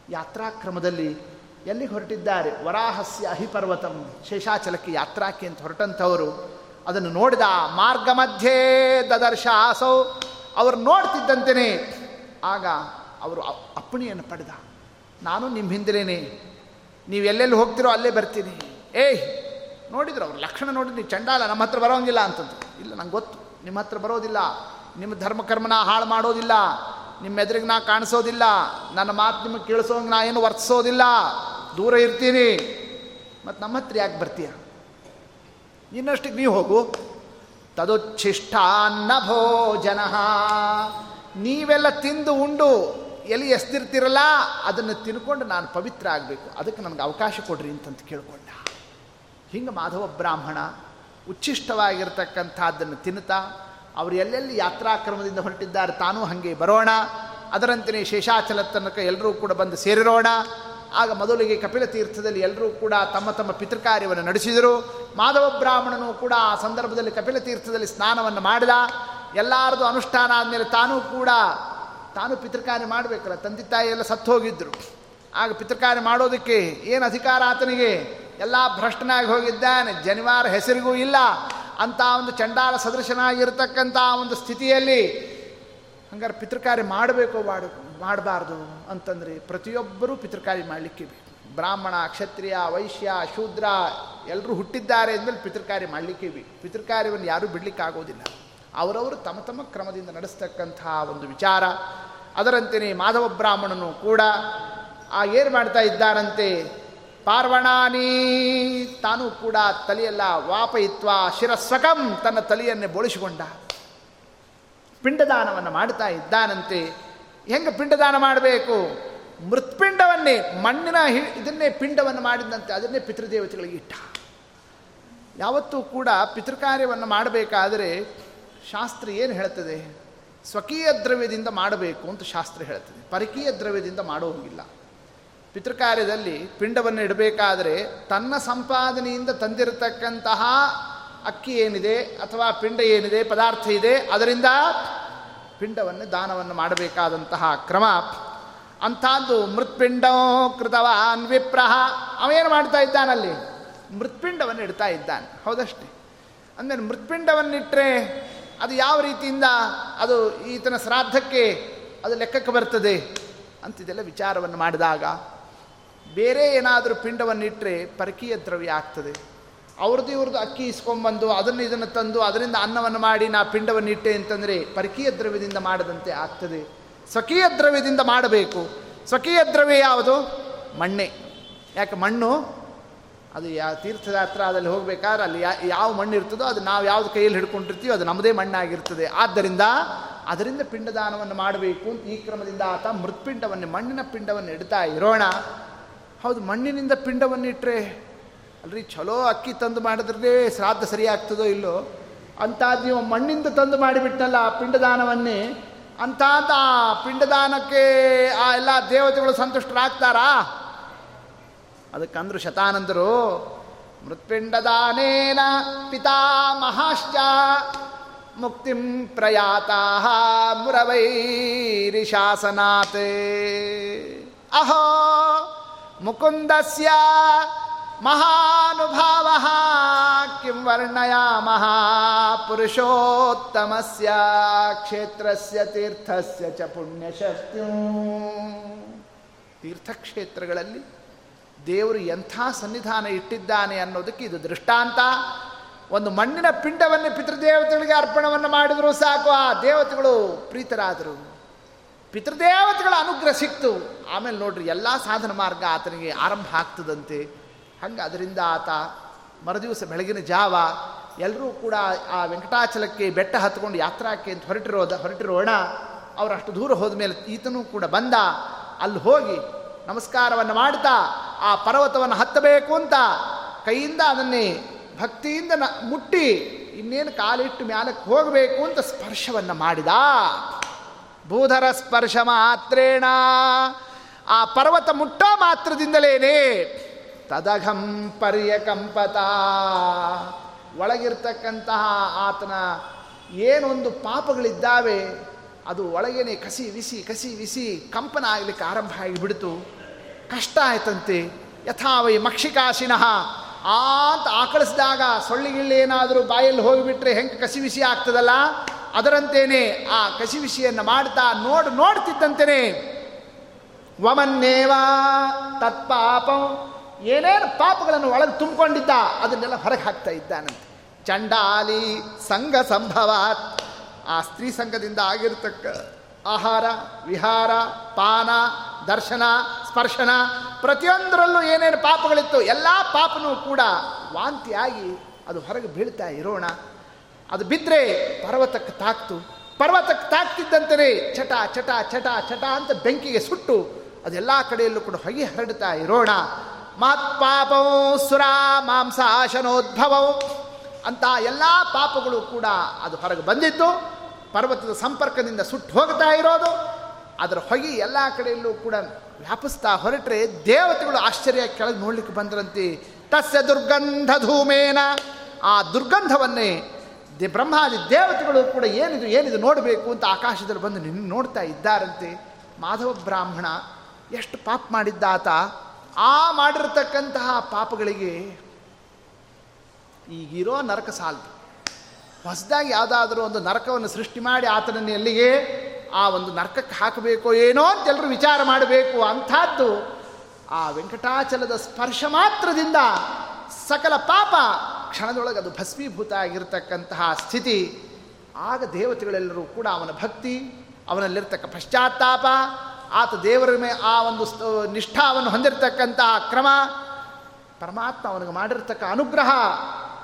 ಯಾತ್ರಾಕ್ರಮದಲ್ಲಿ ಎಲ್ಲಿ ಹೊರಟಿದ್ದಾರೆ? ವರಾಹಸ್ಯ ಅಹಿಪರ್ವತಂ, ಶೇಷಾಚಲಕ್ಕೆ ಯಾತ್ರಾಕ್ಕೆ ಅಂತ ಹೊರಟಂಥವರು. ಅದನ್ನು ನೋಡಿದ ಮಾರ್ಗ ಮಧ್ಯೆ ದದರ್ಶ ಆಸೌ ಅವರು ನೋಡ್ತಿದ್ದಂತೆಯೇ ಆಗ ಅವರು ಅಪ್ಪಣಿಯನ್ನು ಪಡೆದ. ನಾನು ನಿಮ್ಮ ಹಿಂದಿರೇನೆ ನೀವು ಎಲ್ಲೆಲ್ಲಿ ಹೋಗ್ತಿರೋ ಅಲ್ಲೇ ಬರ್ತೀನಿ. ಏಯ್! ನೋಡಿದ್ರು ಅವ್ರು ಲಕ್ಷಣ ನೋಡಿದ್ರು ನೀವು ಚಂಡಾಲ ನಮ್ಮ ಹತ್ರ ಬರೋಂಗಿಲ್ಲ ಅಂತಂದು ಇಲ್ಲ, ನಂಗೆ ಗೊತ್ತು. ನಿಮ್ಮ ಹತ್ರ ಬರೋದಿಲ್ಲ. ನಿಮ್ಮ ಧರ್ಮಕರ್ಮನ ಹಾಳು ಮಾಡೋದಿಲ್ಲ. ನಿಮ್ಮ ಎದುರಿಗೆ ನಾ ಕಾಣಿಸೋದಿಲ್ಲ. ನನ್ನ ಮಾತು ನಿಮಗೆ ಕೇಳಿಸೋಂಗೆ ನಾ ಏನು ವರ್ತಿಸೋದಿಲ್ಲ. ದೂರ ಇರ್ತೀನಿ. ಮತ್ತು ನಮ್ಮ ಹತ್ರ ಯಾಕೆ ಬರ್ತೀಯ? ಇನ್ನಷ್ಟಕ್ಕೆ ನೀವು ಹೋಗು. ತದುಚ್ಛಿಷ್ಟಾನ್ನ ಭೋಜನ ನೀವೆಲ್ಲ ತಿಂದು ಉಂಡು, ಎಲ್ಲಿ ಎಸ್ದಿರ್ತಿರಲ್ಲ, ಅದನ್ನು ತಿನ್ಕೊಂಡು ನಾನು ಪವಿತ್ರ ಆಗಬೇಕು. ಅದಕ್ಕೆ ನನಗೆ ಅವಕಾಶ ಕೊಡ್ರಿ ಅಂತಂತ ಕೇಳಿಕೊಂಡ. ಹಿಂಗೆ ಮಾಧವ ಬ್ರಾಹ್ಮಣ ಉಚ್ಛಿಷ್ಟವಾಗಿರ್ತಕ್ಕಂಥದ್ದನ್ನು ತಿನ್ನುತ್ತಾ, ಅವರು ಎಲ್ಲೆಲ್ಲಿ ಯಾತ್ರಾಕ್ರಮದಿಂದ ಹೊರಟಿದ್ದಾರೆ ತಾನೂ ಹಾಗೆ ಬರೋಣ, ಅದರಂತೆಯೇ ಶೇಷಾಚಲ ತನಕ ಎಲ್ಲರೂ ಕೂಡ ಬಂದು ಸೇರಿರೋಣ. ಆಗ ಮೊದಲಿಗೆ ಕಪಿಲ ತೀರ್ಥದಲ್ಲಿ ಎಲ್ಲರೂ ಕೂಡ ತಮ್ಮ ತಮ್ಮ ಪಿತೃಕಾರ್ಯವನ್ನು ನಡೆಸಿದರು. ಮಾಧವ ಬ್ರಾಹ್ಮಣನು ಕೂಡ ಆ ಸಂದರ್ಭದಲ್ಲಿ ಕಪಿಲ ತೀರ್ಥದಲ್ಲಿ ಸ್ನಾನವನ್ನು ಮಾಡಿದ. ಎಲ್ಲರದು ಅನುಷ್ಠಾನ ಆದಮೇಲೆ ತಾನೂ ಕೂಡ, ತಾನು ಪಿತೃಕಾರ್ಯ ಮಾಡಬೇಕಲ್ಲ. ತಂದೆ ತಾಯಿ ಎಲ್ಲ ಸತ್ತು ಹೋಗಿದ್ದರು ಆಗ ಪಿತೃಕಾರ್ಯ ಮಾಡೋದಕ್ಕೆ ಏನು ಅಧಿಕಾರ ಆತನಿಗೆ? ಎಲ್ಲ ಭ್ರಷ್ಟನಾಗಿ ಹೋಗಿದ್ದಾನೆ. ಜನಿವಾರ ಹೆಸರಿಗೂ ಇಲ್ಲ. ಅಂತ ಒಂದು ಚಂಡಾಲ ಸದೃಶನಾಗಿರ್ತಕ್ಕಂಥ ಒಂದು ಸ್ಥಿತಿಯಲ್ಲಿ ಹಂಗಾರೆ ಪಿತೃಕಾರ್ಯ ಮಾಡಬೇಕು ಮಾಡು ಮಾಡಬಾರ್ದು ಅಂತಂದರೆ ಪ್ರತಿಯೊಬ್ಬರೂ ಪಿತೃಕಾರ್ಯ ಮಾಡಲಿಕ್ಕೆ ಬೇಕು. ಬ್ರಾಹ್ಮಣ, ಕ್ಷತ್ರಿಯ, ವೈಶ್ಯ, ಶೂದ್ರ ಎಲ್ಲರೂ ಹುಟ್ಟಿದ್ದಾರೆ ಅಂದಮೇಲೆ ಪಿತೃಕಾರ್ಯ ಮಾಡಲಿಕ್ಕೆ ಬೇಕು. ಪಿತೃಕಾರ್ಯವನ್ನು ಯಾರೂ ಬಿಡಲಿಕ್ಕಾಗೋದಿಲ್ಲ. ಅವರವರು ತಮ್ಮ ತಮ್ಮ ಕ್ರಮದಿಂದ ನಡೆಸ್ತಕ್ಕಂತಹ ಒಂದು ವಿಚಾರ. ಅದರಂತೆಯೇ ಮಾಧವ ಬ್ರಾಹ್ಮಣನು ಕೂಡ ಆ ಏನು ಮಾಡ್ತಾ ಇದ್ದಾನಂತೆ? ಪಾರ್ವಣಾನಿ ತಾನು ಕೂಡ ತಲೆಯೆಲ್ಲ ವಾಪಯಿತ್ವ ಶಿರಸ್ವಕಂ ತನ್ನ ತಲೆಯನ್ನೇ ಬೋಳಿಸಿಕೊಂಡ. ಪಿಂಡದಾನವನ್ನು ಮಾಡ್ತಾ ಇದ್ದಾನಂತೆ. ಹೆಂಗೆ ಪಿಂಡದಾನ ಮಾಡಬೇಕು? ಮೃತ್ಪಿಂಡವನ್ನೇ, ಮಣ್ಣಿನ ಹಿ, ಇದನ್ನೇ ಪಿಂಡವನ್ನು ಮಾಡಿದಂತೆ ಅದನ್ನೇ ಪಿತೃದೇವತೆಗಳಿಗೆ ಇಟ್ಟ. ಯಾವತ್ತೂ ಕೂಡ ಪಿತೃಕಾರ್ಯವನ್ನು ಮಾಡಬೇಕಾದರೆ ಶಾಸ್ತ್ರ ಏನು ಹೇಳ್ತದೆ? ಸ್ವಕೀಯ ದ್ರವ್ಯದಿಂದ ಮಾಡಬೇಕು ಅಂತ ಶಾಸ್ತ್ರ ಹೇಳ್ತದೆ. ಪರಕೀಯ ದ್ರವ್ಯದಿಂದ ಮಾಡೋಂಗಿಲ್ಲ. ಪಿತೃಕಾರ್ಯದಲ್ಲಿ ಪಿಂಡವನ್ನು ಇಡಬೇಕಾದರೆ ತನ್ನ ಸಂಪಾದನೆಯಿಂದ ತಂದಿರತಕ್ಕಂತಹ ಅಕ್ಕಿ ಏನಿದೆ ಅಥವಾ ಪಿಂಡ ಏನಿದೆ, ಪದಾರ್ಥ ಇದೆ, ಅದರಿಂದ ಪಿಂಡವನ್ನು, ದಾನವನ್ನು ಮಾಡಬೇಕಾದಂತಹ ಕ್ರಮ. ಅಂಥದ್ದು ಮೃತ್ಪಿಂಡ ಕೃತವಾನ್ ವಿಪ್ರಹ. ಅವೇನು ಮಾಡ್ತಾ ಇದ್ದಾನಲ್ಲಿ ಮೃತ್ಪಿಂಡವನ್ನು ಇಡ್ತಾ ಇದ್ದಾನೆ. ಹೌದಷ್ಟೇ. ಅಂದರೆ ಮೃತ್ಪಿಂಡವನ್ನಿಟ್ಟರೆ ಅದು ಯಾವ ರೀತಿಯಿಂದ ಅದು ಈತನ ಶ್ರಾದ್ದಕ್ಕೆ ಅದು ಲೆಕ್ಕಕ್ಕೆ ಬರ್ತದೆ ಅಂತಿದೆಲ್ಲ ವಿಚಾರವನ್ನು ಮಾಡಿದಾಗ ಬೇರೆ ಏನಾದರೂ ಪಿಂಡವನ್ನಿಟ್ಟರೆ ಪರಕೀಯ ದ್ರವ್ಯ ಆಗ್ತದೆ. ಅವ್ರದ್ದು ಇವ್ರದ್ದು ಅಕ್ಕಿ ಇಸ್ಕೊಂಬಂದು ಅದನ್ನು ಇದನ್ನು ತಂದು ಅದರಿಂದ ಅನ್ನವನ್ನು ಮಾಡಿ ನಾ ಪಿಂಡವನ್ನು ಇಟ್ಟೆ ಅಂತಂದರೆ ಪರಕೀಯ ದ್ರವ್ಯದಿಂದ ಮಾಡದಂತೆ ಆಗ್ತದೆ. ಸ್ವಕೀಯ ದ್ರವ್ಯದಿಂದ ಮಾಡಬೇಕು. ಸ್ವಕೀಯ ದ್ರವ್ಯ ಯಾವುದು? ಮಣ್ಣೆ. ಯಾಕೆ ಮಣ್ಣು? ಅದು ಯಾವ ತೀರ್ಥಯಾತ್ರಾದಲ್ಲಿ ಹೋಗಬೇಕಾದ್ರೆ ಅಲ್ಲಿ ಯಾವ ಮಣ್ಣು ಇರ್ತದೋ ಅದು ನಾವು ಯಾವ್ದು ಕೈಯಲ್ಲಿ ಹಿಡ್ಕೊಂಡಿರ್ತೀವೋ ಅದು ನಮ್ಮದೇ ಮಣ್ಣಾಗಿರ್ತದೆ. ಆದ್ದರಿಂದ ಅದರಿಂದ ಪಿಂಡದಾನವನ್ನು ಮಾಡಬೇಕು ಅಂತ ಈ ಕ್ರಮದಿಂದ ಆತ ಮೃತ್ಪಿಂಡವನ್ನು, ಮಣ್ಣಿನ ಪಿಂಡವನ್ನು ಇಡ್ತಾ ಇರೋಣ. ಹೌದು, ಮಣ್ಣಿನಿಂದ ಪಿಂಡವನ್ನು ಇಟ್ಟರೆ ಅಲ್ರಿ ಚಲೋ ಅಕ್ಕಿ ತಂದು ಮಾಡಿದ್ರೆ ಶ್ರಾದ್ದ ಸರಿಯಾಗ್ತದೋ ಇಲ್ಲೋ? ಅಂಥದ್ದು ನೀವು ಮಣ್ಣಿಂದ ತಂದು ಮಾಡಿಬಿಟ್ಟಲ್ಲ ಆ ಪಿಂಡದಾನವನ್ನೇ. ಅಂಥದ್ದು ಆ ಪಿಂಡದಾನಕ್ಕೆ ಆ ಎಲ್ಲ ದೇವತೆಗಳು ಸಂತುಷ್ಟರಾಗ್ತಾರಾ? ಅದಕ್ಕಂದ್ರು ಶತಾನಂದರು, ಮೃತ್ಪಿಂಡದಾನೇನ ಪಿತಾಮಹಾಶ್ಚ ಮುಕ್ತಿಂ ಪ್ರಯಾತ ಮುರವೈರಿ ಶಾಸನಾತ್ ಅಹೋ, ಮುಕುಂದಸ್ಯ ಮಹಾನುಭಾವ ಕಿಂ ವರ್ಣಯಾಮಃ ಪುರುಷೋತ್ತಮಸ್ಯ ಕ್ಷೇತ್ರಸ್ಯ ತೀರ್ಥಸ್ಯ ಚ ಪುಣ್ಯಶಕ್ತಿ. ತೀರ್ಥಕ್ಷೇತ್ರಗಳಲ್ಲಿ ದೇವರು ಎಂಥ ಸನ್ನಿಧಾನ ಇಟ್ಟಿದ್ದಾನೆ ಅನ್ನೋದಕ್ಕೆ ಇದು ದೃಷ್ಟಾಂತ. ಒಂದು ಮಣ್ಣಿನ ಪಿಂಡವನ್ನು ಪಿತೃದೇವತೆಗಳಿಗೆ ಅರ್ಪಣವನ್ನು ಮಾಡಿದರೂ ಸಾಕು, ಆ ದೇವತೆಗಳು ಪ್ರೀತರಾದರು. ಪಿತೃದೇವತೆಗಳ ಅನುಗ್ರಹ ಸಿಕ್ತು. ಆಮೇಲೆ ನೋಡ್ರಿ, ಎಲ್ಲ ಸಾಧನ ಮಾರ್ಗ ಆತನಿಗೆ ಆರಂಭ ಆಗ್ತದಂತೆ. ಹಂಗೆ ಅದರಿಂದ ಆತ ಮರುದಿವಸ ಬೆಳಗಿನ ಜಾವ ಎಲ್ಲರೂ ಕೂಡ ಆ ವೆಂಕಟಾಚಲಕ್ಕೆ ಬೆಟ್ಟ ಹತ್ಕೊಂಡು ಯಾತ್ರಾಕ್ಕೆ ಅಂತ ಹೊರಟಿರೋದ ಹೊರಟಿರೋಣ. ಅವರಷ್ಟು ದೂರ ಹೋದ ಮೇಲೆ ಈತನೂ ಕೂಡ ಬಂದ. ಅಲ್ಲಿ ಹೋಗಿ ನಮಸ್ಕಾರವನ್ನು ಮಾಡ್ತಾ ಆ ಪರ್ವತವನ್ನು ಹತ್ತಬೇಕು ಅಂತ ಕೈಯಿಂದ ಅದನ್ನೇ ಭಕ್ತಿಯಿಂದ ನ ಮುಟ್ಟಿ ಇನ್ನೇನು ಕಾಲಿಟ್ಟು ಮ್ಯಾಲಕ್ಕೆ ಹೋಗಬೇಕು ಅಂತ ಸ್ಪರ್ಶವನ್ನು ಮಾಡಿದ. ಭೂಧರ ಸ್ಪರ್ಶ ಮಾತ್ರೇಣ. ಆ ಪರ್ವತ ಮುಟ್ಟೋ ಮಾತ್ರದಿಂದಲೇನೆ ತದಘಂ ಪರ್ಯಕಂಪತ ಒಳಗಿರ್ತಕ್ಕಂತಹ ಆತನ ಏನೊಂದು ಪಾಪಗಳಿದ್ದಾವೆ ಅದು ಒಳಗೇನೆ ಕಸಿ ವಿಸಿ ಕಸಿ ವಿಸಿ ಕಂಪನ ಆಗಲಿಕ್ಕೆ ಆರಂಭ ಆಗಿಬಿಡ್ತು. ಕಷ್ಟ ಆಯ್ತಂತೆ. ಯಥಾವೈ ಮಕ್ಷಿಕಾಶಿನಃ. ಅಂತ ಆಕಳಿಸಿದಾಗ ಸೊಳ್ಳಿಗಿಳ್ಳೇನಾದರೂ ಬಾಯಲ್ಲಿ ಹೋಗಿಬಿಟ್ರೆ ಹೆಂಗೆ ಕಸಿ ವಿಸಿ ಆಗ್ತದಲ್ಲ? ಅದರಂತೇನೆ ಆ ಕಸಿ ವಿಸಿಯನ್ನು ಮಾಡ್ತಾ ನೋಡ್ ನೋಡ್ತಿದ್ದಂತೆಯೇ ವಮನ್ನೇವಾ ತತ್ಪಾಪಂ. ಏನೇನು ಪಾಪಗಳನ್ನು ಒಳಗೆ ತುಂಬಿಕೊಂಡಿದ್ದ ಅದನ್ನೆಲ್ಲ ಹೊರಗೆ ಹಾಕ್ತಾ ಇದ್ದಾನಂತೆ. ಚಂಡಾಲಿ ಸಂಘ ಸಂಭವಾತ್. ಆ ಸ್ತ್ರೀ ಸಂಘದಿಂದ ಆಗಿರ್ತಕ್ಕ ಆಹಾರ, ವಿಹಾರ, ಪಾನ ದರ್ಶನ, ಸ್ಪರ್ಶನ, ಪ್ರತಿಯೊಂದರಲ್ಲೂ ಏನೇನು ಪಾಪಗಳಿತ್ತು, ಎಲ್ಲ ಪಾಪನೂ ಕೂಡ ವಾಂತಿಯಾಗಿ ಅದು ಹೊರಗೆ ಬೀಳ್ತಾ ಇರೋಣ. ಅದು ಬಿದ್ದರೆ ಪರ್ವತಕ್ಕೆ ತಾಕ್ತು. ಪರ್ವತಕ್ಕೆ ತಾಕ್ತಿದ್ದಂತೆಯೇ ಚಟ ಚಟ ಚಟ ಚಟ ಅಂತ ಬೆಂಕಿಗೆ ಸುಟ್ಟು ಅದೆಲ್ಲ ಕಡೆಯಲ್ಲೂ ಕೂಡ ಹೊಗೆ ಹರಡ್ತಾ ಇರೋಣ. ಮತ್ಪಾಪವು ಸುರ ಮಾಂಸಾಶನೋದ್ಭವವು ಅಂತ ಎಲ್ಲ ಪಾಪಗಳು ಕೂಡ ಅದು ಹೊರಗೆ ಬಂದಿತ್ತು. ಪರ್ವತದ ಸಂಪರ್ಕದಿಂದ ಸುಟ್ಟು ಹೋಗ್ತಾ ಇರೋದು. ಅದರ ಹೊಗೆ ಎಲ್ಲ ಕಡೆಯಲ್ಲೂ ಕೂಡ ವ್ಯಾಪಿಸ್ತಾ ಹೊರಟ್ರೆ ದೇವತೆಗಳು ಆಶ್ಚರ್ಯ ಕೆಳಗೆ ನೋಡ್ಲಿಕ್ಕೆ ಬಂದ್ರಂತೆ. ತಸ್ಯ ದುರ್ಗಂಧ ಧೂಮೇನ ಆ ದುರ್ಗಂಧವನ್ನೇ ದೇ ಬ್ರಹ್ಮಾದಿ ದೇವತೆಗಳು ಕೂಡ ಏನಿದು ಏನಿದು ನೋಡಬೇಕು ಅಂತ ಆಕಾಶದಲ್ಲಿ ಬಂದು ನಿನ್ನ ನೋಡ್ತಾ ಇದ್ದಾರಂತೆ. ಮಾಧವ ಬ್ರಾಹ್ಮಣ ಎಷ್ಟು ಪಾಪ ಮಾಡಿದ್ದಾತ. ಆ ಮಾಡಿರ್ತಕ್ಕಂತಹ ಪಾಪಗಳಿಗೆ ಈಗಿರೋ ನರಕ ಸಾಲದು ಹೊಸದಾಗಿ ಯಾವುದಾದ್ರೂ ಒಂದು ನರಕವನ್ನು ಸೃಷ್ಟಿ ಮಾಡಿ ಆತನನ್ನು ಎಲ್ಲಿಗೆ? ಆ ಒಂದು ನರ್ಕಕ್ಕೆ ಹಾಕಬೇಕೋ ಏನೋ ಅಂತ ಎಲ್ಲರೂ ವಿಚಾರ ಮಾಡಬೇಕು ಅಂಥದ್ದು, ಆ ವೆಂಕಟಾಚಲದ ಸ್ಪರ್ಶ ಮಾತ್ರದಿಂದ ಸಕಲ ಪಾಪ ಕ್ಷಣದೊಳಗೆ ಅದು ಭಸ್ಮೀಭೂತ ಆಗಿರತಕ್ಕಂತಹ ಸ್ಥಿತಿ. ಆಗ ದೇವತೆಗಳೆಲ್ಲರೂ ಕೂಡ ಅವನ ಭಕ್ತಿ, ಅವನಲ್ಲಿರ್ತಕ್ಕ ಪಶ್ಚಾತ್ತಾಪ, ಆತ ದೇವರ ಮೇ ಆ ಒಂದು ನಿಷ್ಠಾವನ್ನು ಹೊಂದಿರತಕ್ಕಂತಹ ಕ್ರಮ, ಪರಮಾತ್ಮ ಅವನಿಗೆ ಮಾಡಿರ್ತಕ್ಕ ಅನುಗ್ರಹ.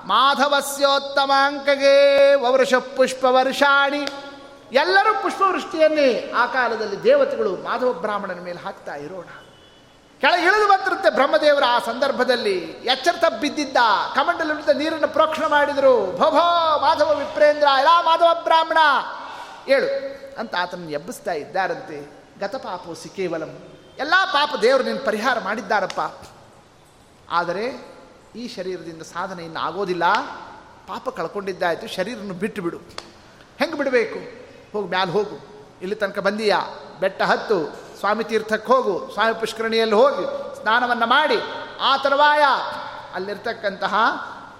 ಮಾಧವಸ್ಯೋತ್ತಮಾಂಕಗೆ ವವೃಷ ಪುಷ್ಪ ವರ್ಷಾಣಿ. ಎಲ್ಲರೂ ಪುಷ್ಪವೃಷ್ಟಿಯನ್ನೇ ಆ ಕಾಲದಲ್ಲಿ ದೇವತೆಗಳು ಮಾಧವ ಬ್ರಾಹ್ಮಣನ ಮೇಲೆ ಹಾಕ್ತಾ ಇರೋಣ. ಕೆಳಗೆ ಇಳಿದು ಬಂದಿರುತ್ತೆ ಬ್ರಹ್ಮದೇವರ ಆ ಸಂದರ್ಭದಲ್ಲಿ. ಎಚ್ಚರ ತಬ್ಬಿದ್ದಿದ್ದ ಕಮಂಡಲವಿದ್ದ ನೀರನ್ನು ಪ್ರೋಕ್ಷಣ ಮಾಡಿದರು. ಭೋಭೋ ಮಾಧವ ವಿಪ್ರೇಂದ್ರ ಎಲ್ಲ ಮಾಧವ ಬ್ರಾಹ್ಮಣ. ಏಳು, ಅಂತ ಆತನನ್ನು ಎಬ್ಬಿಸ್ತಾ ಇದ್ದಾರಂತೆ. ಗತಪಾಪೋಸಿ ಕೇವಲಂ. ಎಲ್ಲ ಪಾಪ ದೇವರು ನಿನ್ನ ಪರಿಹಾರ ಮಾಡಿದ್ದಾರಪ್ಪ. ಆದರೆ ಈ ಶರೀರದಿಂದ ಸಾಧನೆಯನ್ನು ಆಗೋದಿಲ್ಲ. ಪಾಪ ಕಳ್ಕೊಂಡಿದ್ದಾಯಿತು ಶರೀರನ್ನು ಬಿಟ್ಟು ಬಿಡು. ಹೆಂಗೆ ಬಿಡಬೇಕು? ಹೋಗು, ಮ್ಯಾಲೆ ಹೋಗು. ಇಲ್ಲಿ ತನಕ ಬಂದೀಯಾ? ಬೆಟ್ಟ ಹತ್ತು, ಸ್ವಾಮಿ ತೀರ್ಥಕ್ಕೆ ಹೋಗು, ಸ್ವಾಮಿ ಪುಷ್ಕರಣಿಯಲ್ಲಿ ಹೋಗಿ, ಸ್ನಾನವನ್ನು ಮಾಡಿ, ಆ ತರುವಾಯ ಅಲ್ಲಿರ್ತಕ್ಕಂತಹ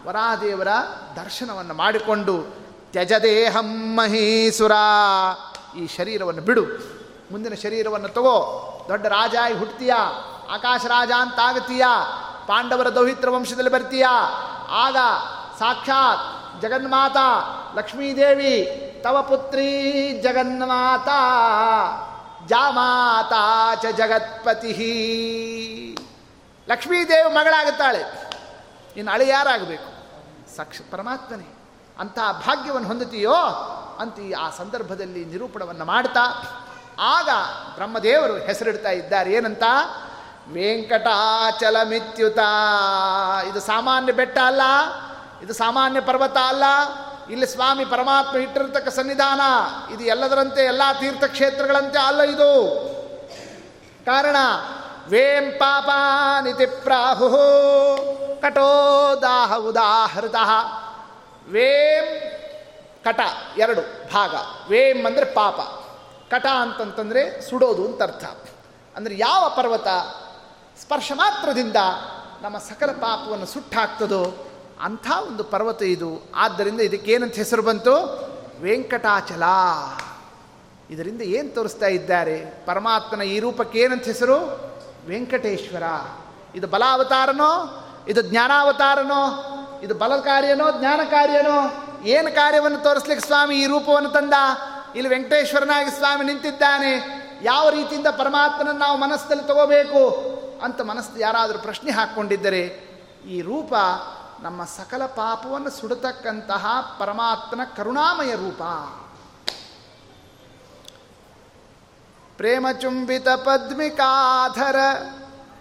ವರಾದೇವರ ದರ್ಶನವನ್ನು ಮಾಡಿಕೊಂಡು, ತ್ಯಜದೇಹಂ ಮಹೀಸುರ, ಈ ಶರೀರವನ್ನು ಬಿಡು. ಮುಂದಿನ ಶರೀರವನ್ನು ತಗೋ. ದೊಡ್ಡ ರಾಜ ಹುಟ್ಟತೀಯ ಆಕಾಶ ರಾಜ ಅಂತ ಪಾಂಡವರ ದೌಹಿತ್ರ ವಂಶದಲ್ಲಿ ಬರ್ತೀಯ? ಆಗ ಸಾಕ್ಷಾತ್ ಜಗನ್ಮಾತಾ ಲಕ್ಷ್ಮೀದೇವಿ ತವ ಪುತ್ರಿ ಜಗನ್ಮಾತಾ ಜಾಮಾತಾ ಚ ಜಗತ್ಪತಿ. ಲಕ್ಷ್ಮೀದೇವಿ ಮಗಳಾಗುತ್ತಾಳೆ. ಇನ್ನು ಅಳಿ ಯಾರಾಗಬೇಕು ಸಾಕ್ಷ ಪರಮಾತ್ಮನೇ ಅಂತಹ ಭಾಗ್ಯವನ್ನು ಹೊಂದುತ್ತೀಯೋ ಅಂತ ಆ ಸಂದರ್ಭದಲ್ಲಿ ನಿರೂಪಣವನ್ನು ಮಾಡ್ತಾ, ಆಗ ಬ್ರಹ್ಮದೇವರು ಹೆಸರಿಡ್ತಾ ಇದ್ದಾರೆ. ಏನಂತ? ವೆಂಕಟಾಚಲಮಿತ್ಯುತ ಇದು ಸಾಮಾನ್ಯ ಬೆಟ್ಟ ಅಲ್ಲ, ಇದು ಸಾಮಾನ್ಯ ಪರ್ವತ ಅಲ್ಲ ಇಲ್ಲಿ ಸ್ವಾಮಿ ಪರಮಾತ್ಮ ಇಟ್ಟಿರತಕ್ಕ ಸನ್ನಿಧಾನ. ಇದು ಎಲ್ಲದರಂತೆ, ಎಲ್ಲ ತೀರ್ಥಕ್ಷೇತ್ರಗಳಂತೆ ಅಲ್ಲ ಇದು. ಕಾರಣ, ವೇಂ ಪಾಪಾನಿತಿ ಪ್ರಾಹು ಕಟೋದಾಹ ಉದಾಹೃತ. ವೇಂ ಕಟ, ಎರಡು ಭಾಗ. ವೇಂ ಅಂದರೆ ಪಾಪ. ಕಟ ಅಂತಂತಂದರೆ ಸುಡೋದು ಅಂತ ಅರ್ಥ. ಅಂದರೆ ಯಾವ ಪರ್ವತ ಸ್ಪರ್ಶ ಮಾತ್ರದಿಂದ ನಮ್ಮ ಸಕಲ ಪಾಪವನ್ನು ಸುಟ್ಟಾಕ್ತದೋ ಅಂಥ ಒಂದು ಪರ್ವತ ಇದು. ಆದ್ದರಿಂದ ಇದಕ್ಕೇನಂತ ಹೆಸರು ಬಂತು? ವೆಂಕಟಾಚಲ. ಇದರಿಂದ ಏನು ತೋರಿಸ್ತಾ ಇದ್ದಾರೆ? ಪರಮಾತ್ಮನ ಈ ರೂಪಕ್ಕೆ ಏನಂತ ಹೆಸರು? ವೆಂಕಟೇಶ್ವರ. ಇದು ಬಲಾವತಾರನೋ? ಇದು ಜ್ಞಾನಾವತಾರನೋ? ಇದು ಬಲ ಕಾರ್ಯನೋ ಜ್ಞಾನ ಕಾರ್ಯನೋ ಏನು ಕಾರ್ಯವನ್ನು ತೋರಿಸ್ಲಿಕ್ಕೆ ಸ್ವಾಮಿ ಈ ರೂಪವನ್ನು ತಂದ? ಇಲ್ಲಿ ವೆಂಕಟೇಶ್ವರನಾಗಿ ಸ್ವಾಮಿ ನಿಂತಿದ್ದಾನೆ. ಯಾವ ರೀತಿಯಿಂದ ಪರಮಾತ್ಮನನ್ನು ನಾವು ಮನಸ್ಸಲ್ಲಿ ತಗೋಬೇಕು? ಅಂತ ಮನಸ್ಸು ಯಾರಾದರೂ ಪ್ರಶ್ನೆ ಹಾಕ್ಕೊಂಡಿದ್ದರೆ, ಈ ರೂಪ ನಮ್ಮ ಸಕಲ ಪಾಪವನ್ನು ಸುಡತಕ್ಕಂತಹ ಪರಮಾತ್ಮನ ಕರುಣಾಮಯ ರೂಪ. ಪ್ರೇಮಚುಂಬಿತ ಪದ್ಮಿಕಾಧರ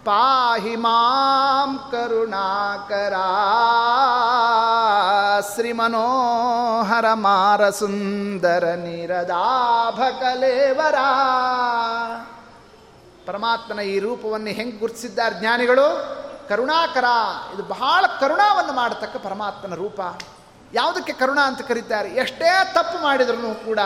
ಪಾಹಿ ಮಾಂ ಕರುಣಾಕರ. ಶ್ರೀಮನೋಹರ ಮಾರ ಸುಂದರ ನಿರದಾಭಕಲೇವರ ಪರಮಾತ್ಮನ ಈ ರೂಪವನ್ನು ಹೆಂಗೆ ಗುರುತಿಸಿದ್ದಾರೆ ಜ್ಞಾನಿಗಳು? ಕರುಣಾಕರ. ಇದು ಬಹಳ ಕರುಣಾವನ್ನು ಮಾಡತಕ್ಕ ಪರಮಾತ್ಮನ ರೂಪ. ಯಾವುದಕ್ಕೆ ಕರುಣ ಅಂತ ಕರೀತಾರೆ? ಎಷ್ಟೇ ತಪ್ಪು ಮಾಡಿದ್ರೂ ಕೂಡ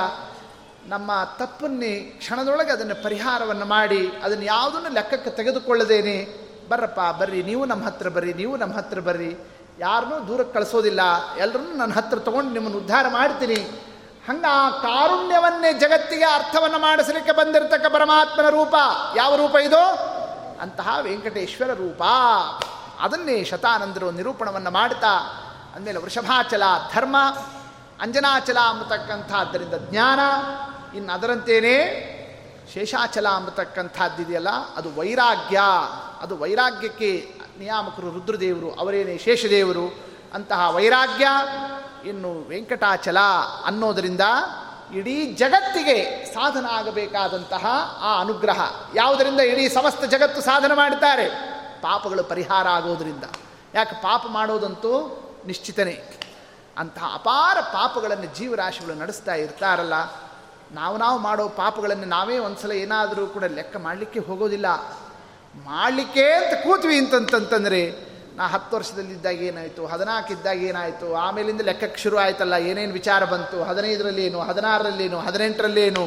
ನಮ್ಮ ತಪ್ಪನ್ನೇ ಕ್ಷಣದೊಳಗೆ ಅದನ್ನು ಪರಿಹಾರವನ್ನು ಮಾಡಿ ಅದನ್ನು ಯಾವುದನ್ನು ಲೆಕ್ಕಕ್ಕೆ ತೆಗೆದುಕೊಳ್ಳದೇನೆ. ಬರ್ರಪ್ಪ, ಬರ್ರಿ, ನೀವು ನಮ್ಮ ಹತ್ರ ಬರ್ರಿ, ನೀವು ನಮ್ಮ ಹತ್ರ ಬರ್ರಿ. ಯಾರನ್ನೂ ದೂರಕ್ಕೆ ಕಳಿಸೋದಿಲ್ಲ. ಎಲ್ಲರನ್ನೂ ನನ್ನ ಹತ್ರ ತೊಗೊಂಡು ನಿಮ್ಮನ್ನು ಉದ್ಧಾರ ಮಾಡ್ತೀನಿ. ಹಂಗೆ ಆ ಕಾರುಣ್ಯವನ್ನೇ ಜಗತ್ತಿಗೆ ಅರ್ಥವನ್ನು ಮಾಡಿಸಲಿಕ್ಕೆ ಬಂದಿರತಕ್ಕ ಪರಮಾತ್ಮನ ರೂಪ. ಯಾವ ರೂಪ ಇದು? ಅಂತಹ ವೆಂಕಟೇಶ್ವರ ರೂಪ. ಅದನ್ನೇ ಶತಾನಂದರು ನಿರೂಪಣವನ್ನು ಮಾಡ್ತಾ ಅಂದಮೇಲೆ ವೃಷಭಾಚಲ ಧರ್ಮ ಅಂಜನಾಚಲ ಅಂಬತಕ್ಕಂಥದ್ದರಿಂದ ಜ್ಞಾನ. ಇನ್ನು ಅದರಂತೇನೆ ಶೇಷಾಚಲ ಅಂಬತಕ್ಕಂಥದ್ದಿದೆಯಲ್ಲ ಅದು ವೈರಾಗ್ಯ. ಅದು ವೈರಾಗ್ಯಕ್ಕೆ ನಿಯಾಮಕರು ರುದ್ರದೇವರು, ಅವರೇನೇ ಶೇಷದೇವರು. ಅಂತಹ ವೈರಾಗ್ಯ. ಇನ್ನು ವೆಂಕಟಾಚಲ ಅನ್ನೋದರಿಂದ ಇಡೀ ಜಗತ್ತಿಗೆ ಸಾಧನ ಆಗಬೇಕಾದಂತಹ ಆ ಅನುಗ್ರಹ. ಯಾವುದರಿಂದ ಇಡೀ ಸಮಸ್ತ ಜಗತ್ತು ಸಾಧನ ಮಾಡುತ್ತಾರೆ? ಪಾಪಗಳು ಪರಿಹಾರ ಆಗೋದರಿಂದ. ಯಾಕೆ ಪಾಪ ಮಾಡೋದಂತೂ ನಿಶ್ಚಿತನೇ. ಅಂತಹ ಅಪಾರ ಪಾಪಗಳನ್ನು ಜೀವರಾಶಿಗಳು ನಡೆಸ್ತಾ ಇರ್ತಾರಲ್ಲ, ನಾವು ನಾವು ಮಾಡೋ ಪಾಪಗಳನ್ನು ನಾವೇ ಒಂದ್ಸಲ ಏನಾದರೂ ಕೂಡ ಲೆಕ್ಕ ಮಾಡಲಿಕ್ಕೆ ಹೋಗೋದಿಲ್ಲ. ಮಾಡಲಿಕ್ಕೆ ಅಂತ ಕೂತ್ವಿ ಅಂತಂತಂತಂದರೆ ನಾ ಹತ್ತು ವರ್ಷದಲ್ಲಿದ್ದಾಗ ಏನಾಯಿತು? ಹದಿನಾಲ್ಕಿದ್ದಾಗ ಏನಾಯಿತು? ಆಮೇಲಿಂದ ಲೆಕ್ಕಕ್ಕೆ ಶುರು ಆಯ್ತಲ್ಲ, ಏನೇನು ವಿಚಾರ ಬಂತು? ಹದಿನೈದರಲ್ಲೇನು ಹದಿನಾರರಲ್ಲೇನು ಹದಿನೆಂಟರಲ್ಲೇನು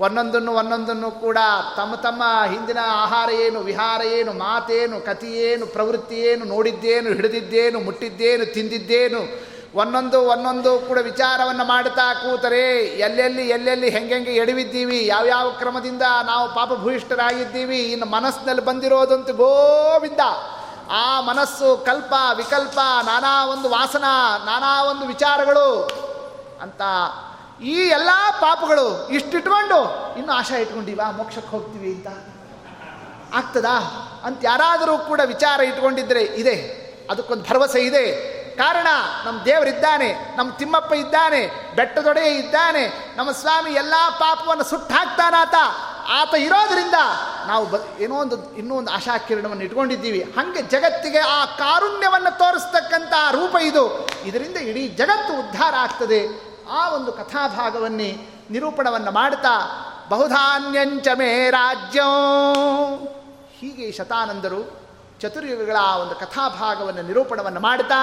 ಒಂದೊಂದನ್ನು ಒಂದೊಂದನ್ನು ಕೂಡ ತಮ್ಮ ತಮ್ಮ ಹಿಂದಿನ ಆಹಾರ ಏನು, ವಿಹಾರ ಏನು, ಮಾತೇನು ಕಥೆಯೇನು ಪ್ರವೃತ್ತಿ ಏನು, ನೋಡಿದ್ದೇನು, ಹಿಡಿದಿದ್ದೇನು, ಮುಟ್ಟಿದ್ದೇನು, ತಿಂದಿದ್ದೇನು, ಒಂದೊಂದು ಒಂದೊಂದು ಕೂಡ ವಿಚಾರವನ್ನು ಮಾಡ್ತಾ ಕೂತರೆ, ಎಲ್ಲೆಲ್ಲಿ ಎಲ್ಲೆಲ್ಲಿ ಹೆಂಗೆಂಗೆ ಎಡವಿದ್ದೀವಿ, ಯಾವ್ಯಾವ ಕ್ರಮದಿಂದ ನಾವು ಪಾಪಭೂಯಿಷ್ಠರಾಗಿದ್ದೀವಿ, ಇನ್ನು ಮನಸ್ಸಿನಲ್ಲಿ ಬಂದಿರೋದಂತೂ ಗೋವಿಂದ. ಆ ಮನಸ್ಸು ಕಲ್ಪ, ವಿಕಲ್ಪ, ನಾನಾ ಒಂದು ವಾಸನ, ನಾನಾ ಒಂದು ವಿಚಾರಗಳು ಅಂತ ಈ ಎಲ್ಲ ಪಾಪಗಳು ಇಷ್ಟಿಟ್ಕೊಂಡು ಇನ್ನು ಆಶಾ ಇಟ್ಕೊಂಡಿವ ಮೋಕ್ಷಕ್ಕೆ ಹೋಗ್ತೀವಿ ಅಂತ ಆಗ್ತದಾ? ಅಂತ ಯಾರಾದರೂ ಕೂಡ ವಿಚಾರ ಇಟ್ಕೊಂಡಿದ್ರೆ ಇದೆ. ಅದಕ್ಕೊಂದು ಭರವಸೆ ಇದೆ. ಕಾರಣ ನಮ್ಮ ದೇವರಿದ್ದಾನೆ ನಮ್ಮ ತಿಮ್ಮಪ್ಪ ಇದ್ದಾನೆ ಬೆಟ್ಟದೊಡೆಯ ಇದ್ದಾನೆ, ನಮ್ಮ ಸ್ವಾಮಿ ಎಲ್ಲ ಪಾಪವನ್ನು ಸುಟ್ಟು ಹಾಕ್ತಾನಾತ. ಆತ ಇರೋದರಿಂದ ನಾವು ಬ ಏನೋ ಒಂದು, ಇನ್ನೂ ಒಂದು ಆಶಾಕಿರಣವನ್ನು ಇಟ್ಕೊಂಡಿದ್ದೀವಿ. ಹಾಗೆ ಜಗತ್ತಿಗೆ ಆ ಕಾರುಣ್ಯವನ್ನು ತೋರಿಸ್ತಕ್ಕಂಥ ರೂಪ ಇದು. ಇದರಿಂದ ಇಡೀ ಜಗತ್ತು ಉದ್ಧಾರ ಆಗ್ತದೆ. ಆ ಒಂದು ಕಥಾಭಾಗವನ್ನೇ ನಿರೂಪಣವನ್ನು ಮಾಡ್ತಾ, ಬಹುಧಾನ್ಯಂಚ ಮೇ ರಾಜ್ಯ. ಹೀಗೆ ಶತಾನಂದರು ಚತುರ್ಯುಗಗಳ ಆ ಒಂದು ಕಥಾಭಾಗವನ್ನು ನಿರೂಪಣವನ್ನು ಮಾಡ್ತಾ,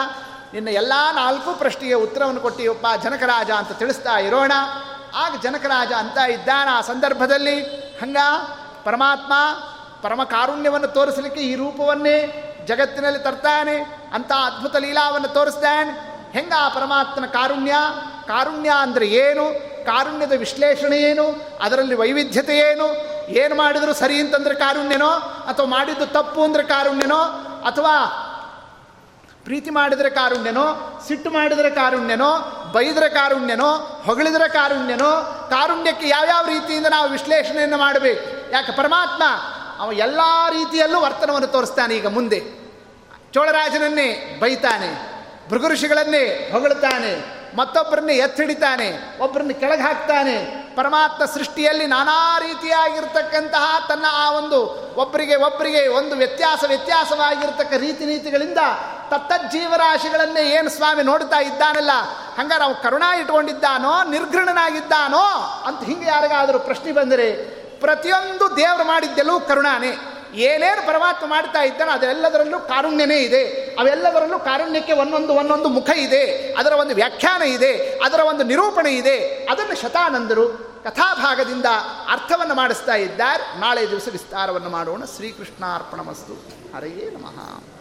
ನಿನ್ನ ಎಲ್ಲ ನಾಲ್ಕು ಪ್ರಶ್ನೆಗೆ ಉತ್ತರವನ್ನು ಕೊಟ್ಟಿಯಪ್ಪ ಜನಕರಾಜ ಅಂತ ತಿಳಿಸ್ತಾ ಇರೋಣ. ಆಗ ಜನಕರಾಜ ಅಂತ ಇದ್ದಾನ ಆ ಸಂದರ್ಭದಲ್ಲಿ. ಹಂಗ? ಪರಮಾತ್ಮ ಪರಮ ಕಾರುಣ್ಯವನ್ನು ತೋರಿಸಲಿಕ್ಕೆ ಈ ರೂಪವನ್ನೇ ಜಗತ್ತಿನಲ್ಲಿ ತರ್ತಾನೆ ಅಂತ ಅದ್ಭುತ ಲೀಲಾವನ್ನು ತೋರಿಸ್ತಾನೆ. ಹೆಂಗ ಆ ಪರಮಾತ್ಮನ ಕಾರುಣ್ಯ? ಕಾರುಣ್ಯ ಅಂದರೆ ಏನು? ಕಾರುಣ್ಯದ ವಿಶ್ಲೇಷಣೆ ಏನು? ಅದರಲ್ಲಿ ವೈವಿಧ್ಯತೆ ಏನು? ಏನು ಮಾಡಿದ್ರು ಸರಿ ಅಂತಂದ್ರೆ ಕಾರುಣ್ಯನೋ? ಅಥವಾ ಮಾಡಿದ್ದು ತಪ್ಪು ಅಂದರೆ ಕಾರುಣ್ಯನೋ? ಅಥವಾ ಪ್ರೀತಿ ಮಾಡಿದರೆ ಕಾರುಣ್ಯನೋ? ಸಿಟ್ಟು ಮಾಡಿದರೆ ಕಾರುಣ್ಯನೋ? ಬೈದರೆ ಕಾರುಣ್ಯನೋ? ಹೊಗಳಿದರೆ ಕಾರುಣ್ಯನೋ? ಕಾರುಣ್ಯಕ್ಕೆ ಯಾವ್ಯಾವ ರೀತಿಯಿಂದ ನಾವು ವಿಶ್ಲೇಷಣೆಯನ್ನು ಮಾಡಬೇಕು? ಯಾಕೆ ಪರಮಾತ್ಮ? ಅವ ಎಲ್ಲ ರೀತಿಯಲ್ಲೂ ವರ್ತನವನ್ನು ತೋರಿಸ್ತಾನೆ ಈಗ ಮುಂದೆ. ಚೋಳರಾಜನನ್ನೇ ಬೈತಾನೆ ಭೃಗುಋಷಿಗಳನ್ನೇ ಹೊಗಳುತ್ತಾನೆ ಮತ್ತೊಬ್ಬರನ್ನೇ ಎತ್ತಿಡಿತಾನೆ, ಒಬ್ಬರನ್ನ ಕೆಳಗೆ ಹಾಕ್ತಾನೆ. ಪರಮಾತ್ಮ ಸೃಷ್ಟಿಯಲ್ಲಿ ನಾನಾ ರೀತಿಯಾಗಿರ್ತಕ್ಕಂತಹ ತನ್ನ ಆ ಒಂದು ಒಬ್ಬರಿಗೆ ಒಬ್ಬರಿಗೆ ಒಂದು ವ್ಯತ್ಯಾಸ ವ್ಯತ್ಯಾಸವಾಗಿರ್ತಕ್ಕ ರೀತಿ ನೀತಿಗಳಿಂದ ತತ್ತಜ್ಜೀವರಾಶಿಗಳನ್ನೇ ಏನು ಸ್ವಾಮಿ ನೋಡ್ತಾ ಇದ್ದಾನಲ್ಲ, ಹಂಗಾರೆ ಅವನು ಕರುಣಾ ಇಟ್ಕೊಂಡಿದ್ದಾನೋ ನಿರ್ಘೃಣನಾಗಿದ್ದಾನೋ ಅಂತ ಹಿಂಗೆ ಯಾರಿಗಾದರೂ ಪ್ರಶ್ನೆ ಬಂದರೆ ಪ್ರತಿಯೊಂದು ದೇವರು ಮಾಡಿದ್ದೆಲ್ಲೂ ಕರುಣಾನೇ. ಏನೇನು ಪರಮಾತ್ಮ ಮಾಡ್ತಾ ಇದ್ದಾನೆ ಅದೆಲ್ಲದರಲ್ಲೂ ಕಾರುಣ್ಯನೇ ಇದೆ. ಅವೆಲ್ಲದರಲ್ಲೂ ಕಾರುಣ್ಯಕ್ಕೆ ಒಂದೊಂದು ಒಂದೊಂದು ಮುಖ ಇದೆ. ಅದರ ಒಂದು ವ್ಯಾಖ್ಯಾನ ಇದೆ. ಅದರ ಒಂದು ನಿರೂಪಣೆ ಇದೆ. ಅದನ್ನು ಶತಾನಂದರು ಕಥಾಭಾಗದಿಂದ ಅರ್ಥವನ್ನು ಮಾಡಿಸ್ತಾ ಇದ್ದಾರೆ. ನಾಳೆ ದಿವಸ ವಿಸ್ತಾರವನ್ನು ಮಾಡೋಣ. ಶ್ರೀಕೃಷ್ಣಾರ್ಪಣ ಮಸ್ತು ಹರೆಯೇ ನಮಃ.